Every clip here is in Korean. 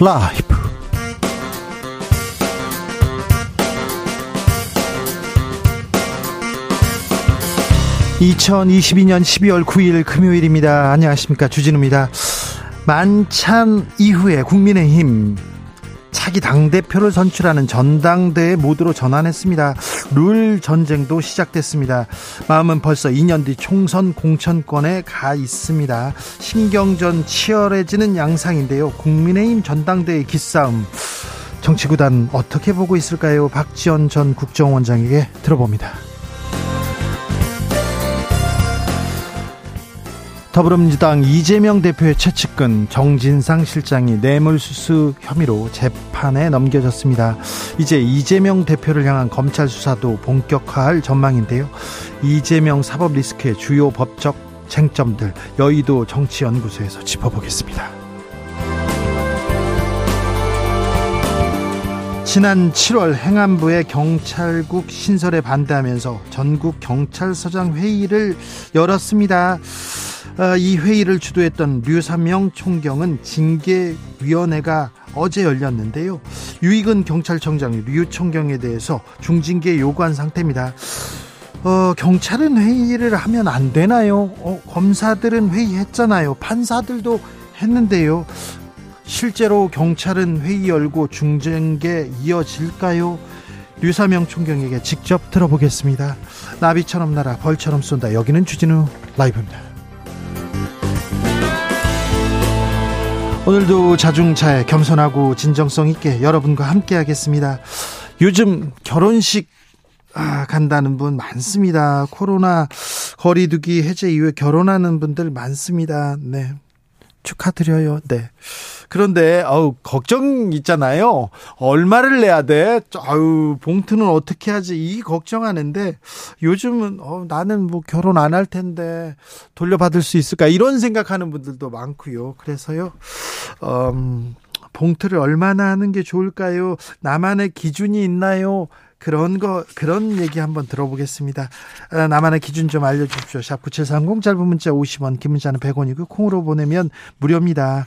라이브. 2022년 12월 9일 금요일입니다. 안녕하십니까. 주진우입니다. 만찬 이후에 국민의힘 차기 당대표를 선출하는 전당대회 모드로 전환했습니다. 룰 전쟁도 시작됐습니다. 마음은 벌써 2년 뒤 총선 공천권에 가 있습니다. 신경전 치열해지는 양상인데요. 국민의힘 전당대회 기싸움. 정치구단 어떻게 보고 있을까요? 박지원 전 국정원장에게 들어봅니다. 더불어민주당 이재명 대표의 최측근 정진상 실장이 뇌물수수 혐의로 재판에 넘겨졌습니다. 이제 이재명 대표를 향한 검찰 수사도 본격화할 전망인데요. 이재명 사법 리스크의 주요 법적 쟁점들 여의도 정치연구소에서 짚어보겠습니다. 지난 7월 행안부의 경찰국 신설에 반대하면서 전국 경찰서장 회의를 열었습니다. 어, 이 회의를 주도했던 류삼영 총경은 징계위원회가 어제 열렸는데요. 유익은 경찰청장 류 총경에 대해서 중징계 요구한 상태입니다. 어, 경찰은 회의를 하면 안 되나요? 어, 검사들은 회의했잖아요. 판사들도 했는데요. 실제로 경찰은 회의 열고 중징계 이어질까요? 류사명 총경에게 직접 들어보겠습니다. 나비처럼 날아 벌처럼 쏜다. 여기는 주진우 라이브입니다. 오늘도 자중차에 겸손하고 진정성 있게 여러분과 함께 하겠습니다. 요즘 결혼식 아, 간다는 분 많습니다. 코로나 거리두기 해제 이후에 결혼하는 분들 많습니다. 네. 축하드려요. 네. 그런데 아우 걱정 있잖아요. 얼마를 내야 돼? 아우 봉투는 어떻게 하지? 이 걱정하는데 요즘은 어, 나는 뭐 결혼 안 할 텐데 돌려받을 수 있을까? 이런 생각하는 분들도 많고요. 그래서요. 음, 봉투를 얼마나 하는 게 좋을까요? 나만의 기준이 있나요? 그런 거 그런 얘기 한번 들어보겠습니다. 아, 나만의 기준 좀 알려주십시오. 샵 9730 짧은 문자 50원 긴 문자는 100원이고 콩으로 보내면 무료입니다.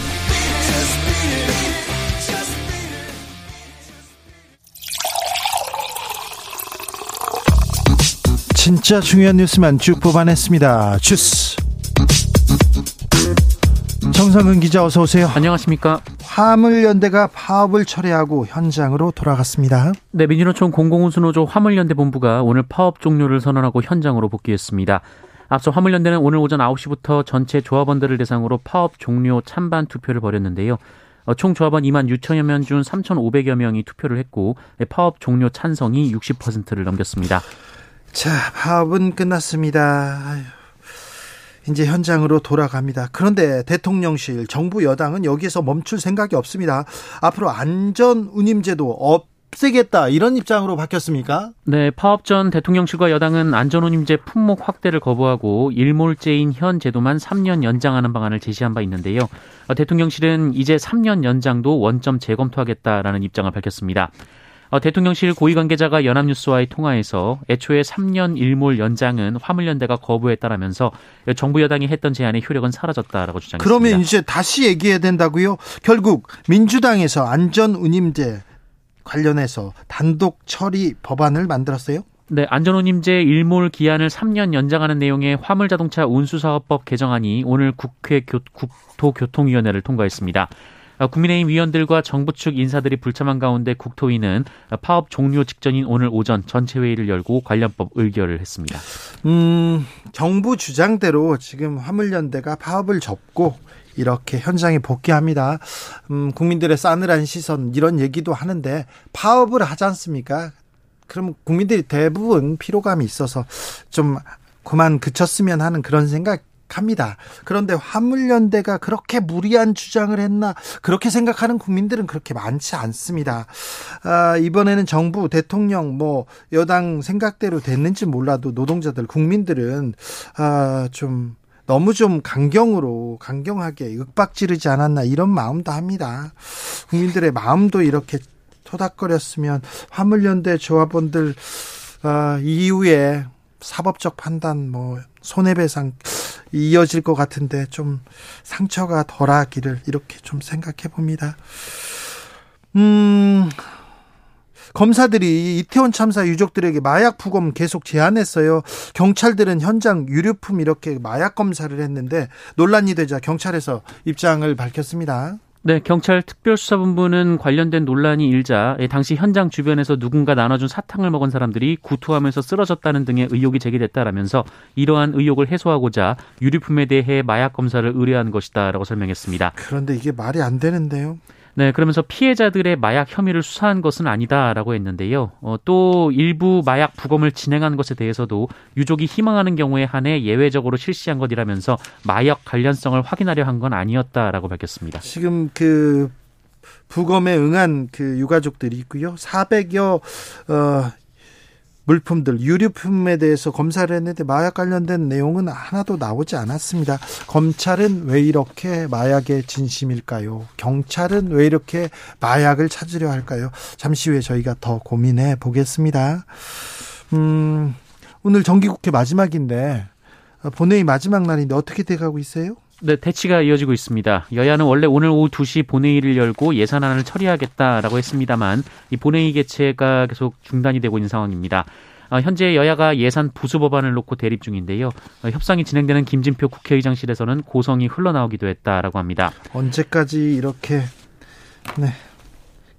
진짜 중요한 뉴스만 쭉 뽑아냈습니다. 주스. 정상근 기자 어서 오세요. 안녕하십니까. 화물연대가 파업을 철회하고 현장으로 돌아갔습니다. 네, 민주노총 공공운수노조 화물연대 본부가 오늘 파업 종료를 선언하고 현장으로 복귀했습니다. 앞서 화물연대는 오늘 오전 9시부터 전체 조합원들을 대상으로 파업 종료 찬반 투표를 벌였는데요. 어, 총 조합원 2만 6천여 명 중 3,500여 명이 투표를 했고 네, 파업 종료 찬성이 60%를 넘겼습니다. 자, 파업은 끝났습니다. 이제 현장으로 돌아갑니다. 그런데 대통령실, 정부 여당은 여기에서 멈출 생각이 없습니다. 앞으로 안전 운임제도 없애겠다 이런 입장으로 바뀌었습니까? 네, 파업 전 대통령실과 여당은 안전운임제 품목 확대를 거부하고 일몰제인 현 제도만 3년 연장하는 방안을 제시한 바 있는데요. 어, 대통령실은 이제 3년 연장도 원점 재검토하겠다라는 입장을 밝혔습니다. 어, 대통령실 고위 관계자가 연합뉴스와의 통화에서 애초에 3년 일몰 연장은 화물연대가 거부했다라면서 정부 여당이 했던 제안의 효력은 사라졌다라고 주장했습니다. 그러면 이제 다시 얘기해야 된다고요? 결국 민주당에서 안전운임제 관련해서 단독 처리 법안을 만들었어요? 네, 안전운임제 일몰 기한을 3년 연장하는 내용의 화물자동차 운수사업법 개정안이 오늘 국회 국토교통위원회를 통과했습니다. 어, 국민의힘 위원들과 정부 측 인사들이 불참한 가운데 국토위는 파업 종료 직전인 오늘 오전 전체 회의를 열고 관련법 의결을 했습니다. 음, 정부 주장대로 지금 화물연대가 파업을 접고 이렇게 현장에 복귀합니다. 음, 국민들의 싸늘한 시선 이런 얘기도 하는데 파업을 하지 않습니까? 그럼 국민들이 대부분 피로감이 있어서 좀 그만 그쳤으면 하는 그런 생각 합니다. 그런데 화물연대가 그렇게 무리한 주장을 했나 그렇게 생각하는 국민들은 그렇게 많지 않습니다. 아, 이번에는 정부 대통령 뭐 여당 생각대로 됐는지 몰라도 노동자들 국민들은 아, 좀 너무 좀 강경으로 강경하게 윽박지르지 않았나 이런 마음도 합니다. 국민들의 마음도 이렇게 토닥거렸으면 화물연대 조합원들 아, 이후에 사법적 판단 뭐 손해배상 이어질 것 같은데 좀 상처가 덜하기를 이렇게 좀 생각해 봅니다. 음, 검사들이 이태원 참사 유족들에게 마약 부검 계속 제한했어요. 경찰들은 현장 유류품 이렇게 마약 검사를 했는데 논란이 되자 경찰에서 입장을 밝혔습니다. 네, 경찰 특별수사본부는 관련된 논란이 일자 당시 현장 주변에서 누군가 나눠준 사탕을 먹은 사람들이 구토하면서 쓰러졌다는 등의 의혹이 제기됐다라면서 이러한 의혹을 해소하고자 유류품에 대해 마약 검사를 의뢰한 것이다라고 설명했습니다. 그런데 이게 말이 안 되는데요. 네, 그러면서 피해자들의 마약 혐의를 수사한 것은 아니다라고 했는데요. 어, 또 일부 마약 부검을 진행한 것에 대해서도 유족이 희망하는 경우에 한해 예외적으로 실시한 것이라면서 마약 관련성을 확인하려 한 건 아니었다라고 밝혔습니다. 지금 그 부검에 응한 그 유가족들이 있고요. 400여 어, 물품들 유류품에 대해서 검사를 했는데 마약 관련된 내용은 하나도 나오지 않았습니다. 검찰은 왜 이렇게 마약의 진심일까요? 경찰은 왜 이렇게 마약을 찾으려 할까요? 잠시 후에 저희가 더 고민해 보겠습니다. 음, 오늘 정기국회 마지막인데 본회의 마지막 날인데 어떻게 돼가고 있어요? 네, 대치가 이어지고 있습니다. 여야는 원래 오늘 오후 2시 본회의를 열고 예산안을 처리하겠다라고 했습니다만 이 본회의 개최가 계속 중단이 되고 있는 상황입니다. 어, 현재 여야가 예산 부수 법안을 놓고 대립 중인데요. 어, 협상이 진행되는 김진표 국회의장실에서는 고성이 흘러나오기도 했다라고 합니다. 언제까지 이렇게 네.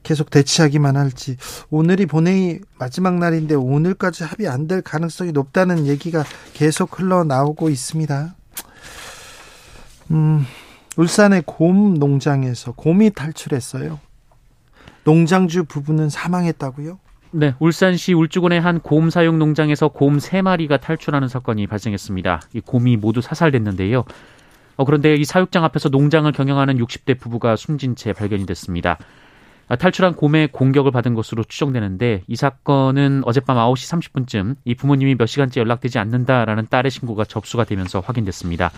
계속 대치하기만 할지 오늘이 본회의 마지막 날인데 오늘까지 합의 안 될 가능성이 높다는 얘기가 계속 흘러나오고 있습니다. 음, 울산의 곰 농장에서 곰이 탈출했어요. 농장주 부부는 사망했다고요? 네, 울산시 울주군의 한 곰 사육 농장에서 곰 세마리가 탈출하는 사건이 발생했습니다. 이 곰이 모두 사살됐는데요. 어, 그런데 이 사육장 앞에서 농장을 경영하는 60대 부부가 숨진 채 발견이 됐습니다. 아, 탈출한 곰의 공격을 받은 것으로 추정되는데 이 사건은 어젯밤 9시 30분쯤 이 부모님이 몇 시간째 연락되지 않는다라는 딸의 신고가 접수가 되면서 확인됐습니다.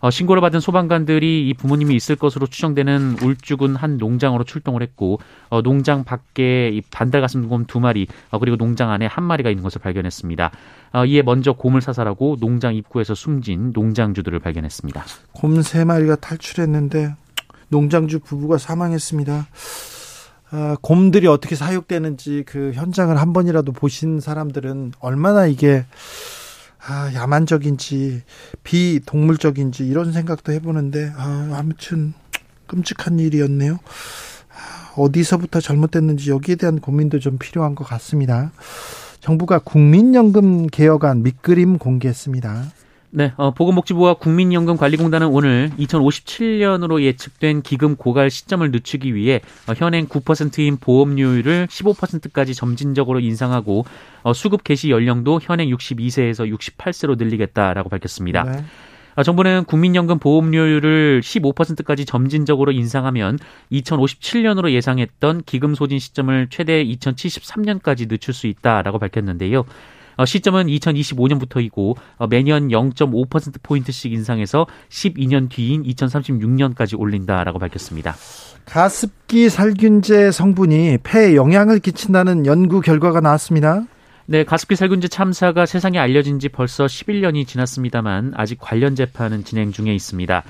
어, 신고를 받은 소방관들이 이 부모님이 있을 것으로 추정되는 울주군 한 농장으로 출동을 했고 어, 농장 밖에 이 반달가슴곰 두 마리 어, 그리고 농장 안에 한 마리가 있는 것을 발견했습니다. 어, 이에 먼저 곰을 사살하고 농장 입구에서 숨진 농장주들을 발견했습니다. 곰 세 마리가 탈출했는데 농장주 부부가 사망했습니다. 아, 곰들이 어떻게 사육되는지 그 현장을 한 번이라도 보신 사람들은 얼마나 이게 아, 야만적인지 비동물적인지 이런 생각도 해보는데 아, 아무튼 끔찍한 일이었네요. 아, 어디서부터 잘못됐는지 여기에 대한 고민도 좀 필요한 것 같습니다. 정부가 국민연금 개혁안 밑그림 공개했습니다. 네, 어, 보건복지부와 국민연금관리공단은 오늘 2057년으로 예측된 기금 고갈 시점을 늦추기 위해 어, 현행 9%인 보험료율을 15%까지 점진적으로 인상하고 어, 수급 개시 연령도 현행 62세에서 68세로 늘리겠다라고 밝혔습니다. 네. 어, 정부는 국민연금 보험료율을 15%까지 점진적으로 인상하면 2057년으로 예상했던 기금 소진 시점을 최대 2073년까지 늦출 수 있다라고 밝혔는데요. 어, 시점은 2025년부터이고 어, 매년 0.5% 포인트씩 인상해서 12년 뒤인 2036년까지 올린다라고 밝혔습니다. 가습기 살균제 성분이 폐에 영향을 끼친다는 연구 결과가 나왔습니다. 네, 가습기 살균제 참사가 세상에 알려진 지 벌써 11년이 지났습니다만 아직 관련 재판은 진행 중에 있습니다.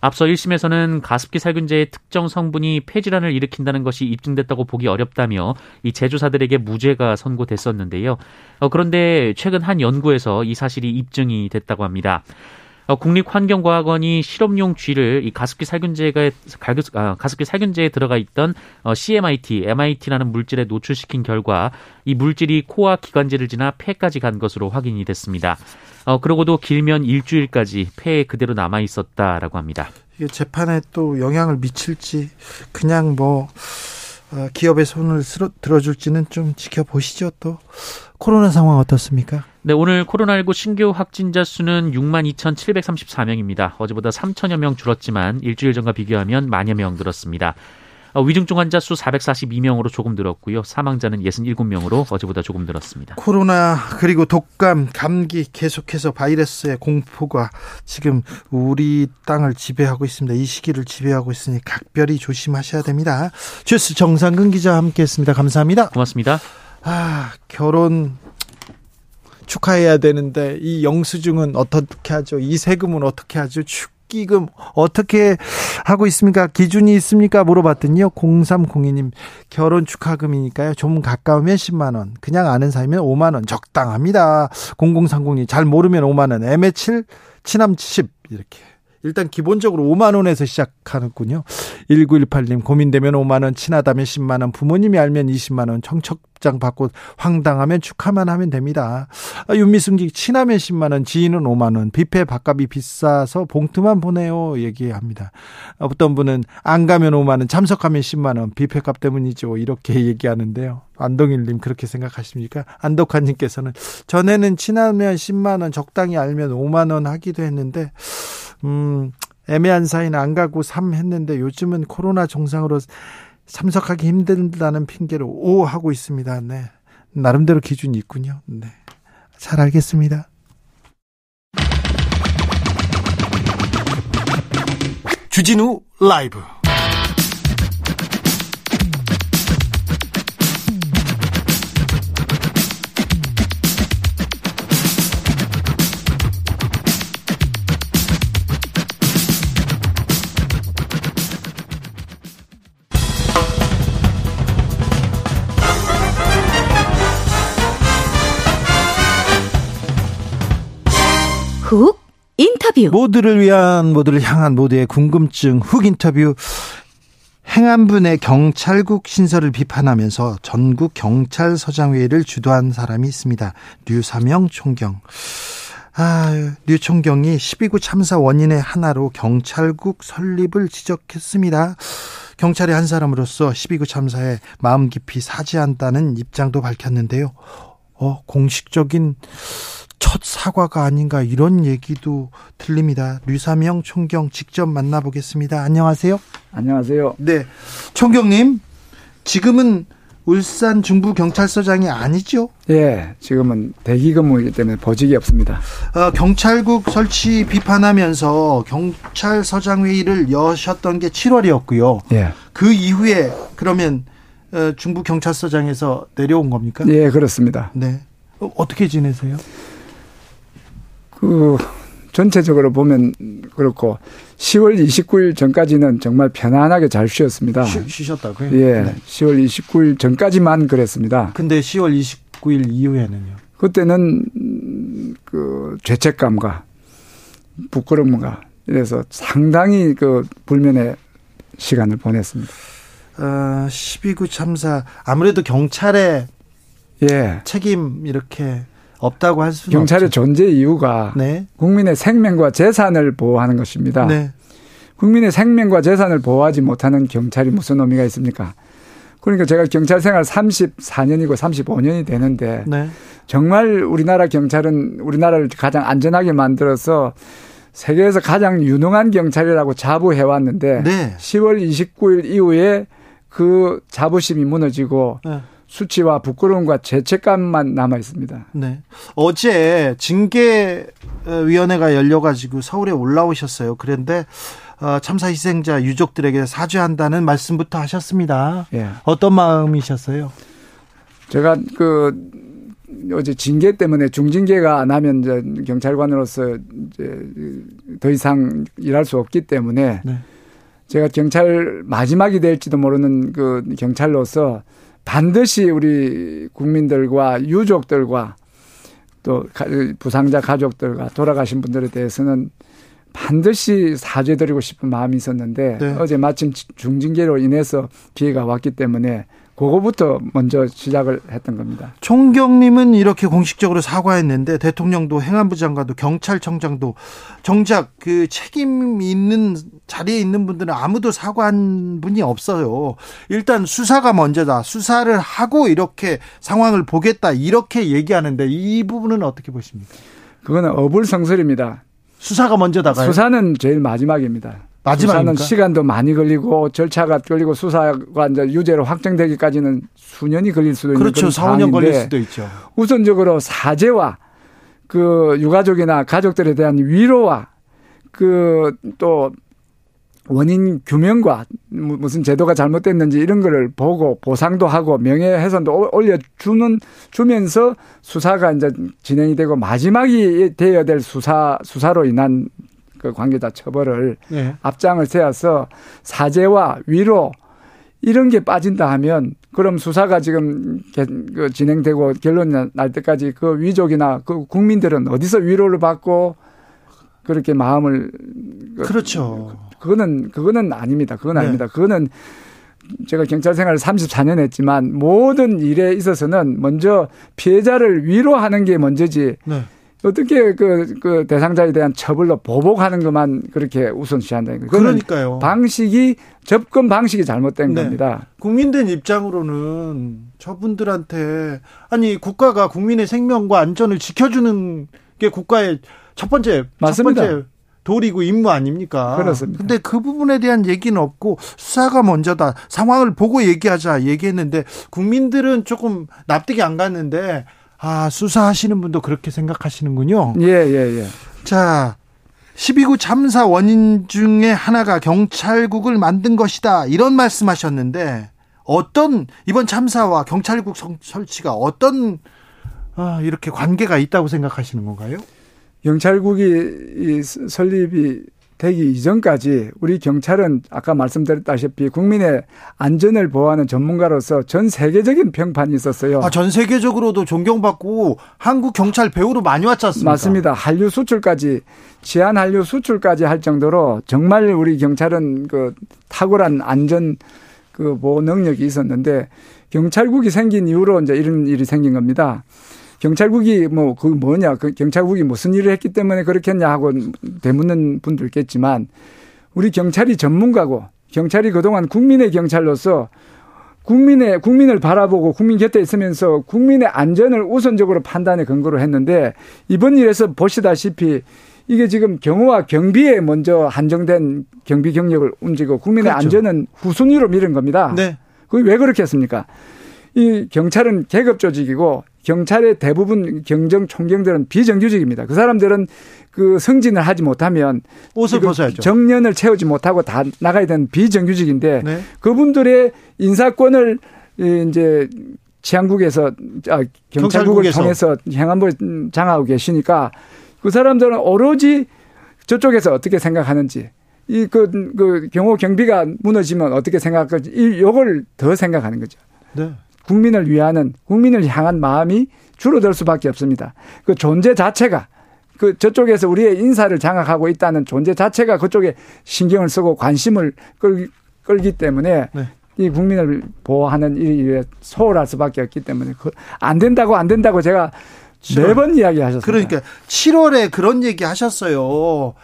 앞서 1심에서는 가습기 살균제의 특정 성분이 폐질환을 일으킨다는 것이 입증됐다고 보기 어렵다며 이 제조사들에게 무죄가 선고됐었는데요. 어, 그런데 최근 한 연구에서 이 사실이 입증이 됐다고 합니다. 어, 국립환경과학원이 실험용 쥐를 이 가습기 살균제가 아, 가습기 살균제에 들어가 있던 어, CMIT, MIT라는 물질에 노출시킨 결과 이 물질이 코와 기관지를 지나 폐까지 간 것으로 확인이 됐습니다. 어, 그러고도 길면 일주일까지 폐에 그대로 남아 있었다라고 합니다. 이게 재판에 또 영향을 미칠지 그냥 뭐 어, 기업의 손을 들어줄지는 좀 지켜보시죠. 또 코로나 상황 어떻습니까? 네, 오늘 코로나19 신규 확진자 수는 6만 2,734명입니다. 어제보다 3천여 명 줄었지만 일주일 전과 비교하면 만여 명 늘었습니다. 어, 위중증 환자 수 442명으로 조금 늘었고요. 사망자는 67명으로 어제보다 조금 늘었습니다. 코로나 그리고 독감, 감기 계속해서 바이러스의 공포가 지금 우리 땅을 지배하고 있습니다. 이 시기를 지배하고 있으니 각별히 조심하셔야 됩니다. 주스 정상근 기자 함께했습니다. 감사합니다. 고맙습니다. 아 결혼 축하해야 되는데 이 영수증은 어떻게 하죠? 이 세금은 어떻게 하죠? 축 기금 어떻게 하고 있습니까? 기준이 있습니까? 물어봤더니요. 0302님 결혼 축하금이니까요. 좀 가까우면 10만 원. 그냥 아는 사이면 5만 원. 적당합니다. 0030님 잘 모르면 5만 원. 애매 7 친함 10 이렇게. 일단 기본적으로 5만 원에서 시작하는군요. 1918님 고민되면 5만 원, 친하다면 10만 원, 부모님이 알면 20만 원, 청첩장 받고 황당하면 축하만 하면 됩니다. 아, 윤미승기 친하면 10만 원, 지인은 5만 원, 뷔페 밥값이 비싸서 봉투만 보내요 얘기합니다. 어떤 분은 안 가면 5만 원, 참석하면 10만 원, 뷔페 값 때문이죠. 이렇게 얘기하는데요. 안동일님 그렇게 생각하십니까? 안덕환님께서는 전에는 친하면 10만 원, 적당히 알면 5만 원 하기도 했는데 음, 애매한 사이는 안 가고 3 했는데 요즘은 코로나 정상으로 참석하기 힘들다는 핑계로 오 하고 있습니다. 네. 나름대로 기준이 있군요. 네. 잘 알겠습니다. 주진우 라이브 훅 인터뷰 모두를 위한 모두를 향한 모두의 궁금증 훅 인터뷰 행안부 내 경찰국 신설을 비판하면서 전국 경찰서장회의를 주도한 사람이 있습니다. 류사명 총경. 아, 류 총경이 12구 참사 원인의 하나로 경찰국 설립을 지적했습니다. 경찰의 한 사람으로서 12구 참사에 마음 깊이 사죄한다는 입장도 밝혔는데요. 어, 공식적인 첫 사과가 아닌가 이런 얘기도 들립니다. 류사명 총경 직접 만나보겠습니다. 안녕하세요. 안녕하세요. 네. 총경님, 지금은 울산 중부 경찰서장이 아니죠? 예, 지금은 대기 근무이기 때문에 보직이 없습니다. 어, 경찰국 설치 비판하면서 경찰서장 회의를 여셨던 게 7월이었고요. 예. 그 이후에 그러면 어, 중부 경찰서장에서 내려온 겁니까? 예, 그렇습니다. 네. 어, 어떻게 지내세요? 그 전체적으로 보면 그렇고 10월 29일 전까지는 정말 편안하게 잘 쉬었습니다. 쉬, 셨다고요 예. 네. 10월 29일 전까지만 그랬습니다. 근데 10월 29일 이후에는요? 그때는 그 죄책감과 부끄러움과 이래서 상당히 그 불면의 시간을 보냈습니다. 어, 12구 참사 아무래도 경찰의 예. 책임 이렇게 없다고 할 수는 경찰의 없죠. 존재 이유가 네. 국민의 생명과 재산을 보호하는 것입니다. 네. 국민의 생명과 재산을 보호하지 못하는 경찰이 무슨 의미가 있습니까? 그러니까 제가 경찰 생활 34년이고 35년이 되는데 네. 정말 우리나라 경찰은 우리나라를 가장 안전하게 만들어서 세계에서 가장 유능한 경찰이라고 자부해 왔는데 네. 10월 29일 이후에 그 자부심이 무너지고 네. 수치와 부끄러움과 죄책감만 남아 있습니다. 네. 어제 징계위원회가 열려가지고 서울에 올라오셨어요. 그런데 어, 참사 희생자 유족들에게 사죄한다는 말씀부터 하셨습니다. 예. 어떤 마음이셨어요? 제가 그 어제 징계 때문에 중징계가 안 하면 이제 경찰관으로서 이제 더 이상 일할 수 없기 때문에 네. 제가 경찰 마지막이 될지도 모르는 그 경찰로서 반드시 우리 국민들과 유족들과 또 부상자 가족들과 돌아가신 분들에 대해서는 반드시 사죄드리고 싶은 마음이 있었는데 네. 어제 마침 중징계로 인해서 피해가 왔기 때문에 그거부터 먼저 시작을 했던 겁니다. 총경님은 이렇게 공식적으로 사과했는데 대통령도 행안부 장관도 경찰청장도 정작 그 책임 있는 자리에 있는 분들은 아무도 사과한 분이 없어요. 일단 수사가 먼저다. 수사를 하고 이렇게 상황을 보겠다. 이렇게 얘기하는데 이 부분은 어떻게 보십니까? 그거는 어불성설입니다. 수사가 먼저다가요? 수사는 제일 마지막입니다. 마지막입니까? 수사는 시간도 많이 걸리고 절차가 걸리고 수사가 이제 유죄로 확정되기까지는 수년이 걸릴 수도 있는 그렇죠. 4, 5년 걸릴 수도 있죠. 우선적으로 사죄와 그 유가족이나 가족들에 대한 위로와 그 또 원인 규명과 무슨 제도가 잘못됐는지 이런 거를 보고 보상도 하고 명예훼손도 올려주는 주면서 수사가 이제 진행이 되고 마지막이 되어야 될 수사 수사로 인한 그 관계자 처벌을 네. 앞장을 세워서 사죄와 위로 이런 게 빠진다 하면 그럼 수사가 지금 그 진행되고 결론 날 때까지 그 위족이나 그 국민들은 어디서 위로를 받고 그렇게 마음을 그 그렇죠. 그거는 그거는 아닙니다. 그건 네. 아닙니다. 그거는 제가 경찰 생활을 34년 했지만 모든 일에 있어서는 먼저 피해자를 위로하는 게 먼저지 네. 어떻게 그, 그 대상자에 대한 처벌로 보복하는 것만 그렇게 우선시한다는 거예요. 그러니까요. 방식이 접근 방식이 잘못된 네. 겁니다. 국민들 입장으로는 저분들한테 아니 국가가 국민의 생명과 안전을 지켜주는 게 국가의 첫 번째 맞습니다. 첫 번째 도리고 임무 아닙니까? 그렇습니다. 근데 그 부분에 대한 얘기는 없고 수사가 먼저다. 상황을 보고 얘기하자 얘기했는데 국민들은 조금 납득이 안 갔는데 아, 수사하시는 분도 그렇게 생각하시는군요. 예, 예, 예. 자, 12구 참사 원인 중에 하나가 경찰국을 만든 것이다. 이런 말씀 하셨는데, 어떤, 이번 참사와 경찰국 설치가 어떤, 아, 이렇게 관계가 있다고 생각하시는 건가요? 경찰국이 설립이 되기 이전까지 우리 경찰은 아까 말씀드렸다시피 국민의 안전을 보호하는 전문가로서 전 세계적인 평판이 있었어요. 아, 전 세계적으로도 존경받고 한국 경찰 배우로 많이 왔지 않습니까? 맞습니다. 한류 수출까지 지한 한류 수출까지 할 정도로 정말 우리 경찰은 그 탁월한 안전 그 보호 능력이 있었는데 경찰국이 생긴 이후로 이제 이런 일이 생긴 겁니다. 경찰국이 뭐 그 뭐냐 그 경찰국이 무슨 일을 했기 때문에 그렇게 했냐 하고 되묻는 분도 있겠지만 우리 경찰이 전문가고 경찰이 그동안 국민의 경찰로서 국민의 국민을 바라보고 국민 곁에 있으면서 국민의 안전을 우선적으로 판단에 근거로 했는데 이번 일에서 보시다시피 이게 지금 경호와 경비에 먼저 한정된 경비 경력을 움직이고 국민의 그렇죠. 안전은 후순위로 미는 겁니다. 네. 그게 왜 그렇게 했습니까? 이 경찰은 계급 조직이고 경찰의 대부분 경정 총경들은 비정규직입니다. 그 사람들은 그 승진을 하지 못하면 옷을 벗어야죠. 정년을 채우지 못하고 다 나가야 되는 비정규직인데 네. 그분들의 인사권을 이제 치안국에서 아, 경찰국을 경찰국에서. 통해서 행안부를 장하고 계시니까 그 사람들은 오로지 저쪽에서 어떻게 생각하는지 이그 그 경호 경비가 무너지면 어떻게 생각할지 이 요걸 더 생각하는 거죠. 네. 국민을 위하는 국민을 향한 마음이 줄어들 수밖에 없습니다. 그 존재 자체가 그 저쪽에서 우리의 인사를 장악하고 있다는 존재 자체가 그쪽에 신경을 쓰고 관심을 끌, 끌기 때문에 네. 이 국민을 보호하는 일에 소홀할 수밖에 없기 때문에 그 안 된다고 안 된다고 제가 매번 이야기하셨습니다. 그러니까 7월에 그런 얘기 하셨어요.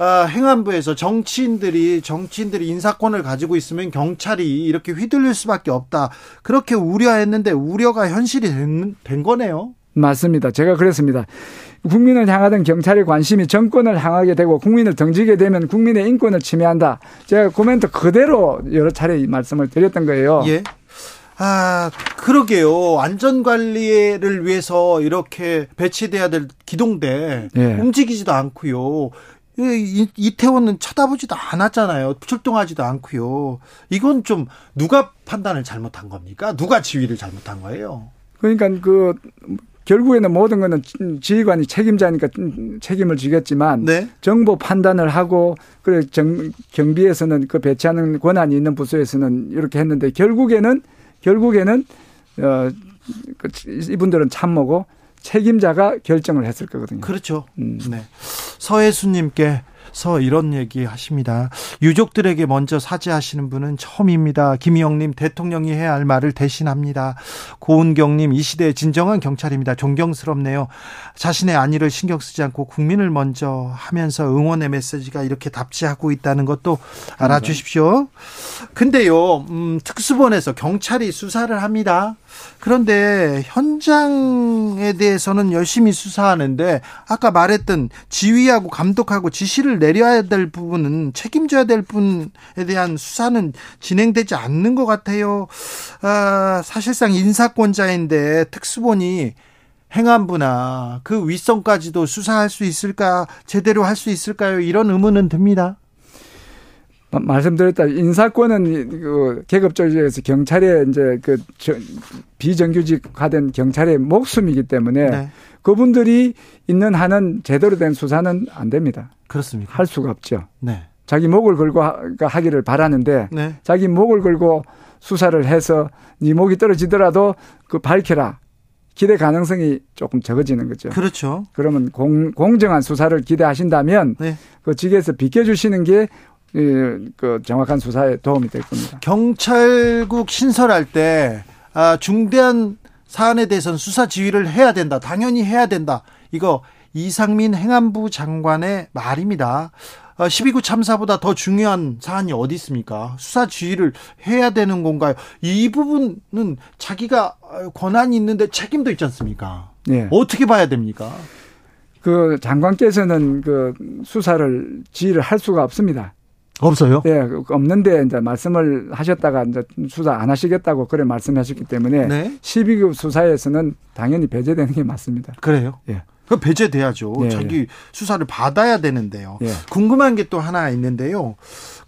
아, 행안부에서 정치인들이 정치인들이 인사권을 가지고 있으면 경찰이 이렇게 휘둘릴 수밖에 없다. 그렇게 우려했는데 우려가 현실이 된, 된 거네요. 맞습니다. 제가 그랬습니다. 국민을 향하던 경찰의 관심이 정권을 향하게 되고 국민을 던지게 되면 국민의 인권을 침해한다. 제가 코멘트 그대로 여러 차례 말씀을 드렸던 거예요. 예. 아, 그러게요. 안전관리를 위해서 이렇게 배치돼야 될 기동대 예. 움직이지도 않고요. 이태원은 쳐다보지도 않았잖아요. 출동하지도 않고요. 이건 좀 누가 판단을 잘못한 겁니까? 누가 지휘를 잘못한 거예요? 그러니까 그 결국에는 모든 거는 지휘관이 책임자니까 책임을 지겠지만 네? 정보 판단을 하고 그래 정, 경비에서는 그 배치하는 권한이 있는 부서에서는 이렇게 했는데 결국에는 결국에는 어그 이분들은 참모고 책임자가 결정을 했을 거거든요. 그렇죠. 음. 네. 서혜수님께 서 이런 얘기 하십니다. 유족들에게 먼저 사죄하시는 분은 처음입니다. 김희영님 대통령이 해야 할 말을 대신합니다. 고은경님 이 시대의 진정한 경찰입니다. 존경스럽네요. 자신의 안위를 신경 쓰지 않고 국민을 먼저 하면서 응원의 메시지가 이렇게 답지하고 있다는 것도 알아주십시오. 근데요, 음, 특수본에서 경찰이 수사를 합니다. 그런데 현장에 대해서는 열심히 수사하는데 아까 말했던 지휘하고 감독하고 지시를 내려야 될 부분은 책임져야 될 분에 대한 수사는 진행되지 않는 것 같아요. 아, 사실상 인사권자인데 특수본이 행안부나 그 윗선까지도 수사할 수 있을까 제대로 할 수 있을까요? 이런 의문은 듭니다. 말씀드렸다 인사권은 그 계급 조직에서 경찰의 이제 그 비정규직화된 경찰의 목숨이기 때문에 네. 그분들이 있는 한은 제대로 된 수사는 안 됩니다. 그렇습니까? 할 수가 없죠. 네. 자기 목을 걸고 하 기를 바라는데 네. 자기 목을 걸고 수사를 해서 네 목이 떨어지더라도 그 밝혀라. 기대 가능성이 조금 적어지는 거죠. 그렇죠. 그러면 공, 공정한 수사를 기대하신다면 네. 그 직에서 비켜주시는 게 그 정확한 수사에 도움이 될 겁니다. 경찰국 신설할 때 아, 중대한 사안에 대해서는 수사 지휘를 해야 된다. 당연히 해야 된다. 이거 이상민 행안부 장관의 말입니다. 12구 어, 참사보다 더 중요한 사안이 어디 있습니까? 수사 지휘를 해야 되는 건가요? 이 부분은 자기가 권한이 있는데 책임도 있지 않습니까? 네. 어떻게 봐야 됩니까? 그 장관께서는 그 수사를 지휘를 할 수가 없습니다. 없어요? 네, 없는데 이제 말씀을 하셨다가 이제 수사 안 하시겠다고 그래 말씀하셨기 때문에 네? 12급 수사에서는 당연히 배제되는 게 맞습니다. 그래요? 예. 그 배제돼야죠. 예, 자기 예. 수사를 받아야 되는데요. 예. 궁금한 게 또 하나 있는데요.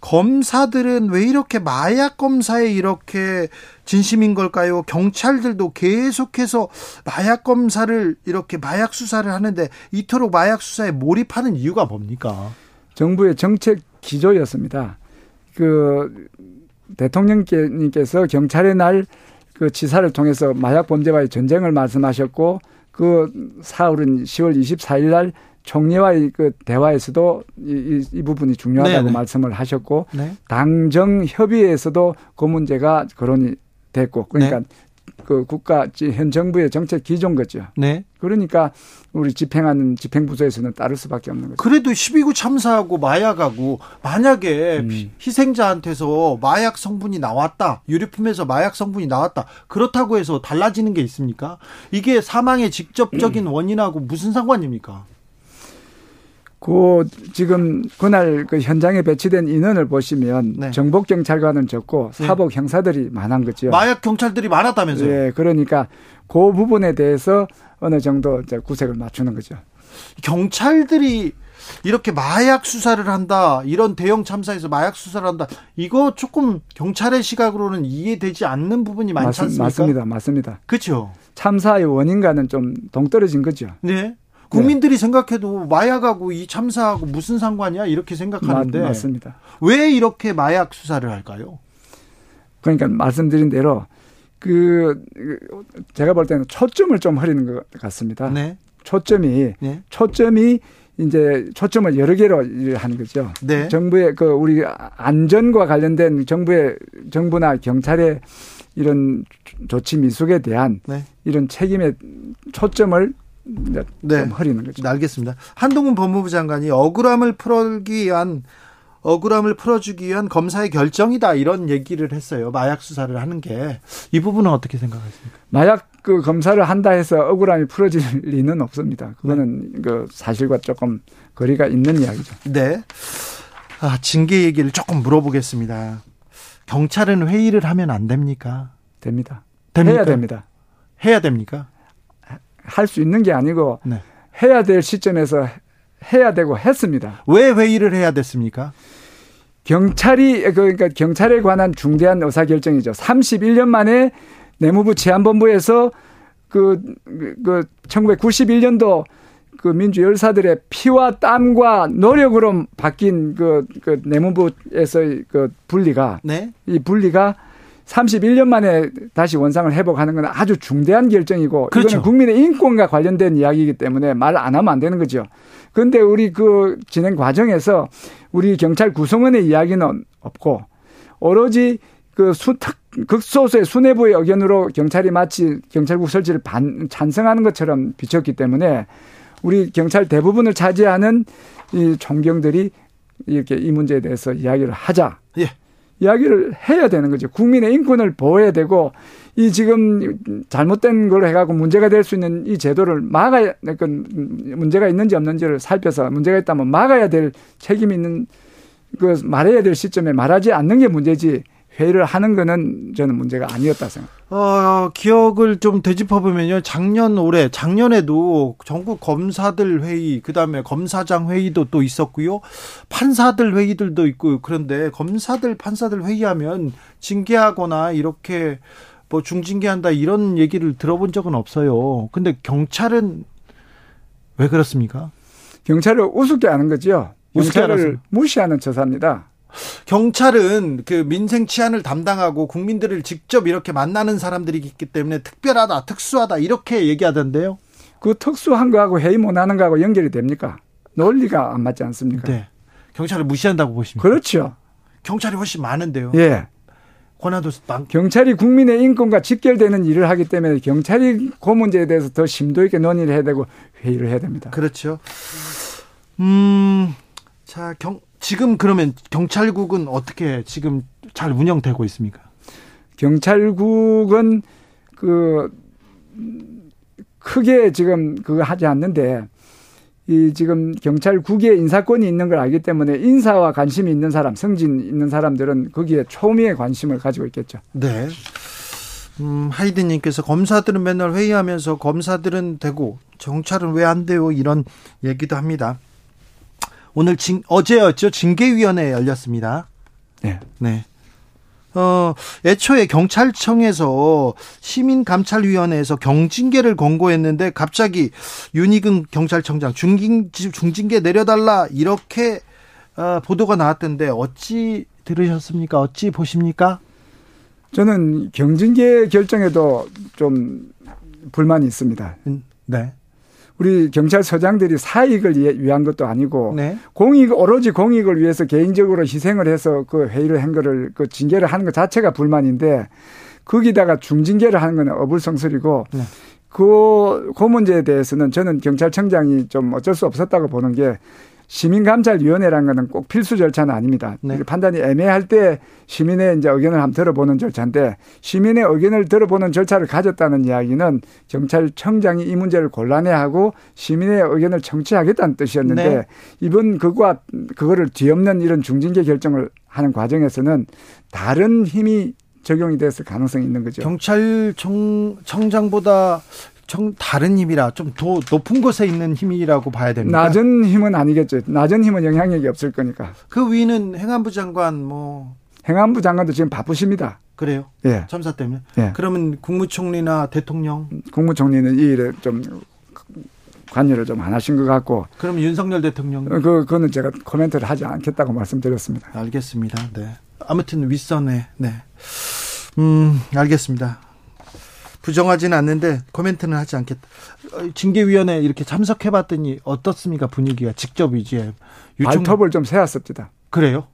검사들은 왜 이렇게 마약 검사에 이렇게 진심인 걸까요? 경찰들도 계속해서 마약 검사를 이렇게 마약 수사를 하는데 이토록 마약 수사에 몰입하는 이유가 뭡니까? 정부의 정책 기조였습니다. 그 대통령께서 경찰의 날 그 지사를 통해서 마약 범죄와의 전쟁을 말씀하셨고 그 사흘은 10월 24일 날 총리와의 그 대화에서도 이, 이, 이 부분이 중요하다고 네네. 네. 말씀을 하셨고 네. 당정 협의에서도 그 문제가 거론이 됐고 그러니까 네. 그 국가 현 정부의 정책 기존 거죠. 네. 그러니까 우리 집행하는 집행부서에서는 따를 수밖에 없는 거죠. 그래도 12구 참사하고 마약하고 만약에 음. 희생자한테서 마약 성분이 나왔다. 유류품에서 마약 성분이 나왔다. 그렇다고 해서 달라지는 게 있습니까? 이게 사망의 직접적인 음. 원인하고 무슨 상관입니까? 그 지금 그날 그 현장에 배치된 인원을 보시면 네. 정복 경찰관은 적고 네. 사복 네. 형사들이 많은 거죠. 마약 경찰들이 많았다면서요? 예, 그러니까 그 부분에 대해서 어느 정도 이제 구색을 맞추는 거죠. 경찰들이 이렇게 마약 수사를 한다. 이런 대형 참사에서 마약 수사를 한다. 이거 조금 경찰의 시각으로는 이해되지 않는 부분이 많지 맞, 않습니까? 맞습니다. 맞습니다. 그렇죠. 참사의 원인과는 좀 동떨어진 거죠. 네. 국민들이 네. 생각해도 마약하고 이 참사하고 무슨 상관이야 이렇게 생각하는데 맞, 습니다 왜 이렇게 마약 수사를 할까요? 그러니까 말씀드린 대로 그 제가 볼 때는 초점을 좀 흐리는 것 같습니다. 네. 초점이 네. 초점이 이제 초점을 여러 개로 하는 거죠. 네. 정부의 그 우리 안전과 관련된 정부의 정부나 경찰의 이런 조치 미숙에 대한 네. 이런 책임의 초점을 네. 흐리는 거죠. 네, 알겠습니다. 한동훈 법무부 장관이 억울함을 풀기 위한 억울함을 풀어주기 위한 검사의 결정이다 이런 얘기를 했어요. 마약 수사를 하는 게 이 부분은 어떻게 생각하십니까? 마약 그 검사를 한다 해서 억울함이 풀어질 리는 없습니다. 그거는 네. 그 사실과 조금 거리가 있는 이야기죠. 네. 아, 징계 얘기를 조금 물어보겠습니다. 경찰은 회의를 하면 안 됩니까? 됩니다. 됩니까? 해야 됩니다. 해야 됩니까? 할 수 있는 게 아니고 네. 해야 될 시점에서 해야 되고 했습니다. 왜 회의를 해야 됐습니까? 경찰이 그러니까 경찰에 관한 중대한 의사 결정이죠. 31년 만에 내무부 치안본부에서 그, 그 1991년도 그 민주 열사들의 피와 땀과 노력으로 바뀐 그, 그 내무부에서의 그 분리가 네? 이 분리가 31년 만에 다시 원상을 회복하는 건 아주 중대한 결정이고 그렇죠. 이거는 국민의 인권과 관련된 이야기이기 때문에 말 안 하면 안 되는 거죠. 그런데 우리 그 진행 과정에서 우리 경찰 구성원의 이야기는 없고 오로지 그 수특 극소수의 수뇌부의 의견으로 경찰이 마치 경찰국 설치를 반, 찬성하는 것처럼 비쳤기 때문에 우리 경찰 대부분을 차지하는 이 총경들이 이렇게 이 문제에 대해서 이야기를 하자. 예. 이야기를 해야 되는 거죠. 국민의 인권을 보호해야 되고 이 지금 잘못된 걸로 해가고 문제가 될 수 있는 이 제도를 막아야 그 문제가 있는지 없는지를 살펴서 문제가 있다면 막아야 될 책임이 있는 그 말해야 될 시점에 말하지 않는 게 문제지 회의를 하는 거는 저는 문제가 아니었다 생각. 어, 기억을 좀 되짚어 보면요. 작년 올해 작년에도 전국 검사들 회의, 그 다음에 검사장 회의도 또 있었고요. 판사들 회의들도 있고 그런데 검사들 판사들 회의하면 징계하거나 이렇게 뭐 중징계한다 이런 얘기를 들어본 적은 없어요. 근데 경찰은 왜 그렇습니까? 경찰을 우습게 하는 거죠. 경찰을 무시하는 처사입니다. 경찰은 그 민생 치안을 담당하고 국민들을 직접 이렇게 만나는 사람들이기 때문에 특별하다, 특수하다 이렇게 얘기하던데요. 그 특수한 거하고 회의 못 하는 거하고 연결이 됩니까? 논리가 안 맞지 않습니까? 네. 경찰을 무시한다고 보십니까? 그렇죠. 경찰이 훨씬 많은데요. 예. 권한도 많. 경찰이 국민의 인권과 직결되는 일을 하기 때문에 경찰이 그 문제에 대해서 더 심도 있게 논의를 해야 되고 회의를 해야 됩니다. 그렇죠. 음, 자, 경, 지금 그러면 경찰국은 어떻게 지금 잘 운영되고 있습니까? 경찰국은 그 크게 지금 그거 하지 않는데 이 지금 경찰국에 인사권이 있는 걸 알기 때문에 인사와 관심이 있는 사람, 성진 있는 사람들은 거기에 초미의 관심을 가지고 있겠죠. 네. 음, 하이든님께서 검사들은 맨날 회의하면서 검사들은 되고 경찰은 왜 안 돼요? 이런 얘기도 합니다. 오늘 징, 어제였죠. 징계위원회 열렸습니다. 네. 네. 어, 애초에 경찰청에서 시민감찰위원회에서 경징계를 권고했는데 갑자기 윤희근 경찰청장 중징, 중징계 내려달라 이렇게 어, 보도가 나왔던데 어찌 들으셨습니까? 어찌 보십니까? 저는 경징계 결정에도 좀 불만이 있습니다. 음, 네. 우리 경찰서장들이 사익을 위한 것도 아니고 네. 공익 오로지 공익을 위해서 개인적으로 희생을 해서 그 회의를 한 거를 그 징계를 하는 것 자체가 불만인데 거기다가 중징계를 하는 건 어불성설이고 네. 그, 그 문제에 대해서는 저는 경찰청장이 좀 어쩔 수 없었다고 보는 게 시민감찰위원회라는 것은 꼭 필수 절차는 아닙니다. 네. 판단이 애매할 때 시민의 이제 의견을 한번 들어보는 절차인데 시민의 의견을 들어보는 절차를 가졌다는 이야기는 경찰청장이 이 문제를 곤란해하고 시민의 의견을 청취하겠다는 뜻이었는데 네. 이번 그거와 그거를 뒤엎는 이런 중징계 결정을 하는 과정에서는 다른 힘이 적용이 됐을 가능성이 있는 거죠. 경찰청장보다 청, 다른 힘이라 좀 더 높은 곳에 있는 힘이라고 봐야 됩니다. 낮은 힘은 아니겠죠. 낮은 힘은 영향력이 없을 거니까. 그 위는 행안부 장관 뭐 행안부 장관도 지금 바쁘십니다. 그래요? 예. 참사 때문에. 예. 그러면 국무총리나 대통령 국무총리는 이 일에 좀 관여를 좀 안 하신 것 같고. 그럼 윤석열 대통령 그 그거는 제가 코멘트를 하지 않겠다고 말씀드렸습니다. 알겠습니다. 네. 아무튼 윗선에 네. 음, 알겠습니다. 부정하지는 않는데 코멘트는 하지 않겠다. 어, 징계위원회 이렇게 참석해봤더니 어떻습니까 분위기가 직접 이제 유충... 발톱을 좀 세웠습니다. 그래요?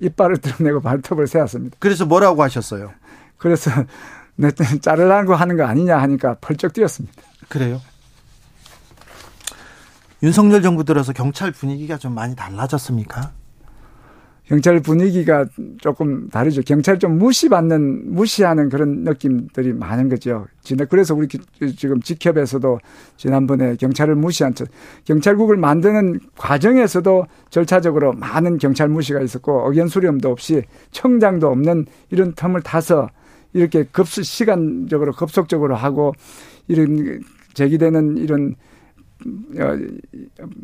이빨을 드러내고 발톱을 세웠습니다. 그래서 뭐라고 하셨어요? 그래서 내 자르라고 하는 거 아니냐 하니까 펄쩍 뛰었습니다. 그래요? 윤석열 정부 들어서 경찰 분위기가 좀 많이 달라졌습니까? 경찰 분위기가 조금 다르죠. 경찰 좀 무시받는, 무시하는 그런 느낌들이 많은 거죠. 그래서 우리 지금 직협에서도 지난번에 경찰을 무시한, 경찰국을 만드는 과정에서도 절차적으로 많은 경찰 무시가 있었고 의견 수렴도 없이 청장도 없는 이런 텀을 타서 이렇게 급수, 시간적으로 급속적으로 하고 이런 제기되는 이런 어,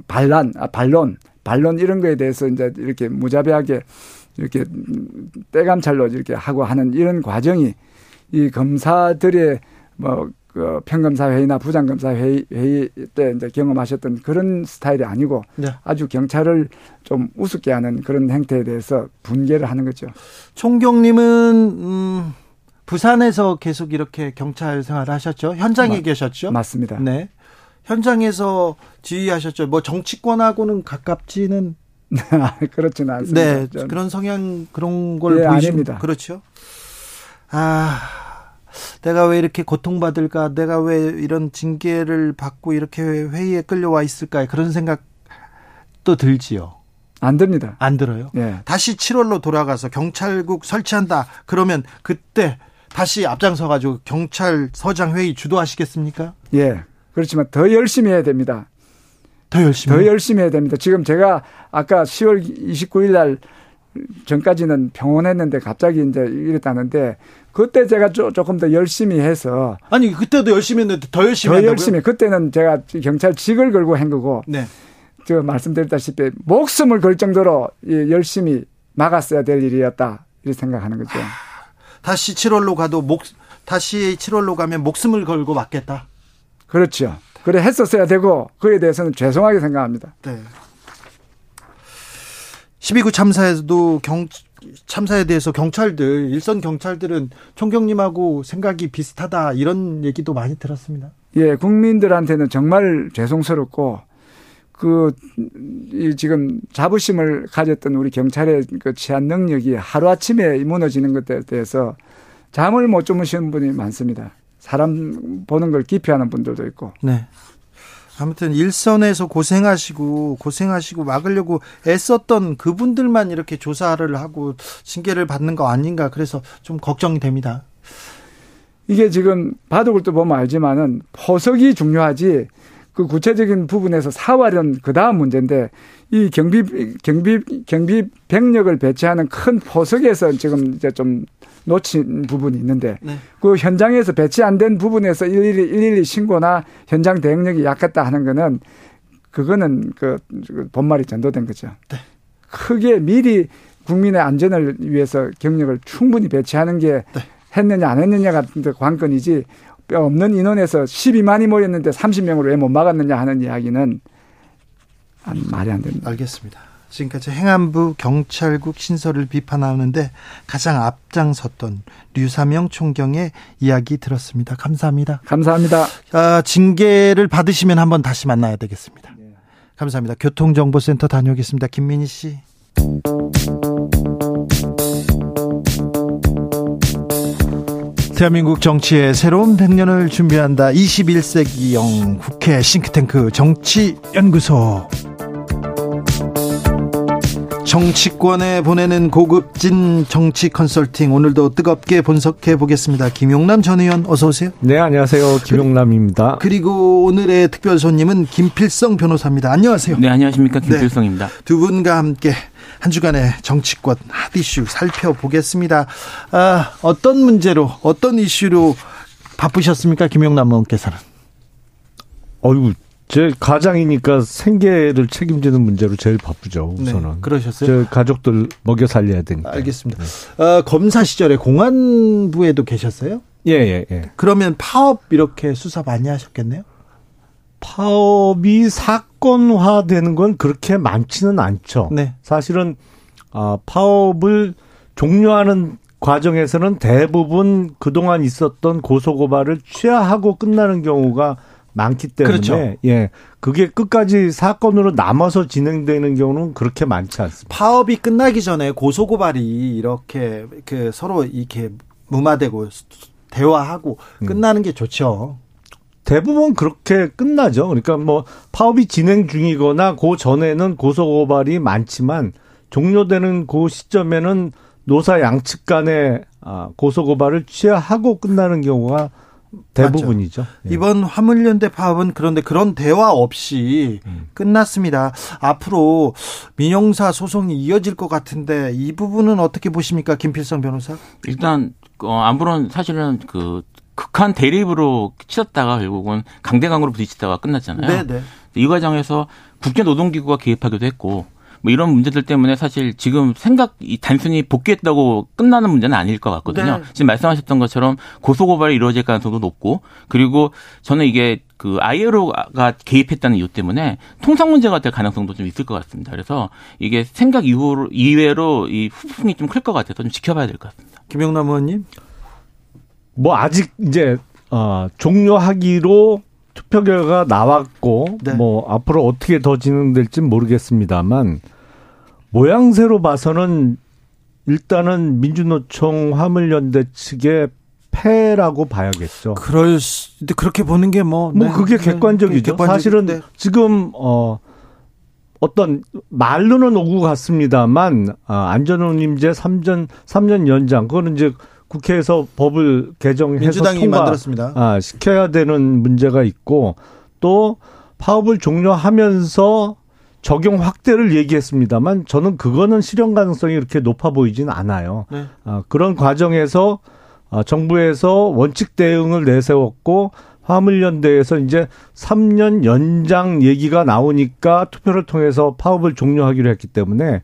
반란, 아, 반론, 반론 이런 거에 대해서 이제 이렇게 무자비하게 이렇게 때감찰로 이렇게 하고 하는 이런 과정이 이 검사들의 뭐, 그 평검사 회의나 부장검사 회의, 회의 때 이제 경험하셨던 그런 스타일이 아니고 네. 아주 경찰을 좀 우습게 하는 그런 행태에 대해서 분개를 하는 거죠. 총경님은, 음, 부산에서 계속 이렇게 경찰 생활을 하셨죠? 현장에 마, 계셨죠? 맞습니다. 네. 현장에서 지휘하셨죠. 뭐 정치권하고는 가깝지는 그렇지는 않습니다. 네, 저는. 그런 성향 그런 걸 예, 보이십니다. 그렇죠. 아, 내가 왜 이렇게 고통받을까? 내가 왜 이런 징계를 받고 이렇게 회의에 끌려와 있을까? 그런 생각도 들지요. 안 듭니다. 안 들어요. 예. 다시 7월로 돌아가서 경찰국 설치한다. 그러면 그때 다시 앞장서 가지고 경찰서장 회의 주도하시겠습니까? 예. 그렇지만 더 열심히 해야 됩니다. 더 열심히 더 열심히 해야 됩니다. 지금 제가 아까 10월 29일 날 전까지는 병원했는데 갑자기 이제 이랬다는데 그때 제가 조금 더 열심히 해서 아니 그때도 열심히 했는데 더 열심히 더 한다고요? 열심히 그때는 제가 경찰직을 걸고 한 거고 네. 제가 말씀드렸다시피 목숨을 걸 정도로 열심히 막았어야 될 일이었다 이렇게 생각하는 거죠. 다시 7월로 가도 목 다시 7월로 가면 목숨을 걸고 막겠다. 그렇죠. 그래 했었어야 되고 그에 대해서는 죄송하게 생각합니다. 네. 12구 참사에도 경 참사에 대해서 경찰들 일선 경찰들은 총경님하고 생각이 비슷하다 이런 얘기도 많이 들었습니다. 예, 국민들한테는 정말 죄송스럽고 그 이 지금 자부심을 가졌던 우리 경찰의 그 치안 능력이 하루 아침에 무너지는 것에 대해서 잠을 못 주무시는 분이 많습니다. 사람 보는 걸 기피하는 분들도 있고. 네. 아무튼 일선에서 고생하시고 고생하시고 막으려고 애썼던 그분들만 이렇게 조사를 하고 징계를 받는 거 아닌가 그래서 좀 걱정이 됩니다. 이게 지금 바둑을 또 보면 알지만은 포석이 중요하지 그 구체적인 부분에서 사활은 그 다음 문제인데 이 경비 경비 경비 병력을 배치하는 큰 포석에서 지금 이제 좀 놓친 부분이 있는데 네. 그 현장에서 배치 안 된 부분에서 일일이 일일이 신고나 현장 대응력이 약했다 하는 거는 그거는 그 본말이 전도된 거죠. 네. 크게 미리 국민의 안전을 위해서 경력을 충분히 배치하는 게 네. 했느냐 안 했느냐가 관건이지 없는 인원에서 12만이 모였는데 30명으로 왜 못 막았느냐 하는 이야기는 말이 안 됩니다. 알겠습니다. 지금까지 행안부 경찰국 신설을 비판하는데 가장 앞장섰던 류사명 총경의 이야기 들었습니다. 감사합니다. 감사합니다. 아, 징계를 받으시면 한번 다시 만나야 되겠습니다. 감사합니다. 교통정보센터 다녀오겠습니다. 김민희 씨. 대한민국 정치의 새로운 100년을 준비한다. 21세기형 국회 싱크탱크 정치연구소. 정치권에 보내는 고급진 정치 컨설팅 오늘도 뜨겁게 분석해 보겠습니다. 김용남 전 의원 어서 오세요. 네, 안녕하세요. 김용남입니다. 그리고 오늘의 특별 손님은 김필성 변호사입니다. 안녕하세요. 네, 안녕하십니까? 네. 김필성입니다. 네, 두 분과 함께 한 주간의 정치권 핫 이슈 살펴보겠습니다. 아, 어떤 문제로 어떤 이슈로 바쁘셨습니까? 김용남 의원께서는. 어유 제 가장이니까 생계를 책임지는 문제로 제일 바쁘죠. 네, 우선은. 네, 그러셨어요? 제 가족들 먹여 살려야 되니까. 알겠습니다. 네. 어, 검사 시절에 공안부에도 계셨어요? 예, 예, 예. 그러면 파업 이렇게 수사 많이 하셨겠네요? 파업이 사건화되는 건 그렇게 많지는 않죠. 네. 사실은 아, 파업을 종료하는 과정에서는 대부분 그동안 있었던 고소고발을 취하하고 끝나는 경우가 많기 때문에 그렇죠. 예 그게 끝까지 사건으로 남아서 진행되는 경우는 그렇게 많지 않습니다. 파업이 끝나기 전에 고소 고발이 이렇게 그 서로 이렇게 무마되고 대화하고 음. 끝나는 게 좋죠. 대부분 그렇게 끝나죠. 그러니까 뭐 파업이 진행 중이거나 그 전에는 고소 고발이 많지만 종료되는 그 시점에는 노사 양측 간의 아, 고소 고발을 취하하고 끝나는 경우가 대부분이죠. 예. 이번 화물연대 파업은 그런데 그런 대화 없이 음. 끝났습니다. 앞으로 민영사 소송이 이어질 것 같은데 이 부분은 어떻게 보십니까, 김필성 변호사? 일단 어, 아무런 사실은 그 극한 대립으로 치렀다가 결국은 강대강으로 부딪히다가 끝났잖아요. 네네. 네. 이 과정에서 국제노동기구가 개입하기도 했고 뭐 이런 문제들 때문에 사실 지금 생각 단순히 복귀했다고 끝나는 문제는 아닐 것 같거든요. 네. 지금 말씀하셨던 것처럼 고소 고발이 이루어질 가능성도 높고 그리고 저는 이게 그 ILO가 개입했다는 이유 때문에 통상 문제가 될 가능성도 좀 있을 것 같습니다. 그래서 이게 생각 이후로 이외로 이 후폭이 좀 클 것 같아서 좀 지켜봐야 될 것 같습니다. 김영남 의원님. 뭐 아직 이제 어 종료하기로 투표 결과가 나왔고 네. 뭐 앞으로 어떻게 더 진행될지 모르겠습니다만 모양새로 봐서는 일단은 민주노총 화물연대 측의 패라고 봐야겠죠. 그럴 수, 그렇게 보는 게 뭐. 뭐 네. 그게 객관적이죠. 객관적, 사실은 네. 지금, 어, 어떤 말로는 오고 갔습니다만, 아, 안전호님제 3전, 3년 연장, 그거는 이제 국회에서 법을 개정해서 민주당이 통과, 만들었습니다. 아, 시켜야 되는 문제가 있고, 또 파업을 종료하면서 적용 확대를 얘기했습니다만 저는 그거는 실현 가능성이 이렇게 높아 보이지는 않아요. 네. 아, 그런 과정에서 아, 정부에서 원칙 대응을 내세웠고 화물연대에서 이제 3년 연장 얘기가 나오니까 투표를 통해서 파업을 종료하기로 했기 때문에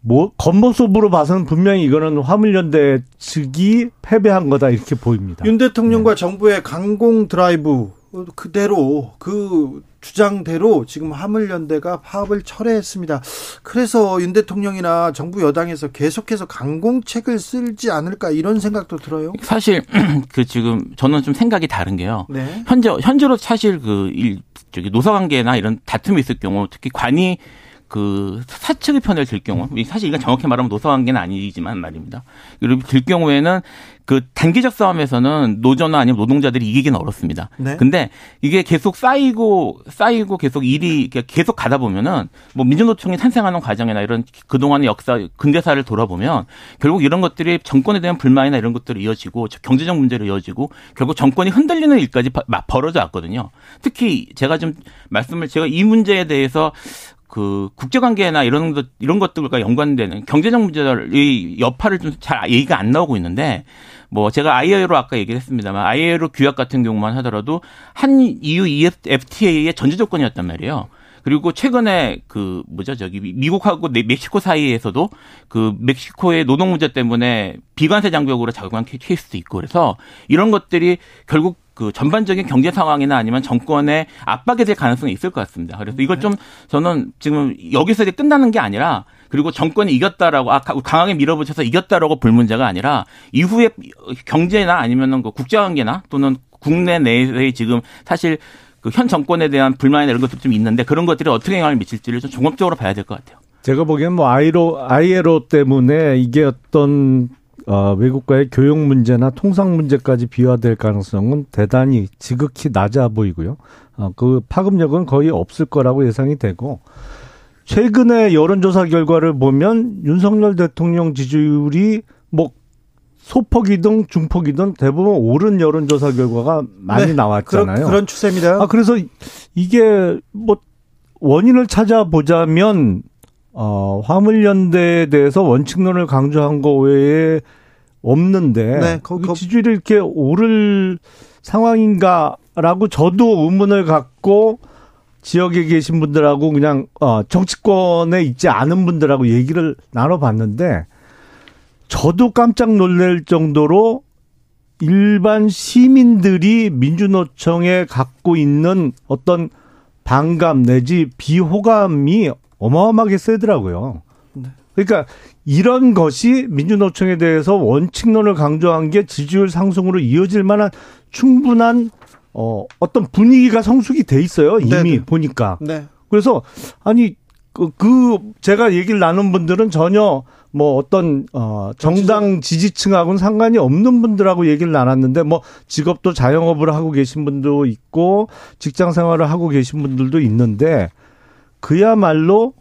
뭐 겉모습으로 봐서는 분명히 이거는 화물연대 측이 패배한 거다 이렇게 보입니다. 윤 대통령과 네. 정부의 강공 드라이브 그대로 그 주장대로 지금 화물연대가 파업을 철회했습니다. 그래서 윤 대통령이나 정부 여당에서 계속해서 강공책을 쓸지 않을까 이런 생각도 들어요. 사실 그 지금 저는 좀 생각이 다른 게요. 네. 현재 현재로 사실 그 일, 저기 노사 관계나 이런 다툼이 있을 경우 특히 관이 그 사측의 편을 들 경우 사실 이건 정확히 말하면 노사관계는 아니지만 말입니다. 그리고 들 경우에는 그 단기적 싸움에서는 노조나 아니면 노동자들이 이기기는 어렵습니다. 네. 근데 이게 계속 쌓이고 쌓이고 계속 일이 계속 가다 보면은 뭐 민주노총이 탄생하는 과정이나 이런 그동안의 역사 근대사를 돌아보면 결국 이런 것들이 정권에 대한 불만이나 이런 것들이 이어지고 경제적 문제로 이어지고 결국 정권이 흔들리는 일까지 벌어져 왔거든요. 특히 제가 좀 말씀을 제가 이 문제에 대해서 그 국제관계나 이런 것 이런 것들과 연관되는 경제적 문제의 여파를 좀 잘 얘기가 안 나오고 있는데 뭐 제가 IAEA로 아까 얘기를 했습니다만 IAEA 규약 같은 경우만 하더라도 한 EU FTA의 전제 조건이었단 말이에요. 그리고 최근에 그 뭐죠 저기 미국하고 멕시코 사이에서도 그 멕시코의 노동 문제 때문에 비관세 장벽으로 작용한 케이스도 있고 그래서 이런 것들이 결국 그 전반적인 경제 상황이나 아니면 정권의 압박이 될 가능성이 있을 것 같습니다. 그래서 이걸 네. 좀 저는 지금 여기서 이제 끝나는 게 아니라 그리고 정권이 이겼다라고 아 강하게 밀어붙여서 이겼다라고 볼 문제가 아니라 이후에 경제나 아니면은 그 국제관계나 또는 국내 내의 지금 사실 그 현 정권에 대한 불만이나 이런 것도 좀 있는데 그런 것들이 어떻게 영향을 미칠지를 좀 종합적으로 봐야 될 것 같아요. 제가 보기엔 뭐 아이로 아이에로 때문에 이게 어떤 어, 외국과의 교육 문제나 통상 문제까지 비화될 가능성은 대단히 지극히 낮아 보이고요. 어, 그 파급력은 거의 없을 거라고 예상이 되고 최근의 여론조사 결과를 보면 윤석열 대통령 지지율이 뭐 소폭이든 중폭이든 대부분 오른 여론조사 결과가 많이 네, 나왔잖아요. 그런, 그런 추세입니다. 아, 그래서 이게 뭐 원인을 찾아보자면 어, 화물연대에 대해서 원칙론을 강조한 거 외에 없는데 네, 거, 거. 지지율이 이렇게 오를 상황인가라고 저도 의문을 갖고 지역에 계신 분들하고 그냥 어 정치권에 있지 않은 분들하고 얘기를 나눠봤는데 저도 깜짝 놀랄 정도로 일반 시민들이 민주노총에 갖고 있는 어떤 반감 내지 비호감이 어마어마하게 세더라고요. 네. 그러니까 이런 것이 민주노총에 대해서 원칙론을 강조한 게 지지율 상승으로 이어질 만한 충분한 어 어떤 분위기가 성숙이 돼 있어요. 이미 네네. 보니까. 네. 그래서 아니 그, 그 제가 얘기를 나눈 분들은 전혀 뭐 어떤 어 정당 지지층하고는 상관이 없는 분들하고 얘기를 나눴는데 뭐 직업도 자영업을 하고 계신 분도 있고 직장 생활을 하고 계신 분들도 있는데 그야말로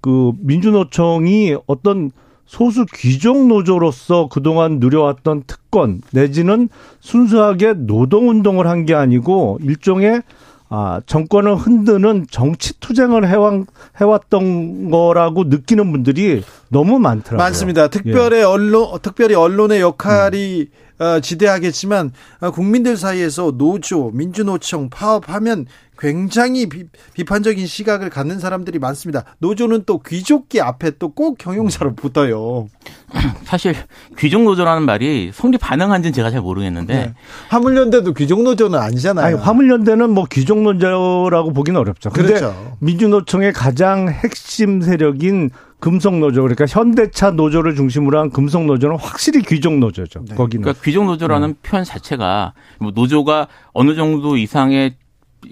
그 민주노총이 어떤 소수 귀족 노조로서 그동안 누려왔던 특권 내지는 순수하게 노동 운동을 한 게 아니고 일종의 아, 정권을 흔드는 정치 투쟁을 해왔, 해왔던 거라고 느끼는 분들이 너무 많더라고요. 많습니다. 특별히 예. 언론, 특별히 언론의 역할이 음. 어, 지대하겠지만 어, 국민들 사이에서 노조, 민주노총 파업하면 굉장히 비, 판적인 시각을 갖는 사람들이 많습니다. 노조는 또 귀족기 앞에 또 꼭 경영사로 붙어요. 사실 귀족 노조라는 말이 성립 반응한지는 제가 잘 모르겠는데 네. 화물연대도 귀족 노조는 아니잖아요. 아니, 화물연대는 뭐 귀족 노조라고 보기는 어렵죠. 근데 그렇죠. 민주노총의 가장 핵심 세력인 금속 노조 그러니까 현대차 노조를 중심으로 한 금속 노조는 확실히 귀족 노조죠. 네. 거기는. 그러니까 귀족 노조라는 네. 표현 자체가 뭐 노조가 어느 정도 이상의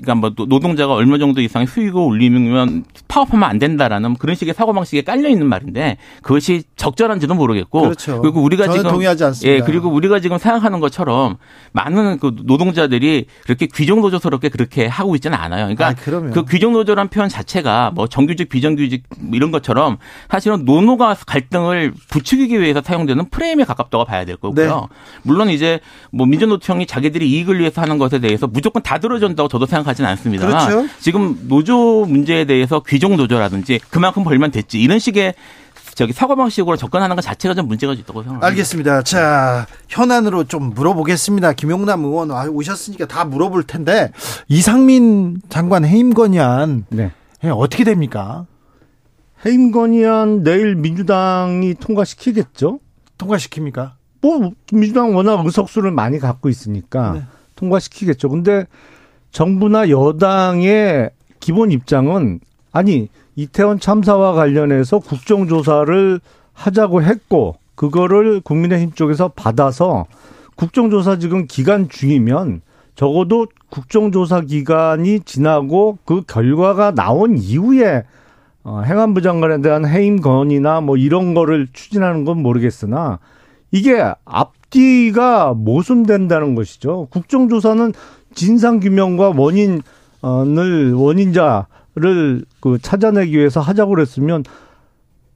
그러니까 뭐 노동자가 얼마 정도 이상의 수익을 올리면 파업하면 안 된다라는 그런 식의 사고 방식에 깔려 있는 말인데 그것이 적절한지도 모르겠고 그렇죠. 그리고 우리가 지금 동의하지 않습니다. 예 그리고 우리가 지금 생각하는 것처럼 많은 그 노동자들이 그렇게 귀족 노조스럽게 그렇게 하고 있지는 않아요. 그러니까 아, 그 귀족 노조란 표현 자체가 뭐 정규직 비정규직 뭐 이런 것처럼 사실은 노노가 갈등을 부추기기 위해서 사용되는 프레임에 가깝다고 봐야 될 거고요. 네. 물론 이제 뭐 민주노총이 자기들이 이익을 위해서 하는 것에 대해서 무조건 다 들어준다고 저도 생각 하지는 않습니다. 그렇죠. 지금 노조 문제에 대해서 귀족 노조라든지 그만큼 벌면 됐지 이런 식의 저기 사고 방식으로 접근하는 것 자체가 좀 문제가 있다고 생각합니다. 알겠습니다. 자 현안으로 좀 물어보겠습니다. 김용남 의원 오셨으니까 다 물어볼 텐데 이상민 장관 해임 건의안 네. 예, 어떻게 됩니까? 해임 건의안 내일 민주당이 통과시키겠죠? 통과시킵니까? 뭐 민주당 워낙 의석수를 많이 갖고 있으니까 네. 통과시키겠죠. 근데 정부나 여당의 기본 입장은 아니 이태원 참사와 관련해서 국정조사를 하자고 했고 그거를 국민의힘 쪽에서 받아서 국정조사 지금 기간 중이면 적어도 국정조사 기간이 지나고 그 결과가 나온 이후에 어, 행안부 장관에 대한 해임 건이나 뭐 이런 거를 추진하는 건 모르겠으나 이게 앞뒤가 모순된다는 것이죠. 국정조사는 진상규명과 원인을 원인자를 그 찾아내기 위해서 하자고 그랬으면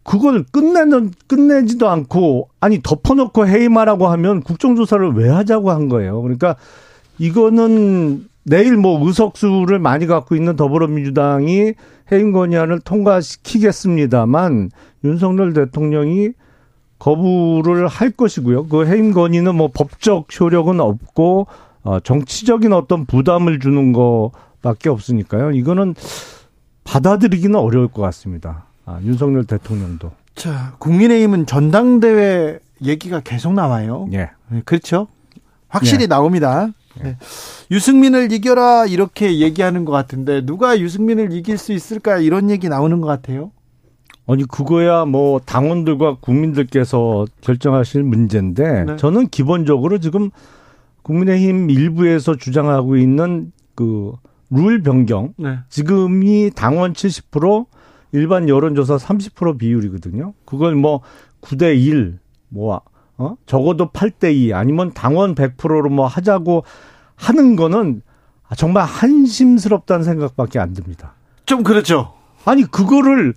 그걸 끝내는 끝내지도 않고 아니 덮어놓고 해임하라고 하면 국정조사를 왜 하자고 한 거예요. 그러니까 이거는 내일 뭐 의석수를 많이 갖고 있는 더불어민주당이 해임 건의안을 통과시키겠습니다만 윤석열 대통령이 거부를 할 것이고요. 그 해임 건의는 뭐 법적 효력은 없고 어, 정치적인 어떤 부담을 주는 거밖에 없으니까요. 이거는 받아들이기는 어려울 것 같습니다. 아, 윤석열 대통령도. 자, 국민의힘은 전당대회 얘기가 계속 나와요. 예. 네, 그렇죠. 확실히 예. 나옵니다. 예. 네. 유승민을 이겨라 이렇게 얘기하는 것 같은데 누가 유승민을 이길 수 있을까 이런 얘기 나오는 것 같아요. 아니 그거야 뭐 당원들과 국민들께서 결정하실 문제인데 네. 저는 기본적으로 지금 국민의힘 일부에서 주장하고 있는 그 룰 변경. 네. 지금이 당원 70% 일반 여론조사 30% 비율이거든요. 그걸 뭐 9대 1, 뭐, 어? 적어도 8대 2 아니면 당원 100%로 뭐 하자고 하는 거는 정말 한심스럽다는 생각밖에 안 듭니다. 좀 그렇죠. 아니, 그거를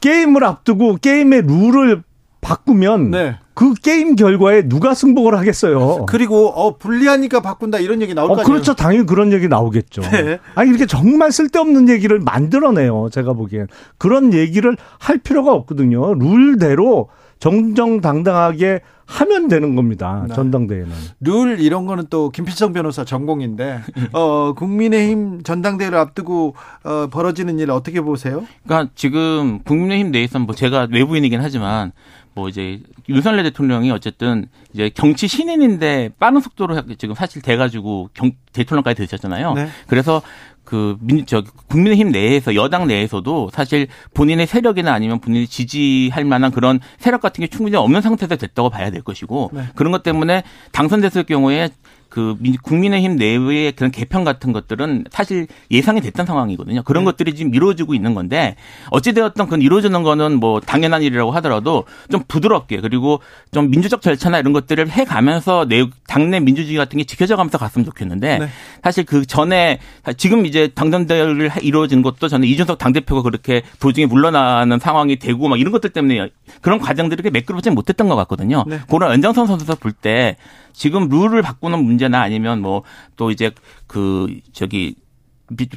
게임을 앞두고 게임의 룰을 바꾸면 네. 그 게임 결과에 누가 승복을 하겠어요. 그리고 어 불리하니까 바꾼다 이런 얘기 나올 어, 거 아니에요. 그렇죠. 당연히 그런 얘기 나오겠죠. 네. 아니 이렇게 정말 쓸데없는 얘기를 만들어내요. 제가 보기엔 그런 얘기를 할 필요가 없거든요. 룰대로 정정당당하게 하면 되는 겁니다. 네. 전당대회는. 룰 이런 거는 또 김필성 변호사 전공인데 어 국민의힘 전당대회를 앞두고 어 벌어지는 일 어떻게 보세요? 그러니까 지금 국민의힘 내에서는 뭐 제가 외부인이긴 하지만 뭐 이제 윤석열 대통령이 어쨌든 이제 정치 신인인데 빠른 속도로 지금 사실 돼가지고 경, 대통령까지 되셨잖아요. 네. 그래서 그 민, 저, 국민의힘 내에서, 여당 내에서도 사실 본인의 세력이나 아니면 본인이 지지할 만한 그런 세력 같은 게 충분히 없는 상태에서 됐다고 봐야 될 것이고, 네. 그런 것 때문에 당선됐을 경우에 그 국민의힘 내부의 그런 개편 같은 것들은 사실 예상이 됐던 상황이거든요. 그런 네. 것들이 지금 이루어지고 있는 건데 어찌되었던 그 이루어지는 거는 뭐 당연한 일이라고 하더라도 좀 부드럽게 그리고 좀 민주적 절차나 이런 것들을 해가면서 내 당내 민주주의 같은 게 지켜져 가면서 갔으면 좋겠는데 네. 사실 그 전에 지금 이제 당선대회를 이루어진 것도 저는 이준석 당대표가 그렇게 도중에 물러나는 상황이 되고 막 이런 것들 때문에 그런 과정들이 매끄럽지 못했던 것 같거든요. 네. 그런 연장선 선수에서 볼 때 지금 룰을 바꾸는 문제나 아니면 뭐 또 이제 그 저기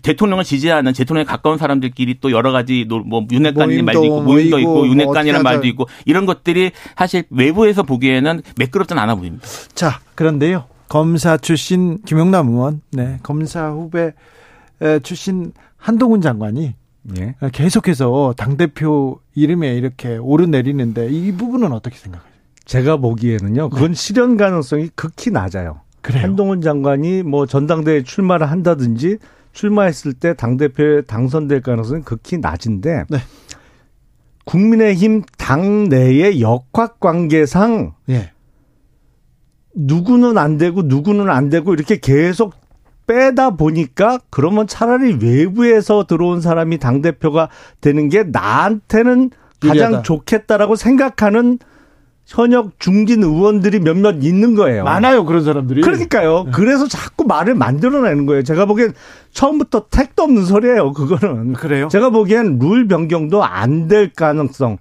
대통령을 지지하는 대통령에 가까운 사람들끼리 또 여러 가지 뭐 윤핵관이라는 말도 있고 모임도 있고 뭐 윤핵관이라는 말도 있고 이런 것들이 사실 외부에서 보기에는 매끄럽진 않아 보입니다. 자 그런데요 검사 출신 김영남 의원, 네 검사 후배 출신 한동훈 장관이 예. 계속해서 당 대표 이름에 이렇게 오르내리는데 이 부분은 어떻게 생각하세요? 제가 보기에는요. 그건 네. 실현 가능성이 극히 낮아요. 그래요? 한동훈 장관이 뭐 전당대회 출마를 한다든지 출마했을 때 당대표에 당선될 가능성이 극히 낮은데 네. 국민의힘 당내의 역학 관계상 예. 누구는 안 되고 누구는 안 되고 이렇게 계속 빼다 보니까 그러면 차라리 외부에서 들어온 사람이 당 대표가 되는 게 나한테는 가장 유리하다. 좋겠다라고 생각하는 현역 중진 의원들이 몇몇 있는 거예요. 많아요, 그런 사람들이. 그러니까요. 네. 그래서 자꾸 말을 만들어내는 거예요. 제가 보기엔 처음부터 택도 없는 소리예요, 그거는. 그래요? 제가 보기엔 룰 변경도 안 될 가능성.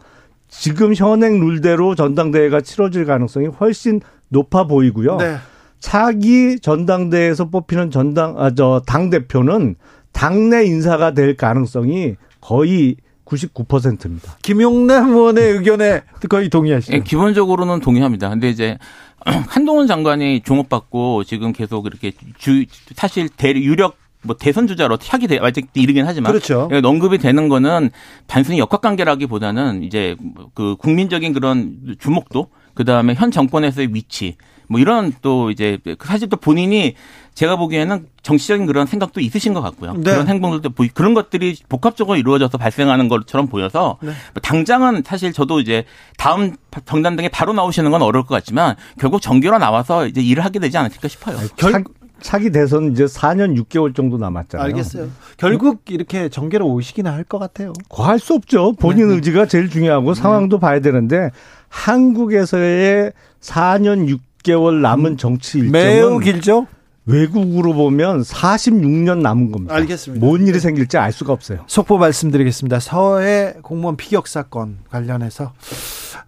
지금 현행 룰대로 전당대회가 치러질 가능성이 훨씬 높아 보이고요. 네. 차기 전당대회에서 뽑히는 전당, 아, 저, 당 대표는 당내 인사가 될 가능성이 거의 99%입니다. 김용남 의원의 의견에 거의 동의하시죠? 네, 기본적으로는 동의합니다. 근데 이제 한동훈 장관이 종업받고 지금 계속 이렇게 주 사실 대 유력 뭐 대선 주자로 차기 대 아직 이르긴 하지만 그렇죠. 언급이 되는 거는 단순히 역학 관계라기보다는 이제 그 국민적인 그런 주목도 그 다음에 현 정권에서의 위치 뭐 이런 또 이제 사실 또 본인이 제가 보기에는 정치적인 그런 생각도 있으신 것 같고요. 네. 그런 행동들도 보이 그런 것들이 복합적으로 이루어져서 발생하는 것처럼 보여서 네. 뭐 당장은 사실 저도 이제 다음 정당 등에 바로 나오시는 건 어려울 것 같지만 결국 정규로 나와서 이제 일을 하게 되지 않을까 싶어요. 결, 차기 대선 이제 4년 6개월 정도 남았잖아요. 알겠어요. 결국 이렇게 정계로 오시기는 할 것 같아요. 할수 없죠. 본인 네. 의지가 제일 중요하고 네. 상황도 봐야 되는데 한국에서의 4년 6개월 남은 정치 일정은 매우 길죠. 외국으로 보면 46년 남은 겁니다. 알겠습니다. 뭔 일이 생길지 알 수가 없어요. 속보 말씀드리겠습니다. 서해 공무원 피격 사건 관련해서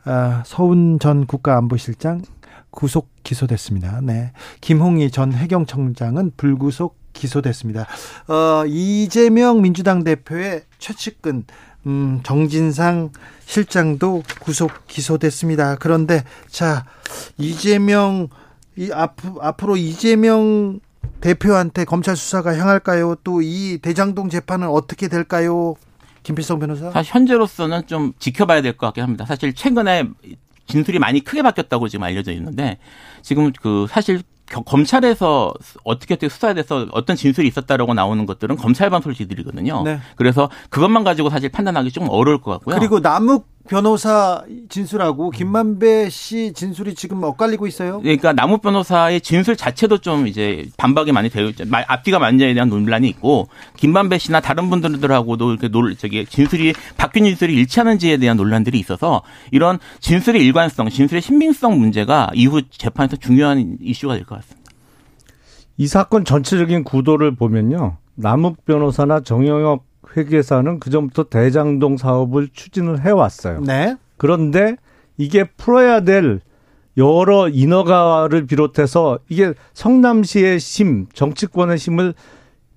아, 서훈 전 국가안보실장 구속 기소됐습니다. 네. 김홍희 전 해경청장은 불구속 기소됐습니다. 어, 이재명 민주당 대표의 최측근 음, 정진상 실장도 구속 기소됐습니다. 그런데 자 이재명 이 앞, 앞으로 이재명 대표한테 검찰 수사가 향할까요? 또 이 대장동 재판은 어떻게 될까요? 김필성 변호사. 사실 현재로서는 좀 지켜봐야 될 것 같긴 합니다. 사실 최근에 진술이 많이 크게 바뀌었다고 지금 알려져 있는데 지금 그 사실 검찰에서 어떻게 어떻게 수사에 대해서 어떤 진술이 있었다라고 나오는 것들은 검찰반 솔직들이거든요. 네. 그래서 그것만 가지고 사실 판단하기 좀 어려울 것 같고요. 그리고 남욱 변호사 진술하고 김만배 씨 진술이 지금 엇갈리고 있어요. 그러니까 남욱 변호사의 진술 자체도 좀 이제 반박이 많이 되어 있죠. 앞뒤가 맞냐에 대한 논란이 있고 김만배 씨나 다른 분들하고도 이렇게 논 저기 진술이 바뀐 진술이 일치하는지에 대한 논란들이 있어서 이런 진술의 일관성, 진술의 신빙성 문제가 이후 재판에서 중요한 이슈가 될 것 같습니다. 이 사건 전체적인 구도를 보면요. 남욱 변호사나 정영혁 회계사는 그전부터 대장동 사업을 추진을 해왔어요. 네. 그런데 이게 풀어야 될 여러 인허가를 비롯해서 이게 성남시의 심, 정치권의 심을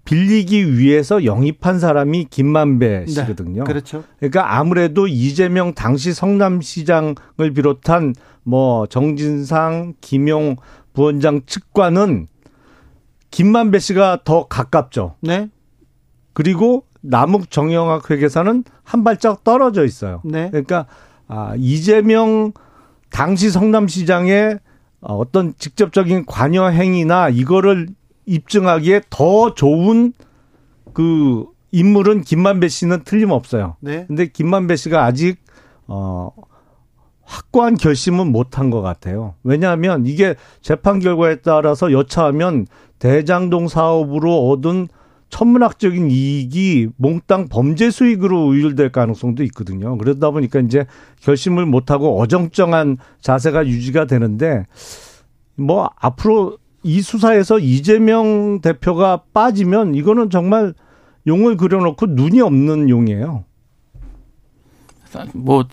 빌리기 위해서 영입한 사람이 김만배 네. 씨거든요. 네, 그렇죠. 그러니까 아무래도 이재명 당시 성남시장을 비롯한 뭐 정진상, 김용 부원장 측과는 김만배 씨가 더 가깝죠. 네. 그리고 남욱 정영학 회계사는 한 발짝 떨어져 있어요. 네. 그러니까 아, 이재명 당시 성남시장의 어떤 직접적인 관여 행위나 이거를 입증하기에 더 좋은 그 인물은 김만배 씨는 틀림없어요. 네. 근데 김만배 씨가 아직 어 확고한 결심은 못한 것 같아요. 왜냐하면 이게 재판 결과에 따라서 여차하면 대장동 사업으로 얻은 천문학적인 이익이 몽땅 범죄 수익으로 우율될 가능성도 있거든요. 그러다 보니까 이제 결심을 못하고 어정쩡한 자세가 유지가 되는데 뭐 앞으로 이 수사에서 이재명 대표가 빠지면 이거는 정말 용을 그려놓고 눈이 없는 용이에요. 뭐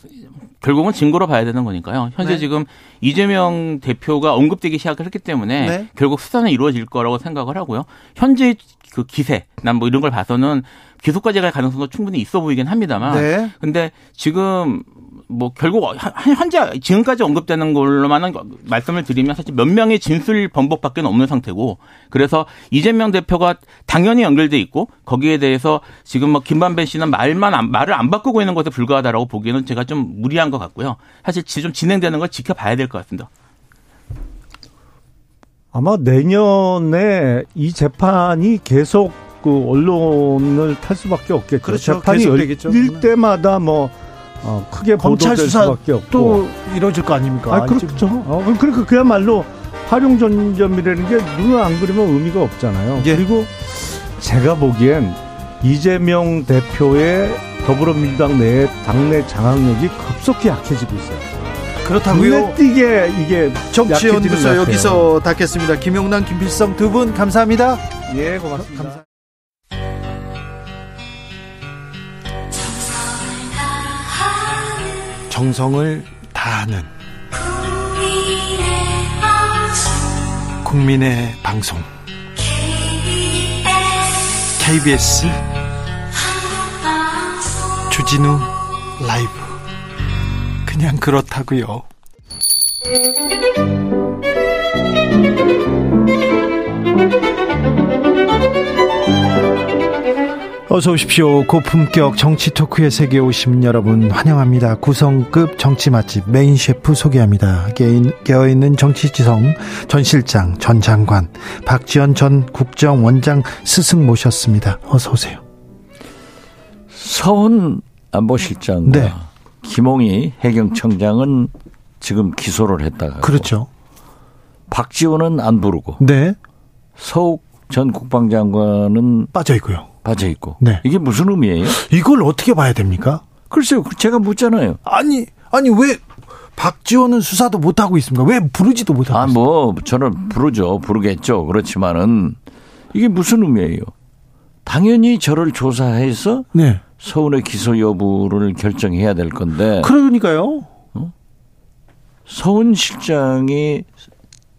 결국은 증거로 봐야 되는 거니까요. 현재 네. 지금 이재명 대표가 언급되기 시작을 했기 때문에 네. 결국 수사는 이루어질 거라고 생각을 하고요. 현재 그 기세, 난뭐 이런 걸 봐서는 기소까지 갈 가능성도 충분히 있어 보이긴 합니다만. 네. 근데 지금 뭐 결국 현재 지금까지 언급되는 걸로만은 말씀을 드리면 사실 몇 명의 진술 번복밖에 없는 상태고 그래서 이재명 대표가 당연히 연결돼 있고 거기에 대해서 지금 뭐 김만배 씨는 말만 안, 말을 안 바꾸고 있는 것에 불과하다라고 보기에는 제가 좀 무리한 것 같고요. 사실 좀 진행되는 걸 지켜봐야 될 것 같습니다. 아마 내년에 이 재판이 계속 그 언론을 탈 수밖에 없겠죠. 그렇죠. 재판이 열릴 때마다 뭐 어, 크게 검찰 수사 수밖에 없고 또 이뤄질 거 아닙니까? 아, 그렇죠. 어, 그러니까 그야말로 활용 전점이라는 게 눈을 안 그리면 의미가 없잖아요. 예. 그리고 제가 보기엔 이재명 대표의 더불어민주당 내 당내 장악력이 급속히 약해지고 있어요. 그렇다고요. 눈에 띄게 이게 정치 연구소 여기서 닫겠습니다. 김용남, 김필성 두 분 감사합니다. 예, 고맙습니다. 감사... 정성을 다하는 국민의 방송 KBS 주진우 라이브 그냥 그렇다고요. 어서 오십시오. 고품격 정치 토크의 세계에 오신 여러분 환영합니다. 구성급 정치 맛집 메인 셰프 소개합니다. 깨어있는 정치지성 전 실장, 전 장관, 박지원 전 국정원장 스승 모셨습니다. 어서 오세요. 서훈 안보실장과 네. 김홍희 해경청장은 지금 기소를 했다가 그렇죠. 박지원은 안 부르고 네. 서욱 전 국방장관은 빠져 있고요. 빠져 있고. 네. 이게 무슨 의미예요? 이걸 어떻게 봐야 됩니까? 글쎄요. 제가 묻잖아요. 아니, 아니 왜 박지원은 수사도 못 하고 있습니까? 왜 부르지도 못하고 아, 있습니까? 뭐 저는 부르죠. 부르겠죠. 그렇지만은 이게 무슨 의미예요? 당연히 저를 조사해서 네. 서울의 기소 여부를 결정해야 될 건데. 그러니까요. 어? 서훈 실장이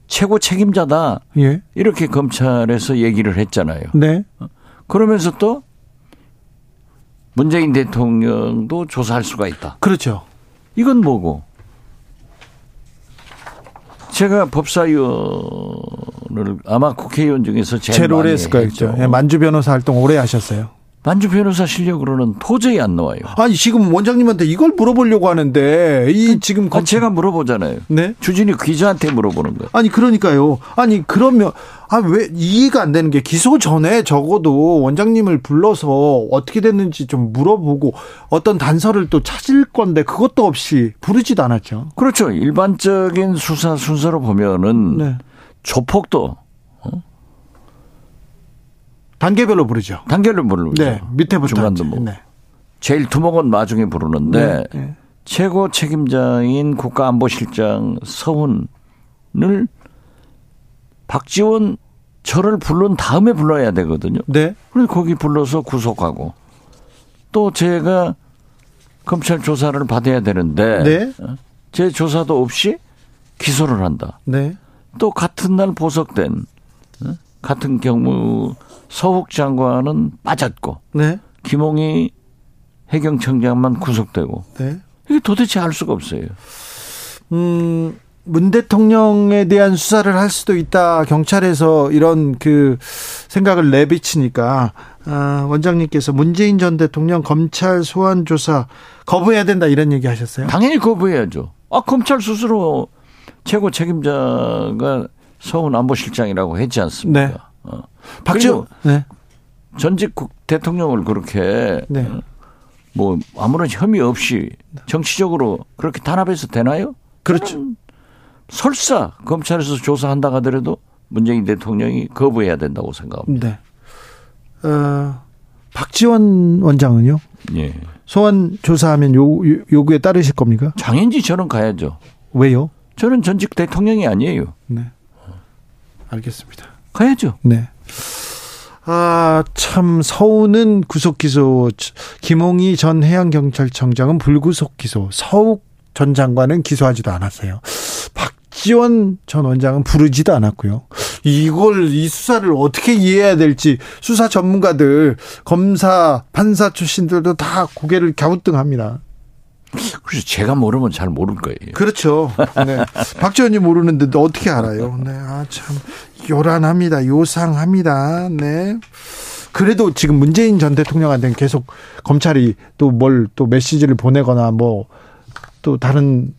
최고 책임자다. 예. 이렇게 검찰에서 얘기를 했잖아요. 네. 어? 그러면서 또 문재인 대통령도 조사할 수가 있다. 그렇죠. 이건 뭐고? 제가 법사위원을 아마 국회의원 중에서 제일, 제일 오래 했을 거예요. 예, 만주 변호사 활동 오래 하셨어요. 만주 변호사 실력으로는 도저히 안 나와요. 아니 지금 원장님한테 이걸 물어보려고 하는데 이 지금 아, 제가 물어보잖아요. 네. 주진이 기자한테 물어보는 거예요. 아니 그러니까요. 아니 그러면 아 왜 이해가 안 되는 게 기소 전에 적어도 원장님을 불러서 어떻게 됐는지 좀 물어보고 어떤 단서를 또 찾을 건데 그것도 없이 부르지도 않았죠. 그렇죠. 일반적인 수사 순서로 보면은 네. 조폭도 단계별로 부르죠. 단계별로 부르죠. 네, 밑에부터 중간도 뭐. 네. 제일 두목은 나중에 부르는데 네, 네. 최고 책임자인 국가안보실장 서훈을 박지원 저를 불른 다음에 불러야 되거든요. 네. 그래서 거기 불러서 구속하고 또 제가 검찰 조사를 받아야 되는데 네. 제 조사도 없이 기소를 한다. 네. 또 같은 날 보석된 같은 경우 서욱 장관은 빠졌고 네. 김홍희 해경청장만 구속되고 네. 이게 도대체 알 수가 없어요. 음. 문 대통령에 대한 수사를 할 수도 있다. 경찰에서 이런 그 생각을 내비치니까 아, 원장님께서 문재인 전 대통령 검찰 소환 조사 거부해야 된다 이런 얘기 하셨어요? 당연히 거부해야죠. 아 검찰 스스로 최고 책임자가 서훈 안보실장이라고 했지 않습니까? 네. 어. 박지원 네. 전직 대통령을 그렇게 네. 어, 뭐 아무런 혐의 없이 정치적으로 그렇게 탄압해서 되나요? 그렇죠. 설사 검찰에서 조사한다 하더라도 문재인 대통령이 거부해야 된다고 생각합니다. 네. 어, 박지원 원장은요? 예. 소환 조사하면 요, 요구에 따르실 겁니까? 당연히 저는 가야죠. 왜요? 저는 전직 대통령이 아니에요. 네. 알겠습니다. 가야죠. 네. 아, 참, 서우는 구속 기소, 김홍희 전 해양경찰청장은 불구속 기소, 서욱 전 장관은 기소하지도 않았어요. 박지원 전 원장은 부르지도 않았고요. 이걸, 이 수사를 어떻게 이해해야 될지 수사 전문가들, 검사, 판사 출신들도 다 고개를 갸우뚱합니다. 그래서 제가 모르면 잘 모를 거예요. 그렇죠. 네. 박지원이 모르는데 어떻게 알아요? 네. 아, 참. 요란합니다. 요상합니다. 네. 그래도 지금 문재인 전 대통령한테는 계속 검찰이 또 뭘 또 메시지를 보내거나 뭐 또 다른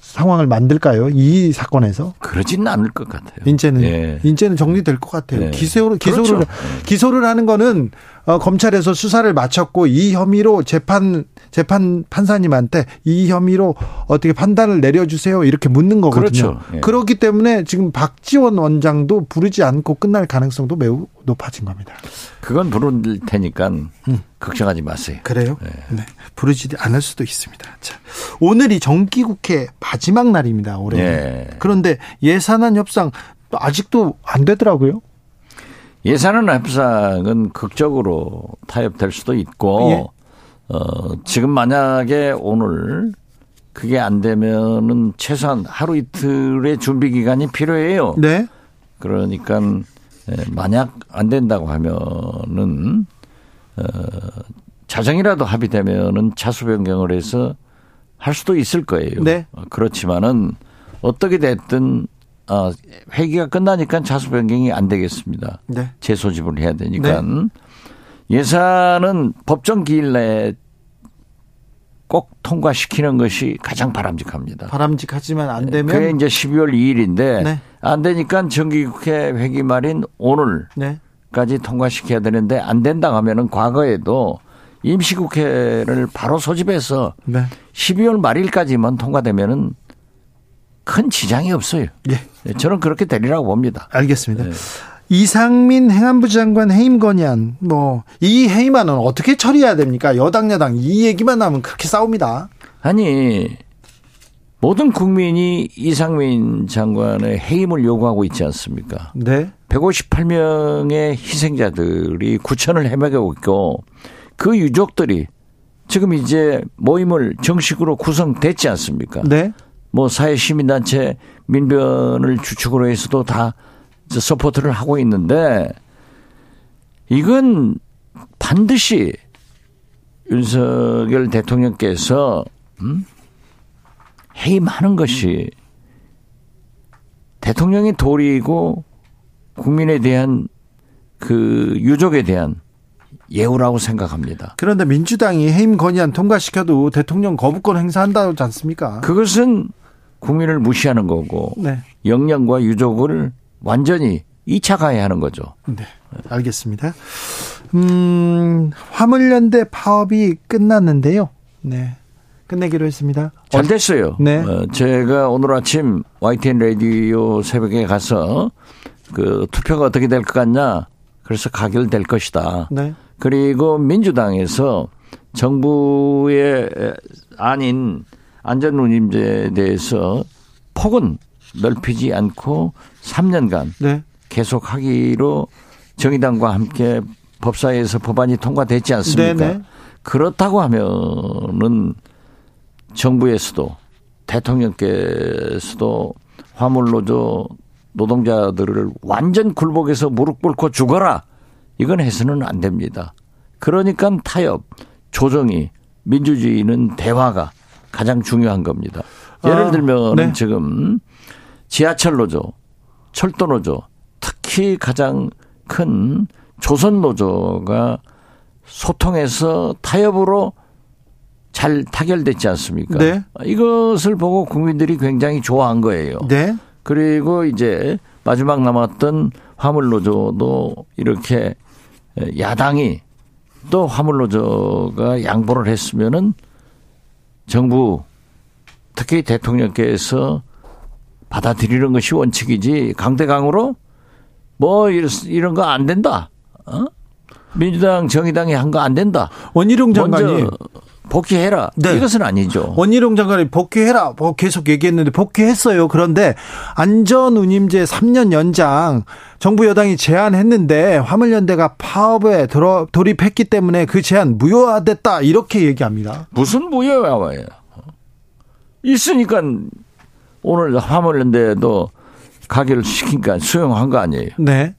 상황을 만들까요? 이 사건에서? 그러지는 않을 것 같아요. 인제는 예. 인제는 정리될 것 같아요. 예. 기소를 기소를 그렇죠. 예. 기소를 하는 거는 어, 검찰에서 수사를 마쳤고 이 혐의로 재판 재판 판사님한테 이 혐의로 어떻게 판단을 내려주세요 이렇게 묻는 거거든요. 그렇죠. 예. 그렇기 때문에 지금 박지원 원장도 부르지 않고 끝날 가능성도 매우 높아진 겁니다. 그건 부를 테니까 음. 걱정하지 마세요. 그래요? 네. 네. 부르지 않을 수도 있습니다. 자, 오늘이 정기국회 마지막 날입니다. 올해. 네. 그런데 예산안 협상 아직도 안 되더라고요. 예산안 협상은 극적으로 타협될 수도 있고 예. 어, 지금 만약에 오늘 그게 안 되면은 최소한 하루 이틀의 준비 기간이 필요해요. 네. 그러니까 만약 안 된다고 하면은 어, 자정이라도 합의되면은 차수 변경을 해서 할 수도 있을 거예요. 네. 어, 그렇지만은 어떻게 됐든 어, 회기가 끝나니까 차수 변경이 안 되겠습니다. 네. 재소집을 해야 되니까 네. 예산은 법정 기일 내에 꼭 통과시키는 것이 가장 바람직합니다. 바람직하지만 안 되면 그게 이제 12월 2일인데 네. 안 되니까 정기국회 회기 말인 오늘까지 네. 통과시켜야 되는데 안 된다 하면은 과거에도 임시국회를 바로 소집해서 네. 12월 말일까지만 통과되면은 큰 지장이 없어요. 예. 네, 저는 그렇게 되리라고 봅니다. 알겠습니다. 네. 이상민 행안부 장관 해임 건의안 뭐 이 해임안은 어떻게 처리해야 됩니까? 여당 여당 이 얘기만 나오면 그렇게 싸웁니다. 아니 모든 국민이 이상민 장관의 해임을 요구하고 있지 않습니까? 네. 158명의 희생자들이 구천을 헤매고 있고 그 유족들이 지금 이제 모임을 정식으로 구성됐지 않습니까? 네. 뭐 사회 시민단체 민변을 주축으로 해서도 다 support를 하고 있는데 이건 반드시 윤석열 대통령께서 음? 해임하는 것이 대통령의 도리이고 국민에 대한 그 유족에 대한 예우라고 생각합니다. 그런데 민주당이 해임 건의안 통과시켜도 대통령 거부권 행사한다지 않습니까? 그것은 국민을 무시하는 거고 네. 영령과 유족을 완전히 2차 가해하는 거죠. 네. 알겠습니다. 음, 화물연대 파업이 끝났는데요. 네. 끝내기로 했습니다. 잘 됐어요. 네. 어, 제가 오늘 아침 YTN 라디오 새벽에 가서 그 투표가 어떻게 될 것 같냐. 그래서 가결될 것이다. 네. 그리고 민주당에서 정부의 아닌 안전운임제에 대해서 폭은 넓히지 않고 3년간 네. 계속하기로 정의당과 함께 법사위에서 법안이 통과됐지 않습니까? 네네. 네. 그렇다고 하면은 정부에서도 대통령께서도 화물노조 노동자들을 완전 굴복해서 무릎 꿇고 죽어라. 이건 해서는 안 됩니다. 그러니까 타협, 조정이 민주주의는 대화가 가장 중요한 겁니다. 예를 아, 들면 네. 지금 지하철 노조, 철도 노조, 특히 가장 큰 조선 노조가 소통해서 타협으로 잘 타결됐지 않습니까? 네. 이것을 보고 국민들이 굉장히 좋아한 거예요. 네. 그리고 이제 마지막 남았던 화물노조도 이렇게 야당이 또 화물노조가 양보를 했으면은 정부 특히 대통령께서 받아들이는 것이 원칙이지 강대강으로 뭐 이런 거 안 된다. 어? 민주당 정의당이 한 거 안 된다. 원희룡 장관이 복귀해라. 네. 이것은 아니죠. 원희룡 장관이 복귀해라. 뭐 계속 얘기했는데 복귀했어요. 그런데 안전운임제 3년 연장 정부 여당이 제안했는데 화물연대가 파업에 들어 돌입했기 때문에 그 제안 무효화됐다. 이렇게 얘기합니다. 무슨 무효화예요? 있으니까 오늘 화물연대도 가결을 시키니까 수용한 거 아니에요. 네.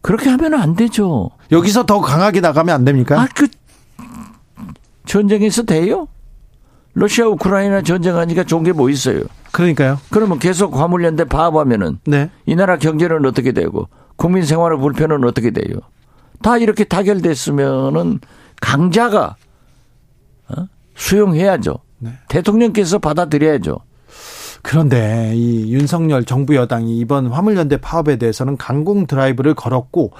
그렇게 하면 안 되죠. 여기서 더 강하게 나가면 안 됩니까? 아, 그 전쟁에서 돼요? 러시아 우크라이나 전쟁하니까 좋은 게 뭐 있어요? 그러니까요. 그러면 계속 화물연대 파업하면은 네. 이 나라 경제는 어떻게 되고 국민 생활의 불편은 어떻게 돼요? 다 이렇게 타결됐으면은 강자가 어? 수용해야죠. 네. 대통령께서 받아들여야죠. 그런데 이 윤석열 정부 여당이 이번 화물연대 파업에 대해서는 강공 드라이브를 걸었고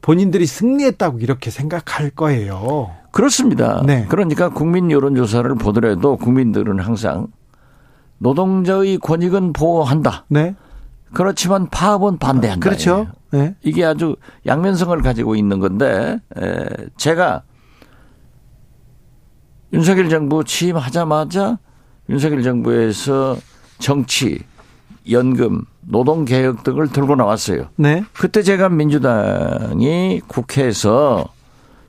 본인들이 승리했다고 이렇게 생각할 거예요. 그렇습니다. 네. 그러니까 국민 여론조사를 보더라도 국민들은 항상 노동자의 권익은 보호한다. 네. 그렇지만 파업은 반대한다. 그렇죠. 네. 이게 아주 양면성을 가지고 있는 건데 에, 제가 윤석열 정부 취임하자마자 윤석열 정부에서 정치, 연금, 노동 개혁 등을 들고 나왔어요. 네. 그때 제가 민주당이 국회에서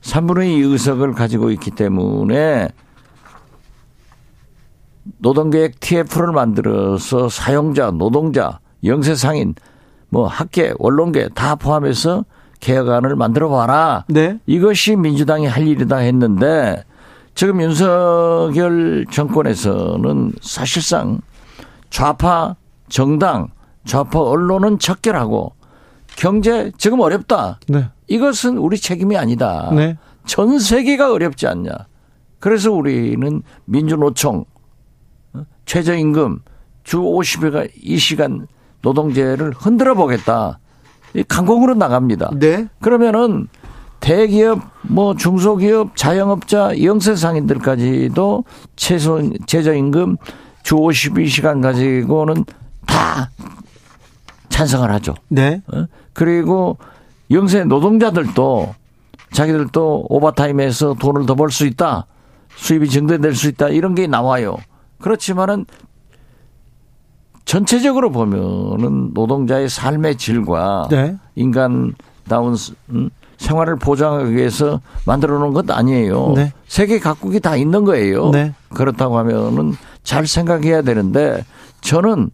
3분의 2 의석을 가지고 있기 때문에 노동계획 TF를 만들어서 사용자, 노동자, 영세상인, 뭐 학계, 언론계 다 포함해서 개혁안을 만들어 봐라. 네. 이것이 민주당이 할 일이다 했는데 지금 윤석열 정권에서는 사실상 좌파 정당, 좌파 언론은 척결하고 경제 지금 어렵다. 네. 이것은 우리 책임이 아니다. 네. 전 세계가 어렵지 않냐. 그래서 우리는 민주노총, 어? 최저임금, 주 50여 이 시간 노동제를 흔들어 보겠다. 강공으로 나갑니다. 네. 그러면은 대기업, 뭐 중소기업, 자영업자, 영세 상인들까지도 최소 최저임금 주 52시간 가지고는 다 찬성을 하죠. 네. 어? 그리고 영세 노동자들도 자기들도 오버타임에서 돈을 더 벌 수 있다. 수입이 증대될 수 있다. 이런 게 나와요. 그렇지만은 전체적으로 보면은 노동자의 삶의 질과 네. 인간다운 음, 생활을 보장하기 위해서 만들어 놓은 것 아니에요. 네. 세계 각국이 다 있는 거예요. 네. 그렇다고 하면은 잘 생각해야 되는데 저는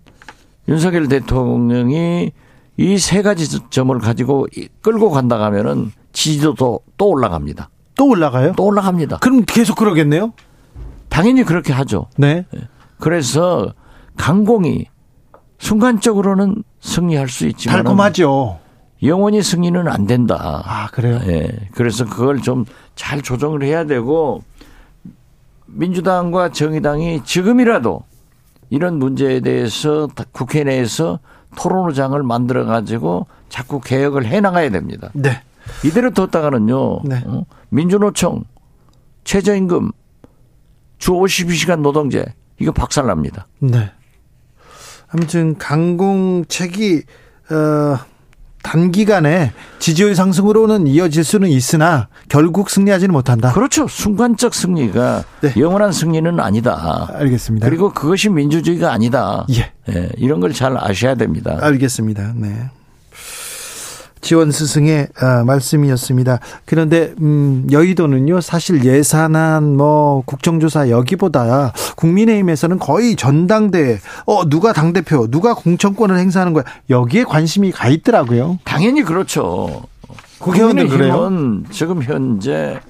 윤석열 대통령이 이 세 가지 점을 가지고 끌고 간다 하면은 지지도도 또 올라갑니다. 또 올라가요? 또 올라갑니다. 그럼 계속 그러겠네요? 당연히 그렇게 하죠. 네. 그래서 강공이 순간적으로는 승리할 수 있지만 달콤하죠. 영원히 승리는 안 된다. 아, 그래요? 예. 그래서 그걸 좀 잘 조정을 해야 되고 민주당과 정의당이 지금이라도 이런 문제에 대해서 국회 내에서 토론의장을 만들어 가지고 자꾸 개혁을 해 나가야 됩니다. 네. 이대로 뒀다가는요. 네. 어? 민주노총 최저임금 주 52시간 노동제 이거 박살납니다. 네. 아무튼 강공책이 어 단기간에 지지율 상승으로는 이어질 수는 있으나 결국 승리하지는 못한다. 그렇죠. 순간적 승리가 네. 영원한 승리는 아니다. 알겠습니다. 그리고 그것이 민주주의가 아니다. 예. 예 이런 걸 잘 아셔야 됩니다. 알겠습니다. 네. 지원 스승의 아, 말씀이었습니다. 그런데 음, 여의도는요 사실 예산안 뭐 국정조사 여기보다 국민의힘에서는 거의 전당대회 어 누가 당 대표 누가 공천권을 행사하는 거야 여기에 관심이 가 있더라고요. 당연히 그렇죠. 국회의원들 그래요. 지금 현재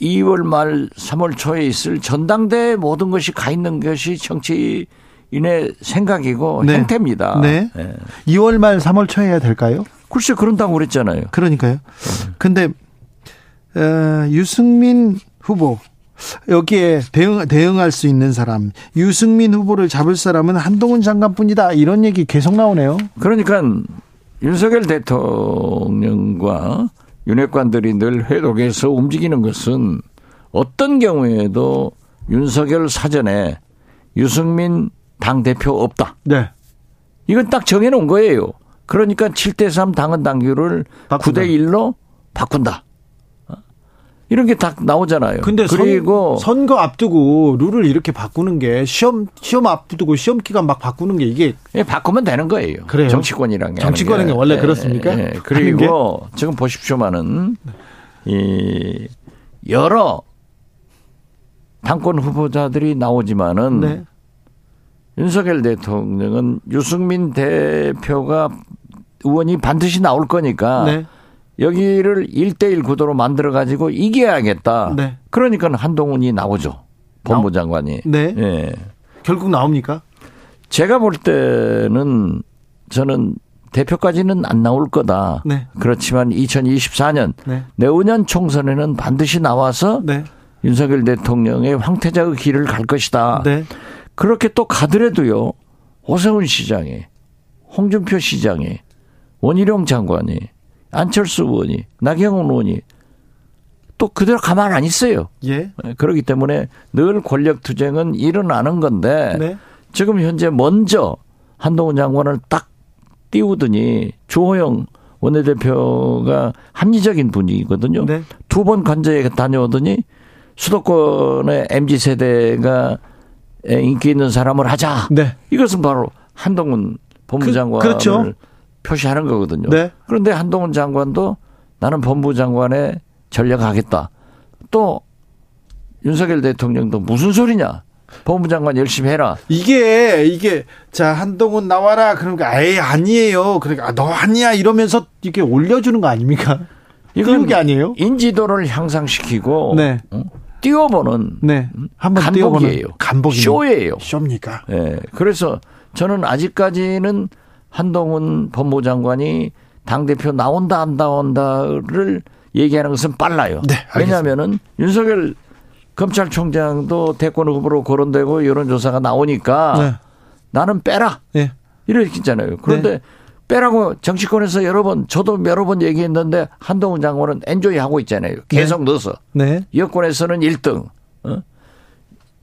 2월 말 3월 초에 있을 전당대회 모든 것이 가 있는 것이 정치 인의 생각이고 네. 행태입니다. 네. 네. 2월 말 3월 초에 해야 될까요? 글쎄 그런다고 그랬잖아요. 그러니까요. 네. 근데 어, 유승민 후보 여기에 대응 대응할 수 있는 사람 유승민 후보를 잡을 사람은 한동훈 장관뿐이다 이런 얘기 계속 나오네요. 그러니까 윤석열 대통령과 윤핵관들이 늘 회독에서 움직이는 것은 어떤 경우에도 윤석열 사전에 유승민 당 대표 없다. 네. 이건 딱 정해놓은 거예요. 그러니까 7대3 당헌 당규를 바꾼다. 9대 1로 바꾼다. 어? 이런 게딱 나오잖아요. 근데 그리고 선, 거 앞두고 룰을 이렇게 바꾸는 게 시험 시험 앞두고 시험 기간 막 바꾸는 게 이게 예, 바꾸면 되는 거예요. 그래요. 정치권이란 게 정치권은 게 원래 예, 그렇습니까? 예, 그리고 지금 보십시오만은 이 여러 당권 후보자들이 나오지만은 네. 윤석열 대통령은 유승민 대표가 의원이 반드시 나올 거니까 네. 여기를 1대1 구도로 만들어 가지고 이겨야겠다. 네. 그러니까 한동훈이 나오죠. 법무 장관이. 네. 예. 결국 나옵니까? 제가 볼 때는 저는 대표까지는 안 나올 거다. 네. 그렇지만 2024년 내후년 총선에는 반드시 나와서 네. 윤석열 대통령의 황태자의 길을 갈 것이다. 네. 그렇게 또 가더라도요. 오세훈 시장이, 홍준표 시장이, 원희룡 장관이, 안철수 의원이, 나경원 의원이 또 그대로 가만 안 있어요. 예. 네, 그렇기 때문에 늘 권력 투쟁은 일어나는 건데 네. 지금 현재 먼저 한동훈 장관을 딱 띄우더니 주호영 원내대표가 합리적인 분위기거든요. 네. 두번 관저에 다녀오더니 수도권의 MZ 세대가 인기 있는 사람을 하자. 네. 이것은 바로 한동훈 법무장관을 그, 그렇죠. 표시하는 거거든요. 네. 그런데 한동훈 장관도 나는 법무장관에 전략하겠다. 또 윤석열 대통령도 무슨 소리냐? 법무장관 열심히 해라. 이게 이게 자 한동훈 나와라 그러니까 아예 아니에요. 그러니까 아, 너 아니야 이러면서 이렇게 올려주는 거 아닙니까? 이건 게 아니에요? 인지도를 향상시키고 네. 어? 띄워보는 네. 한번 간복이에요. 간복 쇼예요. 쇼입니까? 네. 그래서 저는 아직까지는 한동훈 법무장관이 당 대표 나온다 안 나온다를 얘기하는 것은 빨라요. 네, 왜냐하면은 윤석열 검찰총장도 대권 후보로 거론되고 여론조사가 나오니까 네. 나는 빼라. 네. 이렇게 했잖아요. 그런데 네. 빼라고 정치권에서 여러 번 저도 여러 번 얘기했는데 한동훈 장관은 엔조이 하고 있잖아요. 계속 네. 넣어서. 네. 여권에서는 1등. 어?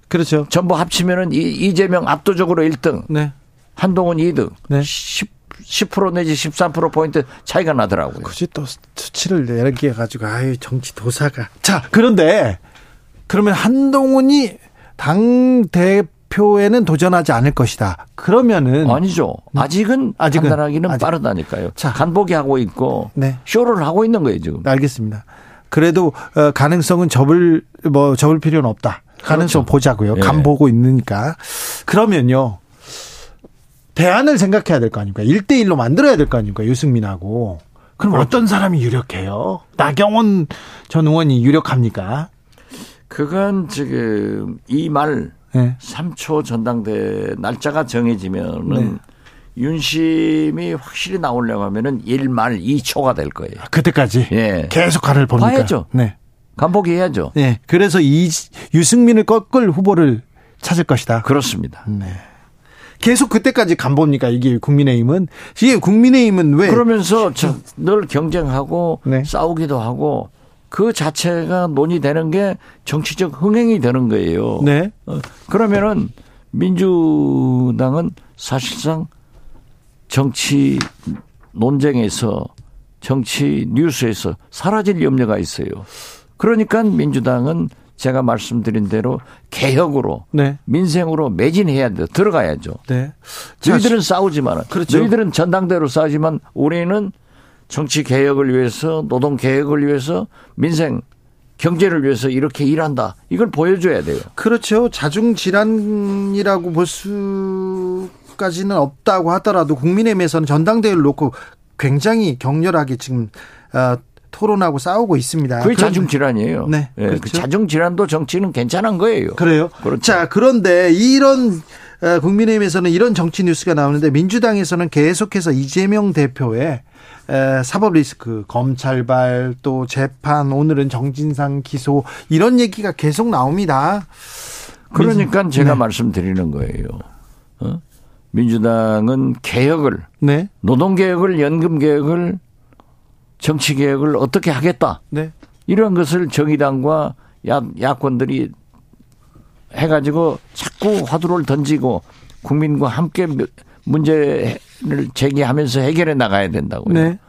그렇죠. 전부 합치면은 이재명 압도적으로 1등. 네. 한동훈 2등. 네. 10 10% 내지 13%포인트 차이가 나더라고요. 굳이 또 수치를 내게 가지고 아유 정치 도사가. 자, 그런데 그러면 한동훈이 당 대표 에는 도전하지 않을 것이다. 그러면은 아니죠. 아직은 아직은 판단하기는 아직. 빠르다니까요. 자, 간보기 하고 있고 네. 쇼를 하고 있는 거예요, 지금. 알겠습니다. 그래도 어, 가능성은 접을 뭐 접을 필요는 없다. 가능성 그렇죠. 보자고요. 간 예. 보고 있으니까. 그러면요. 대안을 생각해야 될 거 아닙니까? 1대1로 만들어야 될 거 아닙니까? 유승민하고. 그럼 그렇죠. 어떤 사람이 유력해요? 나경원 전 의원이 유력합니까? 그건 지금 이 말 네. 3초 전당대 날짜가 정해지면은 네. 윤심이 확실히 나오려고 하면은 1말 2초가 될 거예요. 그때까지? 예. 계속 가를 봅니까? 봐야죠. 네. 간보기 해야죠. 네. 그래서 이 유승민을 꺾을 후보를 찾을 것이다. 그렇습니다. 네. 계속 그때까지 간 봅니까? 이게 국민의힘은 이게 국민의힘은 왜 그러면서 늘 경쟁하고 네. 싸우기도 하고 그 자체가 논의되는 게 정치적 흥행이 되는 거예요. 네. 어, 그러면은 민주당은 사실상 정치 논쟁에서 정치 뉴스에서 사라질 염려가 있어요. 그러니까 민주당은 제가 말씀드린 대로 개혁으로 네. 민생으로 매진해야 돼 들어가야죠. 네. 저희들은 싸우지만 그렇죠. 저희들은 전당대로 싸우지만 우리는 정치 개혁을 위해서 노동 개혁을 위해서 민생 경제를 위해서 이렇게 일한다. 이걸 보여줘야 돼요. 그렇죠. 자중 질환이라고 볼 수까지는 없다고 하더라도 국민의힘에서는 전당대회를 놓고 굉장히 격렬하게 지금 어, 토론하고 싸우고 있습니다. 그게 자중 질환이에요. 네. 네. 그렇죠. 그 자중 질환도 정치는 괜찮은 거예요. 그래요. 그렇죠. 자, 그런데 이런 어, 국민의힘에서는 이런 정치 뉴스가 나오는데 민주당에서는 계속해서 이재명 대표의 사법 리스크, 검찰발, 또 재판, 오늘은 정진상 기소 이런 얘기가 계속 나옵니다. 그러니까 제가 네. 말씀드리는 거예요. 어? 민주당은 개혁을, 네. 노동 개혁을, 연금 개혁을 정치 개혁을 어떻게 하겠다. 네. 이런 것을 정의당과 야, 야권들이 해가지고 자꾸 화두를 던지고 국민과 함께 문제를 제기하면서 해결해 나가야 된다고요. 네.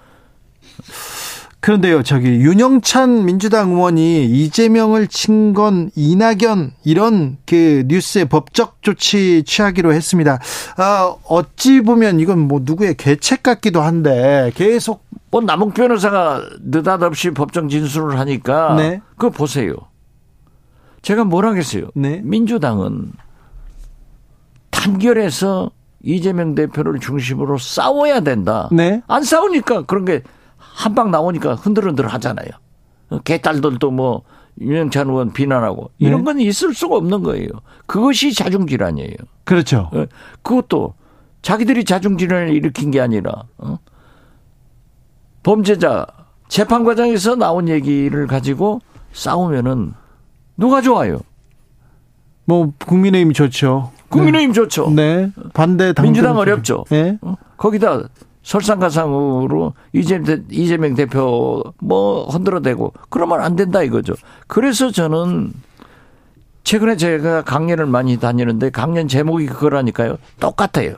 그런데요, 저기 윤영찬 민주당 의원이 이재명을 친 건 이낙연 이런 그 뉴스에 법적 조치 취하기로 했습니다. 아, 어찌 보면 이건 뭐 누구의 계책 같기도 한데 계속 뭐 남욱 변호사가 느닷없이 법정 진술을 하니까 네. 그거 보세요. 제가 뭘 하겠어요. 네. 민주당은 단결해서 이재명 대표를 중심으로 싸워야 된다. 네. 안 싸우니까 그런 게 한 방 나오니까 흔들흔들 하잖아요. 개딸들도 뭐 윤영찬 의원 비난하고 이런 네. 건 있을 수가 없는 거예요. 그것이 자중질환이에요. 그렇죠. 어, 그것도 자기들이 자중질환을 일으킨 게 아니라 어? 범죄자 재판 과정에서 나온 얘기를 가지고 싸우면은 누가 좋아요? 뭐 국민의힘이 좋죠. 국민의힘 좋죠. 네. 반대 당 민주당 어렵죠. 네. 어? 거기다 설상가상으로 이재명, 이재명 대표 뭐 흔들어대고 그러면 안 된다 이거죠. 그래서 저는 최근에 제가 강연을 많이 다니는데 강연 제목이 그거라니까요. 똑같아요.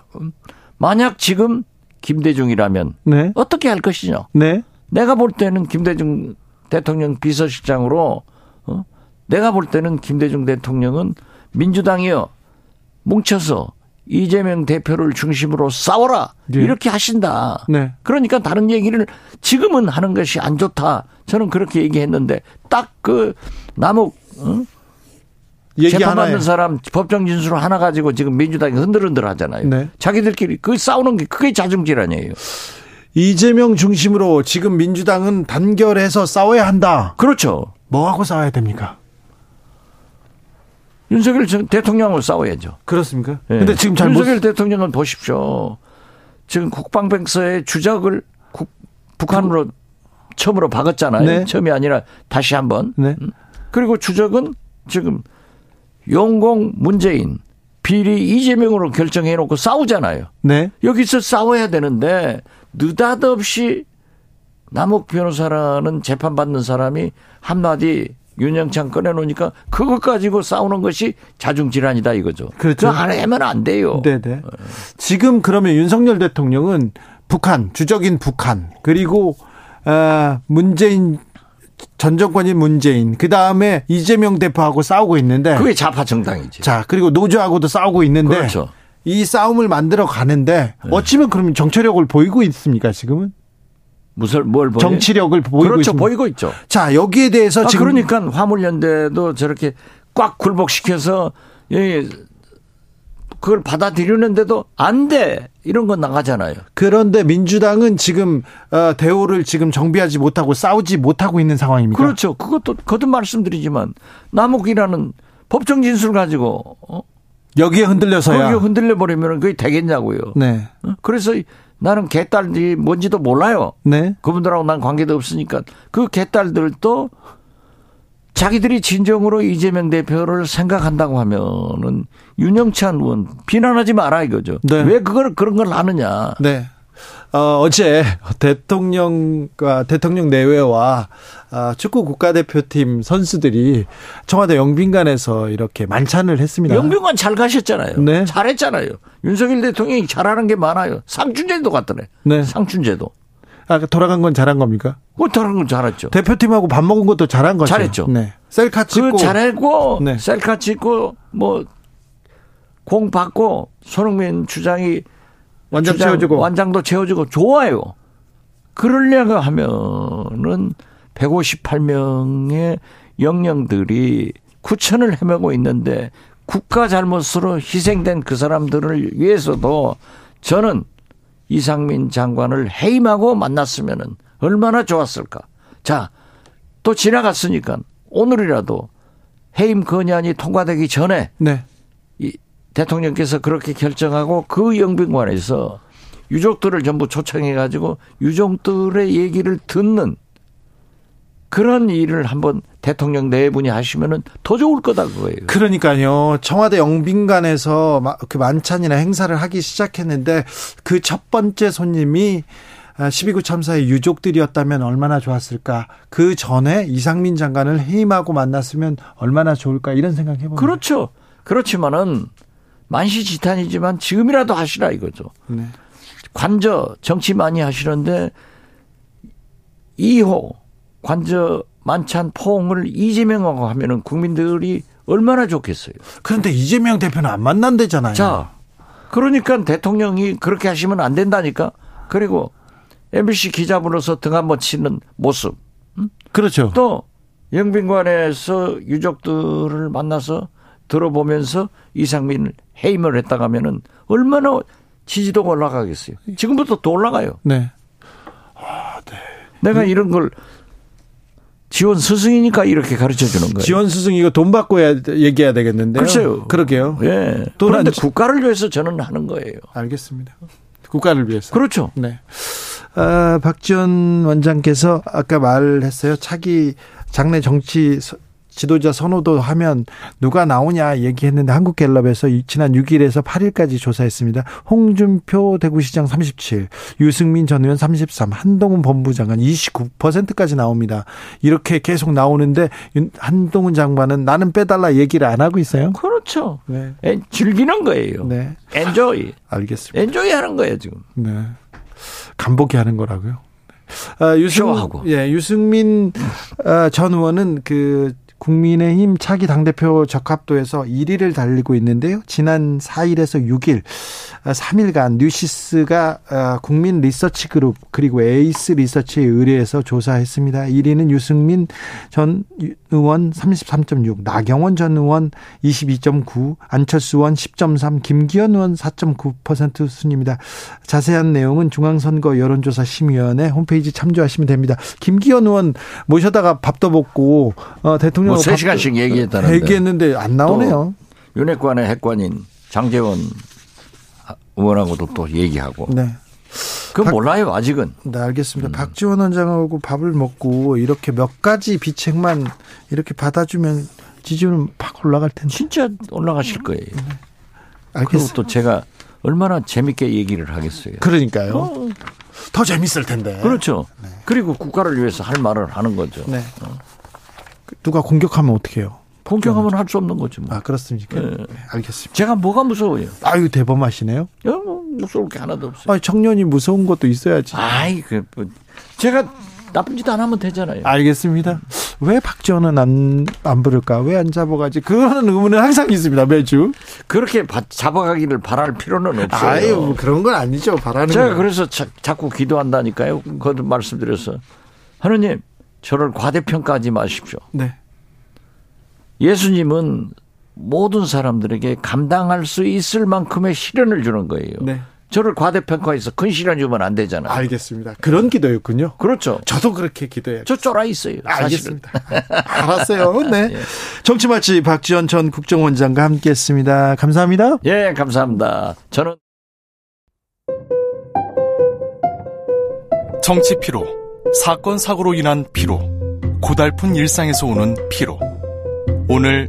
만약 지금 김대중이라면 네. 어떻게 할 것이냐. 네. 내가 볼 때는 김대중 대통령 비서실장으로 어? 내가 볼 때는 김대중 대통령은 민주당이요 뭉쳐서 이재명 대표를 중심으로 싸워라 네. 이렇게 하신다. 네. 그러니까 다른 얘기를 지금은 하는 것이 안 좋다. 저는 그렇게 얘기했는데 딱 그 남욱 어? 재판받는 사람 법정 진술 하나 가지고 지금 민주당이 흔들흔들 하잖아요. 네. 자기들끼리 그 싸우는 게 그게 자중질 아니에요. 이재명 중심으로 지금 민주당은 단결해서 싸워야 한다. 그렇죠. 뭐하고 싸워야 됩니까? 윤석열 대통령을 싸워야죠. 그렇습니까? 네. 근데 지금 잘 윤석열 못... 대통령은 보십시오. 지금 국방백서의 주적을 국, 북한으로 처음으로 박았잖아요. 네. 처음이 아니라 다시 한번. 네. 음. 그리고 주적은 지금 용공 문재인 비리 이재명으로 결정해 놓고 싸우잖아요. 네. 여기서 싸워야 되는데 느닷없이 남욱 변호사라는 재판받는 사람이 한마디 윤영창 꺼내놓으니까 그것 가지고 싸우는 것이 자중질환이다 이거죠. 그렇죠. 안 하면 안 돼요. 네네. 지금 그러면 윤석열 대통령은 북한, 주적인 북한, 그리고, 어, 문재인 전 정권인 문재인, 그 다음에 이재명 대표하고 싸우고 있는데. 그게 좌파 정당이지. 자, 그리고 노조하고도 싸우고 있는데. 그렇죠. 이 싸움을 만들어 가는데 네. 어찌면 그러면 정치력을 보이고 있습니까 지금은? 무슨 뭘 보여? 정치력을 보이고 그렇죠 있습니다. 보이고 있죠. 자 여기에 대해서 아, 지금 그러니까 화물연대도 저렇게 꽉 굴복시켜서 예, 그걸 받아들이는데도 안 돼. 이런 건 나가잖아요. 그런데 민주당은 지금 어, 대우를 지금 정비하지 못하고 싸우지 못하고 있는 상황입니다. 그렇죠. 그것도 거듭 말씀드리지만 남욱이라는 법정 진술 가지고 어? 여기에 흔들려서야 여기에 흔들려 버리면 그게 되겠냐고요. 네. 어? 그래서 나는 개딸이 뭔지도 몰라요. 네. 그분들하고 난 관계도 없으니까 그 개딸들도 자기들이 진정으로 이재명 대표를 생각한다고 하면은 윤영찬 의원 비난하지 마라 이거죠. 네. 왜 그걸 그런 걸 하느냐. 네. 어, 어제 대통령과 대통령 내외와 어, 축구 국가대표팀 선수들이 청와대 영빈관에서 이렇게 만찬을 했습니다. 영빈관 잘 가셨잖아요. 네. 잘했잖아요. 윤석열 대통령이 잘하는 게 많아요. 상춘제도 갔더래. 네. 상춘제도. 아, 돌아간 건 잘한 겁니까? 뭐 돌아간 건 잘했죠. 대표팀하고 밥 먹은 것도 잘한 거죠. 잘했죠. 네. 셀카 찍고. 그 잘했고, 네. 셀카 찍고, 뭐, 공 받고, 손흥민 주장이 완장 채워주고 완장도 채워주고 좋아요. 그러려고 하면은 158명의 영령들이 구천을 헤매고 있는데 국가 잘못으로 희생된 그 사람들을 위해서도 저는 이상민 장관을 해임하고 만났으면은 얼마나 좋았을까. 자, 또 지나갔으니까 오늘이라도 해임 건의안이 통과되기 전에 네. 이 대통령께서 그렇게 결정하고 그 영빈관에서 유족들을 전부 초청해 가지고 유족들의 얘기를 듣는 그런 일을 한번 대통령 네 분이 하시면은 더 좋을 거다 그거예요. 그러니까요. 청와대 영빈관에서 그 만찬이나 행사를 하기 시작했는데 그 첫 번째 손님이 12구 아, 참사의 유족들이었다면 얼마나 좋았을까. 그 전에 이상민 장관을 해임하고 만났으면 얼마나 좋을까 이런 생각 해봅니다. 그렇죠. 그렇지만은 만시지탄이지만 지금이라도 하시라 이거죠. 네. 관저 정치 많이 하시는데 2호 관저 만찬 포옹을 이재명하고 하면은 국민들이 얼마나 좋겠어요. 그런데 이재명 대표는 안 만난대잖아요. 자, 그러니까 대통령이 그렇게 하시면 안 된다니까. 그리고 MBC 기자분으로서 등 한번 치는 모습. 음? 그렇죠. 또 영빈관에서 유족들을 만나서 들어보면서 이상민을 해임을 했다가 하면은 얼마나 지지도가 올라가겠어요. 지금부터 더 올라가요. 네. 아, 네. 내가 이런 걸 지원 스승이니까 이렇게 가르쳐 주는 거예요. 지원 스승 이거 돈 받고 얘기해야 되겠는데요. 글쎄요. 그러게요. 예. 그런데 국가를 위해서 저는 하는 거예요. 알겠습니다. 국가를 위해서. 그렇죠. 네. 아, 박지원 원장께서 아까 말했어요. 차기 장래 정치 지도자 선호도 하면 누가 나오냐 얘기했는데 한국갤럽에서 지난 6일에서 8일까지 조사했습니다. 홍준표 대구시장 37, 유승민 전 의원 33, 한동훈 법무장관 29%까지 나옵니다. 이렇게 계속 나오는데 한동훈 장관은 나는 빼달라 얘기를 안 하고 있어요. 그렇죠. 네. 즐기는 거예요. 네. 엔조이. 알겠습니다. 엔조이 하는 거예요 지금. 네. 간보기 하는 거라고요. 아, 유승, 쇼하고. 예, 유승민 아, 전 의원은 그 국민의힘 차기 당대표 적합도에서 1위를 달리고 있는데요. 지난 4일에서 6일, 3일간 아, 뉴시스가 아, 국민 리서치 그룹 그리고 에이스 리서치에 의뢰해서 조사했습니다. 1위는 유승민 전 의원 33.6, 나경원 전 의원 22.9, 안철수 의원 10.3, 김기현 의원 4.9% 순입니다. 자세한 내용은 중앙선거 여론조사 심의위원회 홈페이지 참조하시면 됩니다. 김기현 의원 모셔다가 밥도 먹고 어, 대통령 뭐 3시간씩 얘기했다는데. 얘기했는데 안 나오네요. 윤핵관의 핵관인 장재원 의원하고도 또 얘기하고. 네. 그건 몰라요, 아직은. 네, 알겠습니다. 음. 박지원 원장하고 밥을 먹고 이렇게 몇 가지 비책만 이렇게 받아주면 지지율은 팍 올라갈 텐데. 진짜 올라가실 거예요. 네. 알겠습니다. 그리고 또 제가 얼마나 재밌게 얘기를 하겠어요. 그러니까요. 어. 더 재밌을 텐데. 그렇죠. 네. 그리고 국가를 위해서 할 말을 하는 거죠. 네. 어. 누가 공격하면 어떡해요? 공격하면 할 수 없는 거죠. 뭐. 아, 그렇습니까? 네. 네, 알겠습니다. 제가 뭐가 무서워요? 아유, 대범하시네요? 야, 뭐, 무서울 게 하나도 없어요. 아 청년이 무서운 것도 있어야지. 아이, 그, 뭐, 제가 나쁜 짓 안 하면 되잖아요. 알겠습니다. 왜 박지원은 안, 안 부를까? 왜 안 잡아가지? 그런 의문은 항상 있습니다, 매주. 그렇게 바, 잡아가기를 바랄 필요는 없어요. 아유, 뭐 그런 건 아니죠. 바라는 제가 건. 그래서 자, 자꾸 기도한다니까요. 그것도 말씀드려서. 하느님, 저를 과대평가하지 마십시오. 네. 예수님은 모든 사람들에게 감당할 수 있을 만큼의 시련을 주는 거예요. 네. 저를 과대평가해서 큰 시련 주면 안 되잖아요. 알겠습니다. 그런 기도였군요. 그렇죠. 저도 그렇게 기도해요. 저 쫄아 있어요. 알겠습니다. 알았어요. 네. 예. 정치 마치 박지원 전 국정원장과 함께했습니다. 감사합니다. 예, 감사합니다. 저는 정치 피로, 사건 사고로 인한 피로, 고달픈 일상에서 오는 피로. 오늘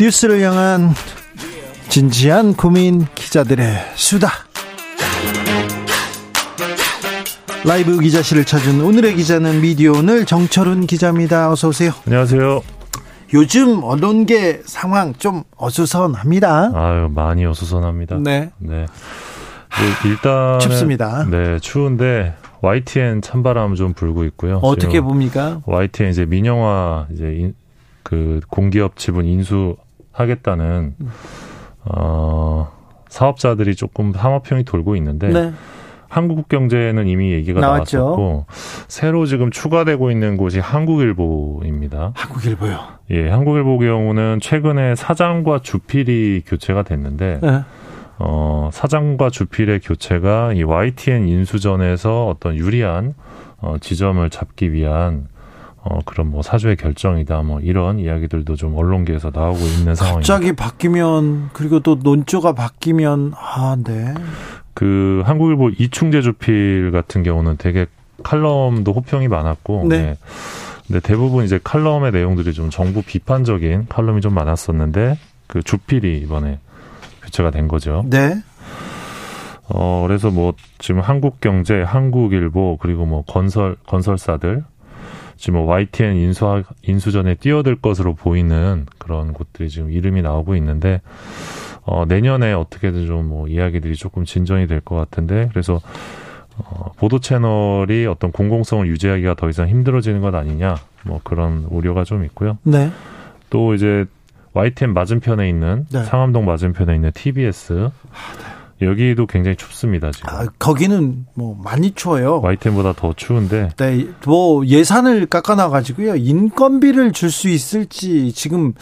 뉴스를 향한 진지한 고민 기자들의 수다. 라이브 기자실을 찾은 오늘의 기자는 미디어 오늘 정철훈 기자입니다. 어서 오세요. 안녕하세요. 요즘 언론계 상황 좀 어수선합니다. 아유 많이 어수선합니다. 네. 네. 일단 춥습니다. 네 추운데 YTN 찬바람 좀 불고 있고요. 어떻게 봅니까? YTN 이제 민영화 이제 인, 그 공기업 지분 인수 하겠다는 어, 사업자들이 조금 상업평이 돌고 있는데 네. 한국 경제는 이미 얘기가 나왔죠. 나왔었고 새로 지금 추가되고 있는 곳이 한국일보입니다. 한국일보요. 예, 한국일보 경우는 최근에 사장과 주필이 교체가 됐는데 네. 어, 사장과 주필의 교체가 이 YTN 인수전에서 어떤 유리한 어, 지점을 잡기 위한 어, 그런 뭐 사주의 결정이다 뭐 이런 이야기들도 좀 언론계에서 나오고 있는 상황입니다. 갑자기 바뀌면 그리고 또 논조가 바뀌면 아, 네. 그 한국일보 이충재 주필 같은 경우는 되게 칼럼도 호평이 많았고 네. 네. 근데 대부분 이제 칼럼의 내용들이 좀 정부 비판적인 칼럼이 좀 많았었는데 그 주필이 이번에 교체가 된 거죠. 네. 어, 그래서 뭐 지금 한국경제, 한국일보 그리고 뭐 건설 건설사들 지금 뭐 YTN 인수 인수전에 뛰어들 것으로 보이는 그런 곳들이 지금 이름이 나오고 있는데 어, 내년에 어떻게든 좀 뭐 이야기들이 조금 진전이 될 것 같은데 그래서 어, 보도 채널이 어떤 공공성을 유지하기가 더 이상 힘들어지는 것 아니냐 뭐 그런 우려가 좀 있고요. 네. 또 이제 YTN 맞은편에 있는 네. 상암동 맞은편에 있는 TBS 여기도 굉장히 춥습니다 지금. 아, 거기는 뭐 많이 추워요. 와이텐보다 더 추운데. 네, 뭐 예산을 깎아놔 가지고요 인건비를 줄 수 있을지 지금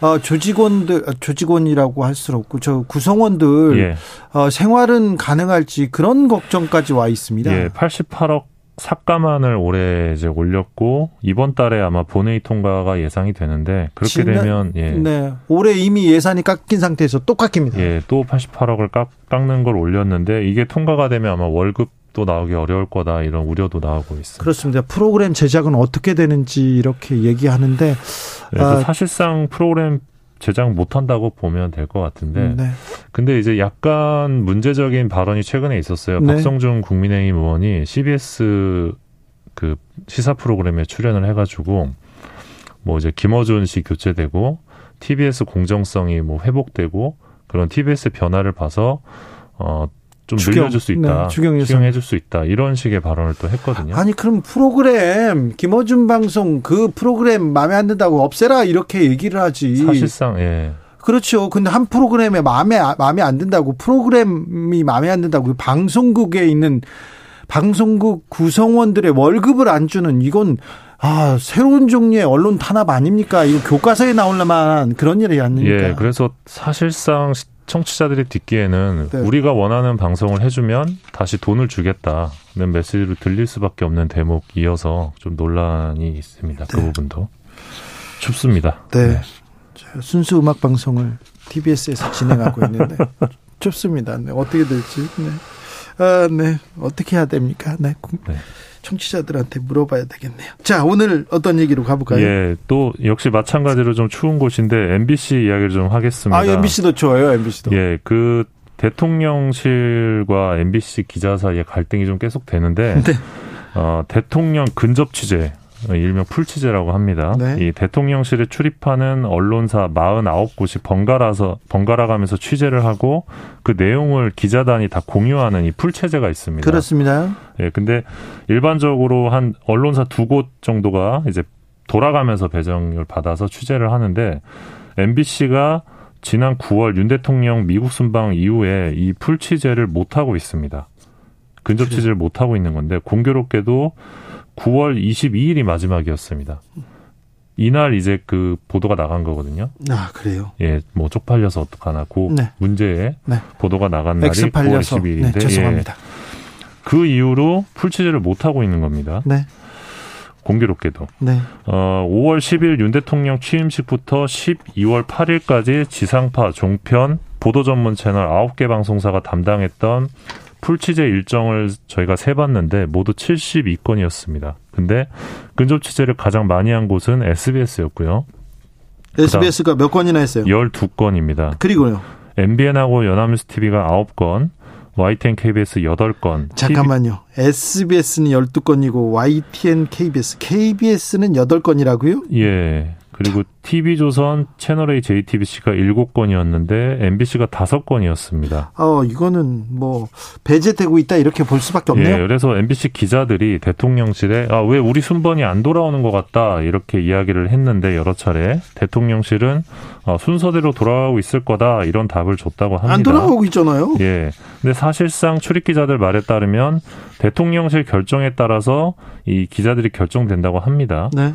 어, 조직원들 아, 조직원이라고 할 수 없고 저 구성원들 예. 어, 생활은 가능할지 그런 걱정까지 와 있습니다. 예, 88억 삭감안을 올해 이제 올렸고 이번 달에 아마 본회의 통과가 예상이 되는데 그렇게 지난, 되면 예. 네. 올해 이미 예산이 깎인 상태에서 또 깎입니다. 예, 또 88억을 깎, 깎는 걸 올렸는데 이게 통과가 되면 아마 월급 또 나오기 어려울 거다 이런 우려도 나오고 있습니다. 그렇습니다. 프로그램 제작은 어떻게 되는지 이렇게 얘기하는데 네, 아, 사실상 프로그램 제작 못한다고 보면 될 것 같은데. 네. 근데 이제 약간 문제적인 발언이 최근에 있었어요. 네. 박성중 국민의힘 의원이 CBS 그 시사 프로그램에 출연을 해가지고 뭐 이제 김어준 씨 교체되고 TBS 공정성이 뭐 회복되고 그런 TBS 변화를 봐서 어 좀 추경, 늘려줄 수 있다. 네, 추경 추경해줄 수 있다. 이런 식의 발언을 또 했거든요. 아니 그럼 프로그램 김어준 방송 그 프로그램 마음에 안 든다고 없애라 이렇게 얘기를 하지. 사실상 예. 그렇죠. 근데 한 프로그램에 마음에 마음에 안 든다고 프로그램이 마음에 안 든다고 방송국에 있는 방송국 구성원들의 월급을 안 주는 이건 아, 새로운 종류의 언론 탄압 아닙니까? 이거 교과서에 나올만한 그런 일이 아닙니까? 예, 그래서 사실상 청취자들이 듣기에는 네. 우리가 원하는 방송을 해주면 다시 돈을 주겠다는 메시지로 들릴 수밖에 없는 대목이어서 좀 논란이 있습니다. 그 네. 그 부분도 춥습니다. 네. 네. 순수 음악 방송을 TBS에서 진행하고 있는데 춥습니다. 네. 어떻게 될지. 네. 아, 네. 어떻게 해야 됩니까? 네. 네. 청취자들한테 물어봐야 되겠네요. 자, 오늘 어떤 얘기로 가볼까요? 예, 또 역시 마찬가지로 좀 추운 곳인데 MBC 이야기를 좀 하겠습니다. 아, MBC도 좋아요, MBC도. 예, 그 대통령실과 MBC 기자 사이에 갈등이 좀 계속 되는데 네. 어, 대통령 근접 취재 일명 풀취재라고 합니다. 네. 이 대통령실에 출입하는 언론사 49곳이 번갈아서 번갈아 가면서 취재를 하고 그 내용을 기자단이 다 공유하는 이 풀취재가 있습니다. 그렇습니다. 예, 근데 일반적으로 한 언론사 두 곳 정도가 이제 돌아가면서 배정을 받아서 취재를 하는데 MBC가 지난 9월 윤 대통령 미국 순방 이후에 이 풀 취재를 못 하고 있습니다. 근접 취재를 못 하고 있는 건데 공교롭게도 9월 22일이 마지막이었습니다. 이날 이제 그 보도가 나간 거거든요. 아 그래요? 예, 뭐 쪽팔려서 어떡하나 그 네. 문제에 네. 보도가 나간 날이 9월 12일인데 네, 죄송합니다. 예, 그 이후로 풀 취재를 못 하고 있는 겁니다. 네. 공교롭게도. 네. 어, 5월 10일 윤 대통령 취임식부터 12월 8일까지 지상파 종편 보도 전문 채널 9개 방송사가 담당했던 풀취재 일정을 저희가 세봤는데 모두 72건이었습니다. 근데 근접 취재를 가장 많이 한 곳은 SBS였고요. SBS가 몇 건이나 했어요? 12건입니다. 그리고요. MBN하고 연합뉴스 TV가 9건, YTN KBS 8건. 잠깐만요. TV... SBS는 12건이고 YTN KBS, KBS는 8건이라고요? 예. 그리고 TV조선, 채널A JTBC가 7건이었는데 MBC가 5건이었습니다. 어, 이거는 뭐 배제되고 있다 이렇게 볼 수밖에 없네요. 예, 그래서 MBC 기자들이 대통령실에 아, 왜 우리 순번이 안 돌아오는 것 같다 이렇게 이야기를 했는데 여러 차례 대통령실은 어, 순서대로 돌아가고 있을 거다 이런 답을 줬다고 합니다. 안 돌아오고 있잖아요. 예. 근데 사실상 출입 기자들 말에 따르면 대통령실 결정에 따라서 이 기자들이 결정된다고 합니다. 네.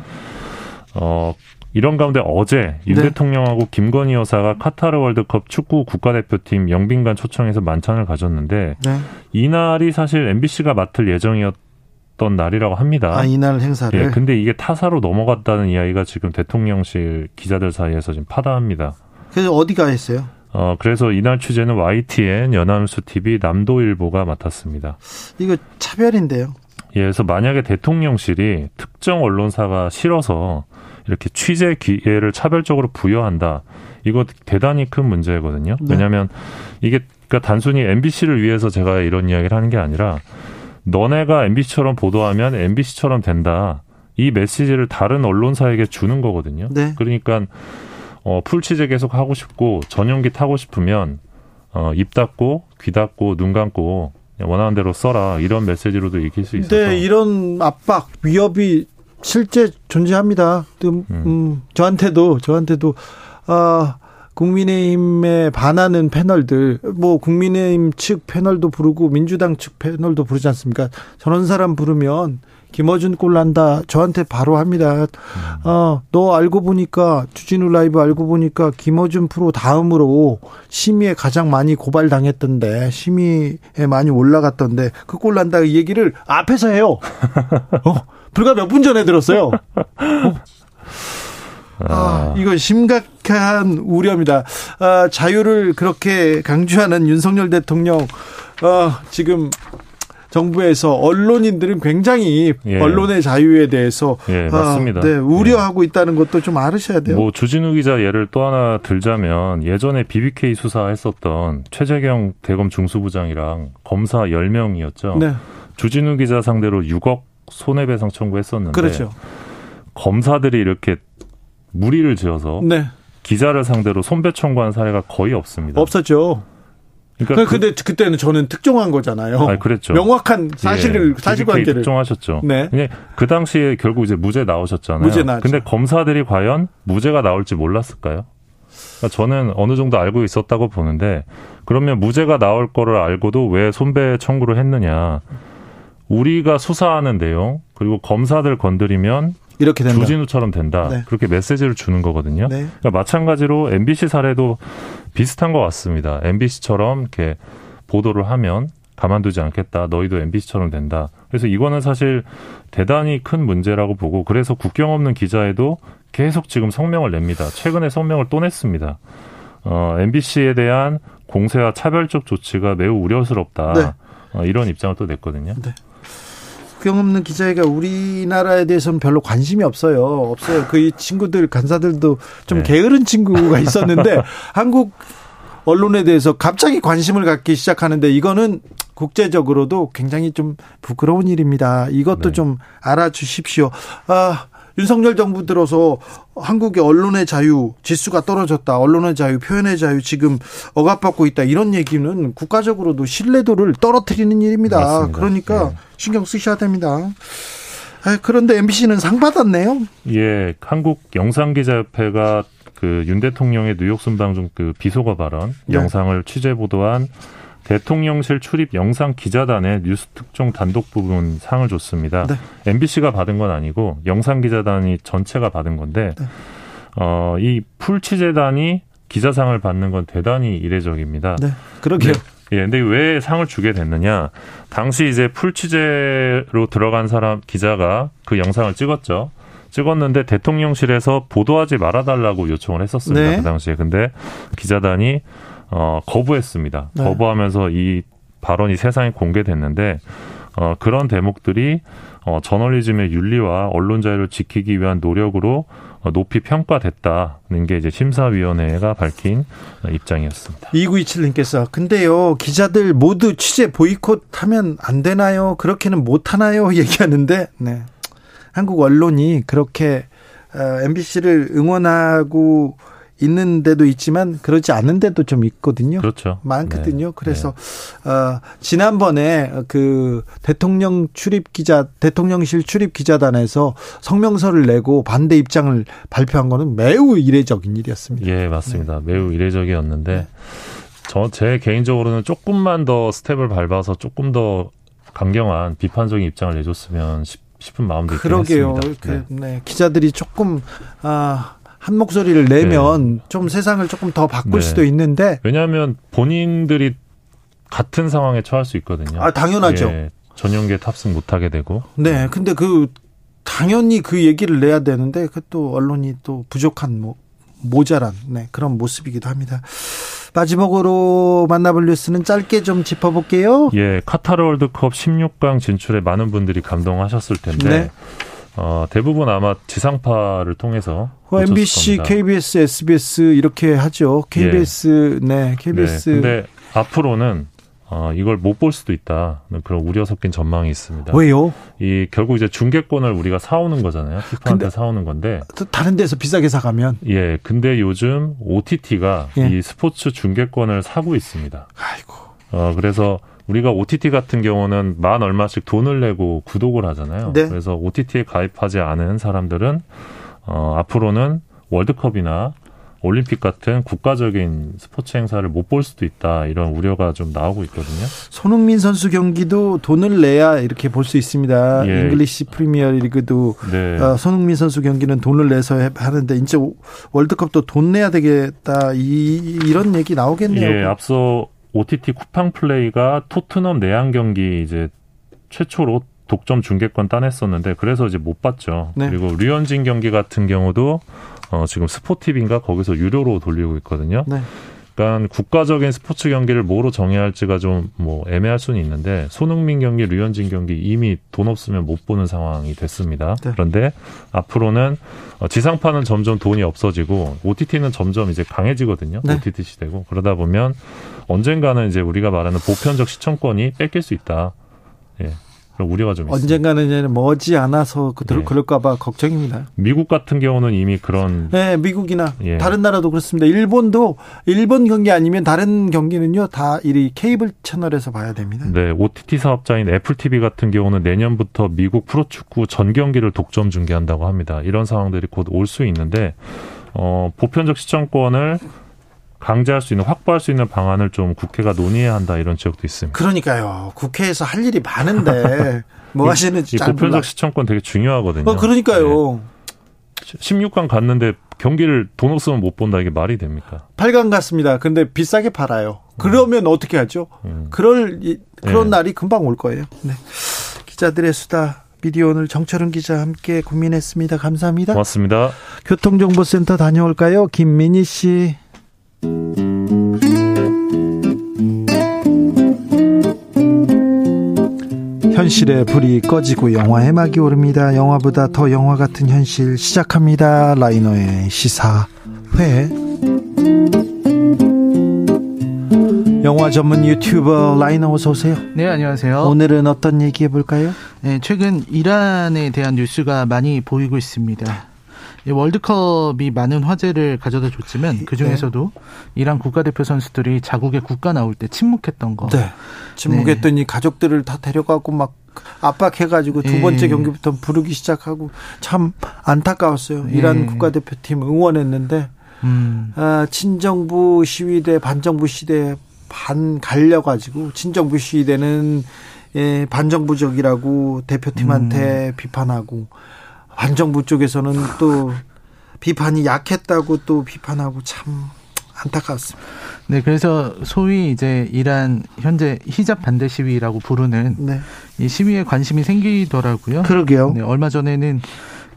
어, 이런 가운데 어제 윤 네. 대통령하고 김건희 여사가 카타르 월드컵 축구 국가대표팀 영빈관 초청해서 만찬을 가졌는데 네. 이날이 사실 MBC가 맡을 예정이었던 날이라고 합니다. 아, 이날 행사를. 예, 근데 이게 타사로 넘어갔다는 이야기가 지금 대통령실 기자들 사이에서 지금 파다합니다. 그래서 어디가 했어요? 어, 그래서 이날 취재는 YTN, 연합뉴스 TV, 남도일보가 맡았습니다. 이거 차별인데요. 예, 그래서 만약에 대통령실이 특정 언론사가 싫어서 이렇게 취재 기회를 차별적으로 부여한다. 이거 대단히 큰 문제거든요. 네. 왜냐하면 이게 그러니까 단순히 MBC를 위해서 제가 이런 이야기를 하는 게 아니라 너네가 MBC처럼 보도하면 MBC처럼 된다. 이 메시지를 다른 언론사에게 주는 거거든요. 네. 그러니까 어, 풀 취재 계속 하고 싶고 전용기 타고 싶으면 어, 입 닫고 귀 닫고 눈 감고 원하는 대로 써라 이런 메시지로도 읽힐 수 있어서. 네, 이런 압박 위협이 실제 존재합니다. 음, 음. 저한테도 저한테도 아 국민의힘에 반하는 패널들, 뭐 국민의힘 측 패널도 부르고 민주당 측 패널도 부르지 않습니까? 저런 사람 부르면 김어준 꼴 난다. 저한테 바로 합니다. 어, 너 알고 보니까 주진우 라이브 알고 보니까 김어준 프로 다음으로 심의에 가장 많이 고발당했던데 심의에 많이 올라갔던데 그 꼴 난다 이 얘기를 앞에서 해요. 어, 불과 몇 분 전에 들었어요. 어. 아, 이거 심각한 우려입니다. 아, 자유를 그렇게 강조하는 윤석열 대통령, 어, 지금 정부에서 언론인들은 굉장히 예. 언론의 자유에 대해서 예, 맞습니다. 아, 네, 우려하고 예. 있다는 것도 좀 알으셔야 돼요. 뭐 주진우 기자 예를 또 하나 들자면 예전에 BBK 수사했었던 최재경 대검 중수부장이랑 검사 10명이었죠. 네. 주진우 기자 상대로 6억 손해배상 청구했었는데 그렇죠. 검사들이 이렇게 무리를 지어서 네. 기자를 상대로 손배 청구한 사례가 거의 없습니다. 없었죠. 그러니까 그, 근데 그 때는 저는 특정한 거잖아요. 아, 그랬죠. 명확한 사실을 예, 사실관계를 특정하셨죠. 네. 그 당시에 결국 이제 무죄 나오셨잖아요. 무죄 나왔죠. 근데 검사들이 과연 무죄가 나올지 몰랐을까요? 그러니까 저는 어느 정도 알고 있었다고 보는데 그러면 무죄가 나올 거를 알고도 왜 손배 청구를 했느냐? 우리가 수사하는 내용 그리고 검사들 건드리면 이렇게 된다. 주진우처럼 된다. 네. 그렇게 메시지를 주는 거거든요. 네. 그러니까 마찬가지로 MBC 사례도 비슷한 것 같습니다. MBC처럼 이렇게 보도를 하면 가만두지 않겠다. 너희도 MBC처럼 된다. 그래서 이거는 사실 대단히 큰 문제라고 보고 그래서 국경 없는 기자에도 계속 지금 성명을 냅니다. 최근에 성명을 또 냈습니다. 어, MBC에 대한 공세와 차별적 조치가 매우 우려스럽다. 네. 어, 이런 입장을 또 냈거든요. 네. 국경 없는 기자회가 우리나라에 대해서는 별로 관심이 없어요. 없어요. 그 친구들 간사들도 좀 네. 게으른 친구가 있었는데 한국 언론에 대해서 갑자기 관심을 갖기 시작하는데 이거는 국제적으로도 굉장히 좀 부끄러운 일입니다. 이것도 네. 좀 알아주십시오. 아, 윤석열 정부 들어서 한국의 언론의 자유 지수가 떨어졌다. 언론의 자유, 표현의 자유 지금 억압받고 있다. 이런 얘기는 국가적으로도 신뢰도를 떨어뜨리는 일입니다. 맞습니다. 그러니까 네. 신경 쓰셔야 됩니다. 아, 그런데 MBC는 상 받았네요. 예, 한국 영상기자협회가 그 윤 대통령의 뉴욕 순방 중 그 비속어 발언 네. 영상을 취재 보도한 대통령실 출입 영상 기자단의 뉴스 특종 단독 부분 상을 줬습니다. 네. MBC가 받은 건 아니고 영상 기자단이 전체가 받은 건데 네. 어, 이 풀 취재단이 기자상을 받는 건 대단히 이례적입니다. 네. 그러게요. 예, 근데 왜 상을 주게 됐느냐? 당시 이제 풀 취재로 들어간 사람 기자가 그 영상을 찍었죠. 찍었는데 대통령실에서 보도하지 말아달라고 요청을 했었습니다. 네. 그 당시에. 근데 기자단이 어, 거부했습니다. 네. 거부하면서 이 발언이 세상에 공개됐는데 어, 그런 대목들이 어, 저널리즘의 윤리와 언론 자유를 지키기 위한 노력으로 어, 높이 평가됐다는 게 이제 심사위원회가 밝힌 입장이었습니다. 2927님께서 근데요 기자들 모두 취재 보이콧하면 안 되나요? 그렇게는 못 하나요? 얘기하는데 네. 한국 언론이 그렇게 어, MBC를 응원하고 있는 데도 있지만 그렇지 않은 데도 좀 있거든요. 그렇죠. 많거든요. 네. 그래서 네. 어 지난번에 그 대통령 출입 기자 대통령실 출입 기자단에서 성명서를 내고 반대 입장을 발표한 거는 매우 이례적인 일이었습니다. 예, 맞습니다. 네. 매우 이례적이었는데 네. 저제 개인적으로는 조금만 더 스텝을 밟아서 조금 더 강경한 비판적인 입장을 내줬으면 싶 은 마음도 있긴 그러게요. 했습니다. 그, 네. 기자들이 조금 아 한 목소리를 내면 네. 좀 세상을 조금 더 바꿀 네. 수도 있는데 왜냐하면 본인들이 같은 상황에 처할 수 있거든요. 아 당연하죠. 예, 전용기에 탑승 못하게 되고. 네, 근데 그 당연히 그 얘기를 내야 되는데 그 또 언론이 또 부족한 뭐 모자란 네, 그런 모습이기도 합니다. 마지막으로 만나볼 뉴스는 짧게 좀 짚어볼게요. 예, 카타르 월드컵 16강 진출에 많은 분들이 감동하셨을 텐데. 네. 어, 대부분 아마 지상파를 통해서 MBC, 겁니다. KBS, SBS 이렇게 하죠. KBS, 예. 네, KBS. 네, 근데 앞으로는 어, 이걸 못 볼 수도 있다. 그런 우려 섞인 전망이 있습니다. 왜요? 이 결국 이제 중계권을 우리가 사오는 거잖아요. 피파한테 사오는 건데. 다른 데서 비싸게 사가면. 예. 근데 요즘 OTT가 예. 이 스포츠 중계권을 사고 있습니다. 아이고. 어, 그래서 우리가 OTT 같은 경우는 만 얼마씩 돈을 내고 구독을 하잖아요. 네. 그래서 OTT에 가입하지 않은 사람들은 어, 앞으로는 월드컵이나 올림픽 같은 국가적인 스포츠 행사를 못 볼 수도 있다 이런 우려가 좀 나오고 있거든요. 손흥민 선수 경기도 돈을 내야 이렇게 볼 수 있습니다. 예. 잉글리시 프리미어 리그도 네. 어, 손흥민 선수 경기는 돈을 내서 하는데 이제 월드컵도 돈 내야 되겠다 이, 이런 얘기 나오겠네요. 예, 앞서 OTT 쿠팡 플레이가 토트넘 내양 경기 이제 최초로 독점 중계권 따냈었는데 그래서 이제 못 봤죠. 네. 그리고 류현진 경기 같은 경우도 어 지금 스포티비인가 거기서 유료로 돌리고 있거든요. 네. 그러니까 국가적인 스포츠 경기를 뭐로 정해야 할지가 좀 뭐 애매할 수는 있는데 손흥민 경기, 류현진 경기 이미 돈 없으면 못 보는 상황이 됐습니다. 네. 그런데 앞으로는 어, 지상파는 점점 돈이 없어지고 OTT는 점점 이제 강해지거든요. 네. OTT 시대고 그러다 보면 언젠가는 이제 우리가 말하는 보편적 시청권이 뺏길 수 있다. 예. 그런 우려가 좀 있습니다. 언젠가는 이제 머지 않아서 그 네. 그럴까봐 걱정입니다. 미국 같은 경우는 이미 그런 네 미국이나 예. 다른 나라도 그렇습니다. 일본도 일본 경기 아니면 다른 경기는요 다 이 케이블 채널에서 봐야 됩니다. 네 OTT 사업자인 애플 TV 같은 경우는 내년부터 미국 프로축구 전 경기를 독점 중계한다고 합니다. 이런 상황들이 곧 올 수 있는데 어, 보편적 시청권을 강제할 수 있는 확보할 수 있는 방안을 좀 국회가 논의해야 한다 이런 지적도 있습니다. 그러니까요. 국회에서 할 일이 많은데 뭐 하시는지 이 보편적 시청권 되게 중요하거든요. 어, 그러니까요. 네. 16강 갔는데 경기를 돈 없으면 못 본다 이게 말이 됩니까? 8강 갔습니다. 근데 비싸게 팔아요. 그러면 음. 어떻게 하죠? 음. 그럴 그런 네. 날이 금방 올 거예요. 네. 기자들의 수다 미디어 오늘 정철은 기자 함께 고민했습니다. 감사합니다. 고맙습니다. 교통정보센터 다녀올까요? 김민희 씨. 현실의 불이 꺼지고 영화의 막이 오릅니다. 영화보다 더 영화 같은 현실 시작합니다. 라이너의 시사회. 영화 전문 유튜버 라이너 어서 오세요. 네, 안녕하세요. 오늘은 어떤 얘기 해볼까요? 네, 최근 이란에 대한 뉴스가 많이 보이고 있습니다. 월드컵이 많은 화제를 가져다 줬지만 그 중에서도 네. 이란 국가대표 선수들이 자국의 국가 나올 때 침묵했던 거. 네. 침묵했더니 네. 가족들을 다 데려가고 막 압박해가지고 두 번째 네. 경기부터 부르기 시작하고 참 안타까웠어요. 이란 네. 국가대표팀 응원했는데 음. 아, 친정부 시위대 반정부 시대 반 갈려가지고 친정부 시위대는 예, 반정부적이라고 대표팀한테 음. 비판하고 반정부 쪽에서는 또 비판이 약했다고 또 비판하고 참 안타깝습니다. 네, 그래서 소위 이제 이란 현재 히잡 반대 시위라고 부르는 네. 이 시위에 관심이 생기더라고요. 그러게요. 네, 얼마 전에는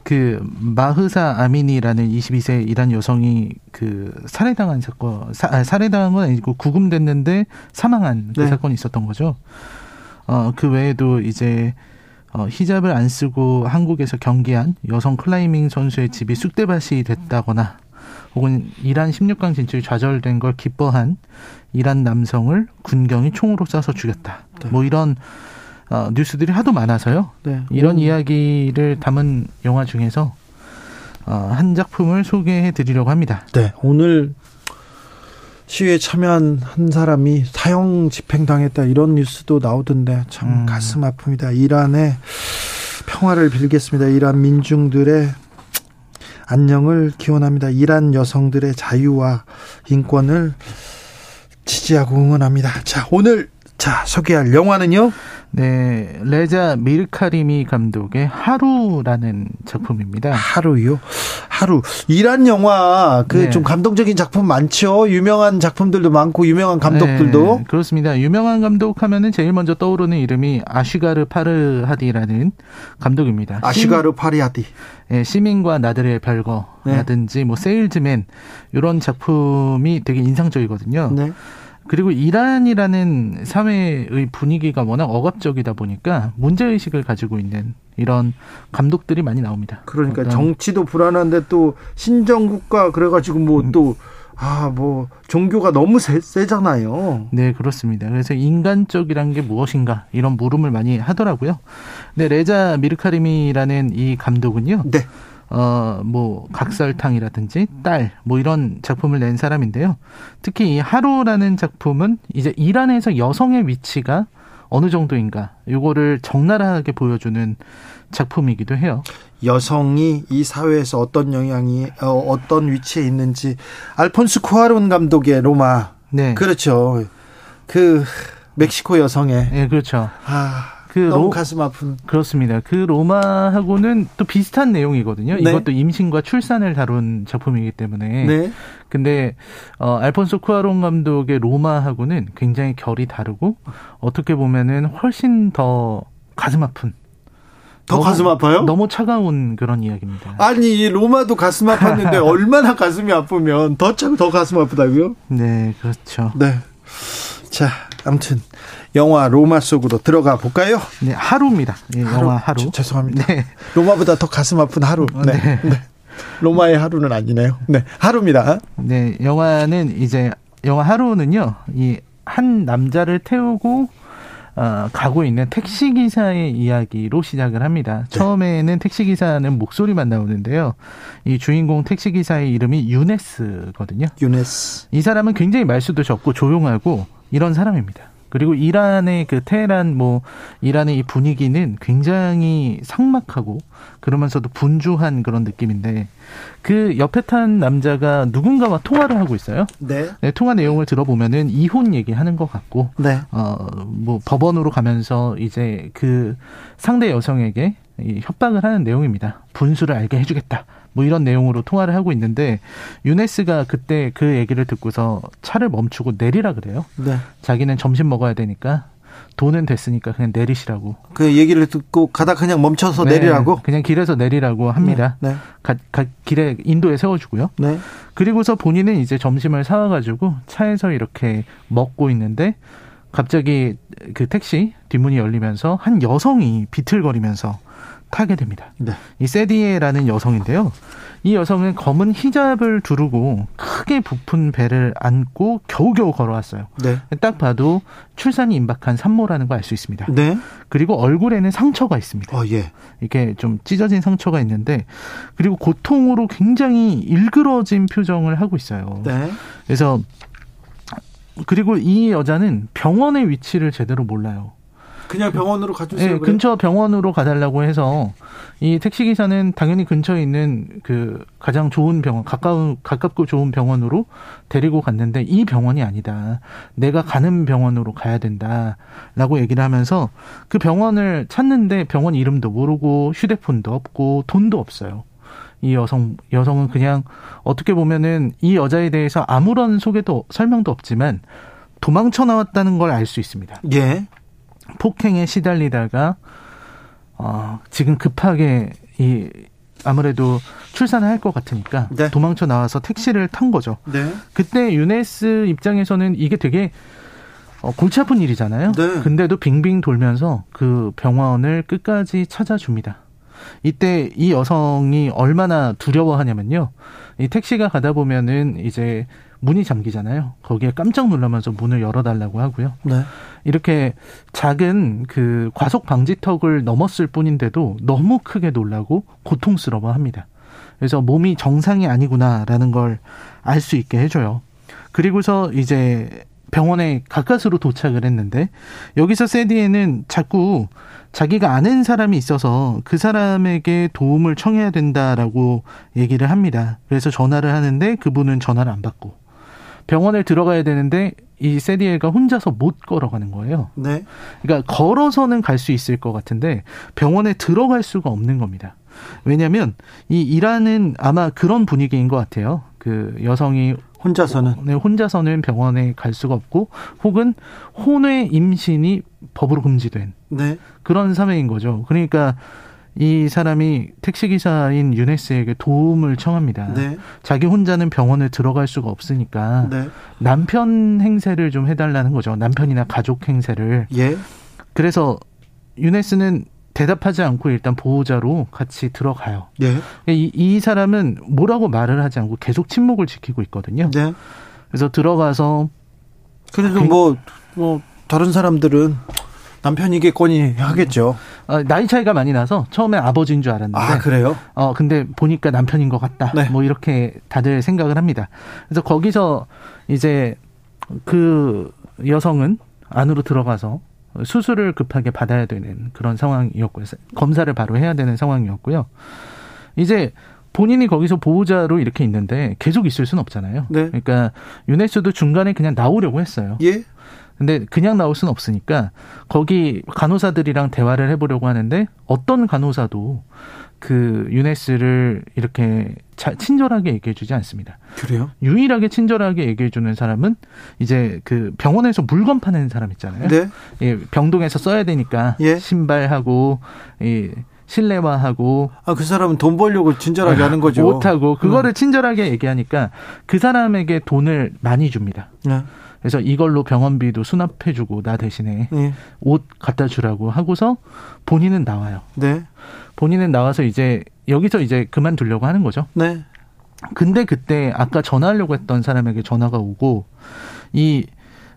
그 마흐사 아미니라는 22세 이란 여성이 그 살해당한 사건, 사, 아, 살해당한 건 아니고 구금됐는데 사망한 그 네. 사건이 있었던 거죠. 어, 그 외에도 이제 어, 히잡을 안 쓰고 한국에서 경기한 여성 클라이밍 선수의 집이 쑥대밭이 됐다거나 혹은 이란 16강 진출이 좌절된 걸 기뻐한 이란 남성을 군경이 총으로 쏴서 죽였다. 네. 뭐 이런 어, 뉴스들이 하도 많아서요. 네. 이런 오. 이야기를 담은 영화 중에서 어, 한 작품을 소개해 드리려고 합니다. 네. 오늘 시위에 참여한 한 사람이 사형 집행당했다 이런 뉴스도 나오던데 참 음. 가슴 아픕니다. 이란의 평화를 빌겠습니다. 이란 민중들의 안녕을 기원합니다. 이란 여성들의 자유와 인권을 지지하고 응원합니다. 자, 오늘 자, 소개할 영화는요? 네, 레자 밀카리미 감독의 하루라는 작품입니다. 하루요? 하루. 이란 영화 그좀 네. 감동적인 작품 많죠. 유명한 작품들도 많고 유명한 감독들도. 네, 그렇습니다. 유명한 감독 하면은 제일 먼저 떠오르는 이름이 아시가르 파르하디라는 감독입니다. 아시가르 파리하디. 네, 시민과 나들의 별거라든지 네. 뭐 세일즈맨 이런 작품이 되게 인상적이거든요. 네. 그리고 이란이라는 사회의 분위기가 워낙 억압적이다 보니까 문제의식을 가지고 있는 이런 감독들이 많이 나옵니다. 그러니까 정치도 불안한데 또 신정국가 그래가지고 뭐 또, 아, 뭐, 종교가 너무 세, 세잖아요. 네, 그렇습니다. 그래서 인간적이란 게 무엇인가, 이런 물음을 많이 하더라고요. 네, 레자 미르카림이라는 이 감독은요. 네. 어, 뭐, 각설탕이라든지 딸, 뭐 이런 작품을 낸 사람인데요. 특히 이 하루라는 작품은 이제 이란에서 여성의 위치가 어느 정도인가 요거를 적나라하게 보여주는 작품이기도 해요. 여성이 이 사회에서 어떤 영향이 어, 떤 위치에 있는지 알폰스 쿠아론 감독의 로마. 네. 그렇죠. 그 멕시코 여성의. 네, 그렇죠. 아. 그 너무 로, 가슴 아픈. 그렇습니다. 그 로마하고는 또 비슷한 내용이거든요. 네. 이것도 임신과 출산을 다룬 작품이기 때문에. 네. 근데 어 알폰소 쿠아론 감독의 로마하고는 굉장히 결이 다르고 어떻게 보면은 훨씬 더 가슴 아픈 더 너무, 가슴 아파요? 너무 차가운 그런 이야기입니다. 아니 로마도 가슴 아팠는데 얼마나 가슴이 아프면 더 차, 더 가슴 아프다고요? 네, 그렇죠. 네. 자, 아무튼 영화 로마 속으로 들어가 볼까요? 네, 하루입니다. 네, 하루, 영화 하루. 죄송합니다. 네. 로마보다 더 가슴 아픈 하루. 네. 네. 네. 로마의 하루는 아니네요. 네, 하루입니다. 네, 영화는 이제 영화 하루는요. 이 한 남자를 태우고 어, 가고 있는 택시 기사의 이야기로 시작을 합니다. 네. 처음에는 택시 기사는 목소리만 나오는데요. 이 주인공 택시 기사의 이름이 유네스거든요. 유네스. 이 사람은 굉장히 말수도 적고 조용하고 이런 사람입니다. 그리고 이란의 그 테헤란 뭐 이란의 이 분위기는 굉장히 삭막하고 그러면서도 분주한 그런 느낌인데 그 옆에 탄 남자가 누군가와 통화를 하고 있어요. 네. 네 통화 내용을 들어보면은 이혼 얘기하는 것 같고, 네. 어뭐 법원으로 가면서 이제 그 상대 여성에게 이 협박을 하는 내용입니다. 분수를 알게 해주겠다. 뭐 이런 내용으로 통화를 하고 있는데 유네스가 그때 그 얘기를 듣고서 차를 멈추고 내리라 그래요. 네. 자기는 점심 먹어야 되니까 돈은 됐으니까 그냥 내리시라고. 그 얘기를 듣고 가다 그냥 멈춰서 네, 내리라고? 그냥 길에서 내리라고 합니다. 네. 네. 가, 가, 길에 인도에 세워주고요. 네. 그리고서 본인은 이제 점심을 사와가지고 차에서 이렇게 먹고 있는데 갑자기 그 택시 뒷문이 열리면서 한 여성이 비틀거리면서 타게 됩니다. 네. 이 세디에라는 여성인데요. 이 여성은 검은 히잡을 두르고 크게 부푼 배를 안고 겨우겨우 걸어왔어요. 네. 딱 봐도 출산이 임박한 산모라는 걸 알 수 있습니다. 네. 그리고 얼굴에는 상처가 있습니다. 어, 예. 이게 좀 찢어진 상처가 있는데 그리고 고통으로 굉장히 일그러진 표정을 하고 있어요. 네. 그래서 그리고 이 여자는 병원의 위치를 제대로 몰라요. 그냥 병원으로 가주세요. 네, 근처 병원으로 가달라고 해서 이 택시 기사는 당연히 근처에 있는 그 가장 좋은 병원, 가까운 가깝고 좋은 병원으로 데리고 갔는데 이 병원이 아니다. 내가 가는 병원으로 가야 된다라고 얘기를 하면서 그 병원을 찾는데 병원 이름도 모르고 휴대폰도 없고 돈도 없어요. 이 여성 여성은 그냥 어떻게 보면은 이 여자에 대해서 아무런 소개도 설명도 없지만 도망쳐 나왔다는 걸 알 수 있습니다. 예. 폭행에 시달리다가 어, 지금 급하게 이 아무래도 출산을 할 것 같으니까 네. 도망쳐 나와서 택시를 탄 거죠. 네. 그때 유네스 입장에서는 이게 되게 어, 골치 아픈 일이잖아요. 네. 근데도 빙빙 돌면서 그 병원을 끝까지 찾아줍니다. 이때 이 여성이 얼마나 두려워하냐면요. 이 택시가 가다 보면은 이제 문이 잠기잖아요. 거기에 깜짝 놀라면서 문을 열어달라고 하고요. 네. 이렇게 작은 그 과속 방지턱을 넘었을 뿐인데도 너무 크게 놀라고 고통스러워 합니다. 그래서 몸이 정상이 아니구나라는 걸 알 수 있게 해줘요. 그리고서 이제 병원에 가까스로 도착을 했는데 여기서 세디에는 자꾸 자기가 아는 사람이 있어서 그 사람에게 도움을 청해야 된다라고 얘기를 합니다. 그래서 전화를 하는데 그분은 전화를 안 받고 병원에 들어가야 되는데 이 세디엘가 혼자서 못 걸어가는 거예요. 네. 그러니까 걸어서는 갈 수 있을 것 같은데 병원에 들어갈 수가 없는 겁니다. 왜냐하면 이 이란은 아마 그런 분위기인 것 같아요. 그 여성이 혼자서는 네, 혼자서는 병원에 갈 수가 없고 혹은 혼외 임신이 법으로 금지된 네. 그런 사회인 거죠. 그러니까 이 사람이 택시기사인 유네스에게 도움을 청합니다. 네. 자기 혼자는 병원에 들어갈 수가 없으니까 네. 남편 행세를 좀 해달라는 거죠. 남편이나 가족 행세를. 예. 그래서 유네스는 대답하지 않고 일단 보호자로 같이 들어가요. 예. 이, 이 사람은 뭐라고 말을 하지 않고 계속 침묵을 지키고 있거든요. 네. 그래서 들어가서 그래도 뭐, 뭐, 다른 사람들은 남편이겠거니 하겠죠. 어, 나이 차이가 많이 나서 처음에 아버지인 줄 알았는데. 아, 그래요? 어, 근데 보니까 남편인 것 같다. 네. 뭐 이렇게 다들 생각을 합니다. 그래서 거기서 이제 그 여성은 안으로 들어가서 수술을 급하게 받아야 되는 그런 상황이었고요. 검사를 바로 해야 되는 상황이었고요. 이제 본인이 거기서 보호자로 이렇게 있는데 계속 있을 수는 없잖아요. 네. 그러니까 유네스도 중간에 그냥 나오려고 했어요. 예. 근데 그냥 나올 수는 없으니까 거기 간호사들이랑 대화를 해보려고 하는데 어떤 간호사도 그 유네스를 이렇게 자, 친절하게 얘기해주지 않습니다. 그래요? 유일하게 친절하게 얘기해주는 사람은 이제 그 병원에서 물건 파는 사람 있잖아요. 네. 예, 병동에서 써야 되니까 예. 신발하고 이 실내화하고 아 그 사람은 돈 벌려고 친절하게 하는 거죠. 못하고 그거를 음. 친절하게 얘기하니까 그 사람에게 돈을 많이 줍니다. 네. 그래서 이걸로 병원비도 수납해주고 나 대신에 네. 옷 갖다 주라고 하고서 본인은 나와요. 네. 본인은 나와서 이제 여기서 이제 그만두려고 하는 거죠. 네. 근데 그때 아까 전화하려고 했던 사람에게 전화가 오고 이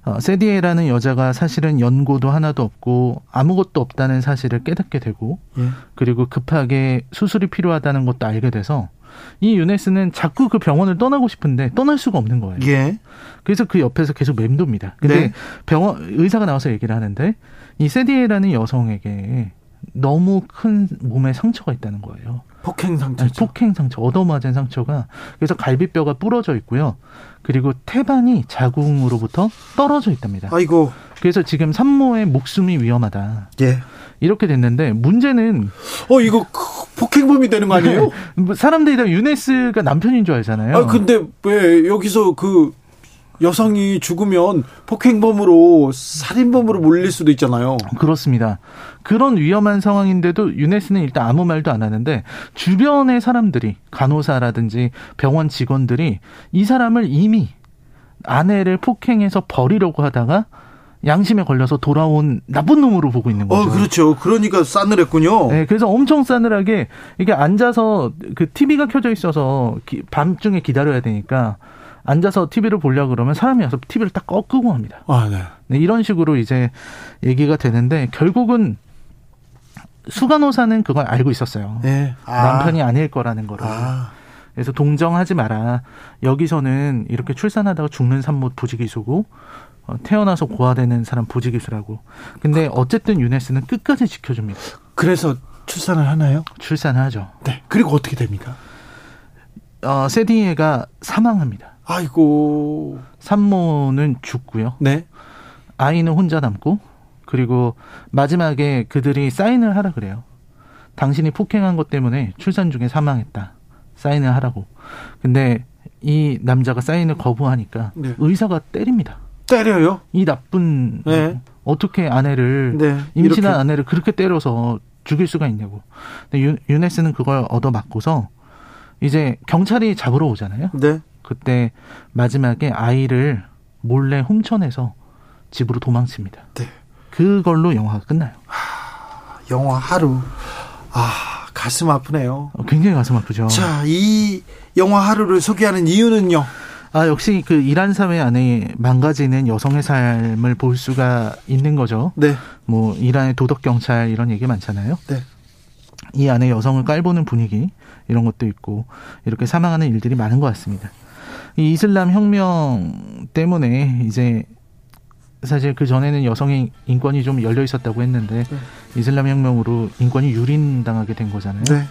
어, 세디에라는 여자가 사실은 연고도 하나도 없고 아무것도 없다는 사실을 깨닫게 되고 예. 그리고 급하게 수술이 필요하다는 것도 알게 돼서 이 유네스는 자꾸 그 병원을 떠나고 싶은데 떠날 수가 없는 거예요. 예. 그래서 그 옆에서 계속 맴돕니다. 근데 네. 병원 의사가 나와서 얘기를 하는데 이 세디에라는 여성에게 너무 큰 몸에 상처가 있다는 거예요. 폭행 상처. 네, 폭행 상처, 얻어맞은 상처가 그래서 갈비뼈가 부러져 있고요. 그리고 태반이 자궁으로부터 떨어져 있답니다. 아이고. 그래서 지금 산모의 목숨이 위험하다. 예. 이렇게 됐는데 문제는 어 이거 폭행범이 되는 거 아니에요? 뭐 사람들이 다 유네스가 남편인 줄 알잖아요. 아 근데 왜 여기서 그 여성이 죽으면 폭행범으로 살인범으로 몰릴 수도 있잖아요. 그렇습니다. 그런 위험한 상황인데도 유네스는 일단 아무 말도 안 하는데 주변의 사람들이 간호사라든지 병원 직원들이 이 사람을 이미 아내를 폭행해서 버리려고 하다가 양심에 걸려서 돌아온 나쁜 놈으로 보고 있는 거죠. 어, 그렇죠. 그러니까 싸늘했군요. 네, 그래서 엄청 싸늘하게 이게 앉아서 그 TV가 켜져 있어서 기, 밤중에 기다려야 되니까 앉아서 TV를 보려 그러면 사람이 와서 TV를 딱 꺾고 합니다. 아, 네. 네. 이런 식으로 이제 얘기가 되는데 결국은 수간호사는 그걸 알고 있었어요. 네. 아. 남편이 아닐 거라는 거를. 아. 그래서 동정하지 마라. 여기서는 이렇게 출산하다가 죽는 산모 부지기수고 어, 태어나서 고아되는 사람 부지기수라고. 근데 어쨌든 유네스는 끝까지 지켜줍니다. 그래서 출산을 하나요? 출산을 하죠. 네. 그리고 어떻게 됩니까? 어, 세디에가 사망합니다. 아이고. 산모는 죽고요. 네. 아이는 혼자 남고 그리고 마지막에 그들이 사인을 하라 그래요. 당신이 폭행한 것 때문에 출산 중에 사망했다. 사인을 하라고. 근데 이 남자가 사인을 거부하니까 네. 의사가 때립니다. 때려요? 이 나쁜 네. 어떻게 아내를 네. 임신한 이렇게. 아내를 그렇게 때려서 죽일 수가 있냐고. 근데 유, 유네스는 그걸 얻어 맞고서 이제 경찰이 잡으러 오잖아요. 네. 그때 마지막에 아이를 몰래 훔쳐내서 집으로 도망칩니다. 네. 그걸로 영화가 끝나요. 하, 영화 하루. 아, 가슴 아프네요. 어, 굉장히 가슴 아프죠. 자, 이 영화 하루를 소개하는 이유는요? 아, 역시 그 이란 사회 안에 망가지는 여성의 삶을 볼 수가 있는 거죠. 네. 뭐, 이란의 도덕 경찰 이런 얘기 많잖아요. 네. 이 안에 여성을 깔보는 분위기 이런 것도 있고 이렇게 사망하는 일들이 많은 것 같습니다. 이 이슬람 혁명 때문에 이제 사실 그 전에는 여성의 인권이 좀 열려 있었다고 했는데 네. 이슬람 혁명으로 인권이 유린당하게 된 거잖아요. 네.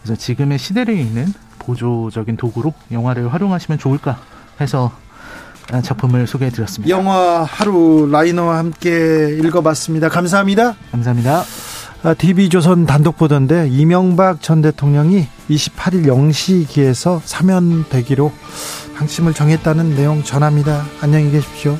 그래서 지금의 시대를 읽는 보조적인 도구로 영화를 활용하시면 좋을까 해서 작품을 소개해 드렸습니다. 영화 하루 라이너와 함께 읽어봤습니다. 감사합니다. 감사합니다. DB조선 아, 단독 보던데 이명박 전 대통령이 28일 0시 기에서 사면되기로 방침을 정했다는 내용 전합니다. 안녕히 계십시오.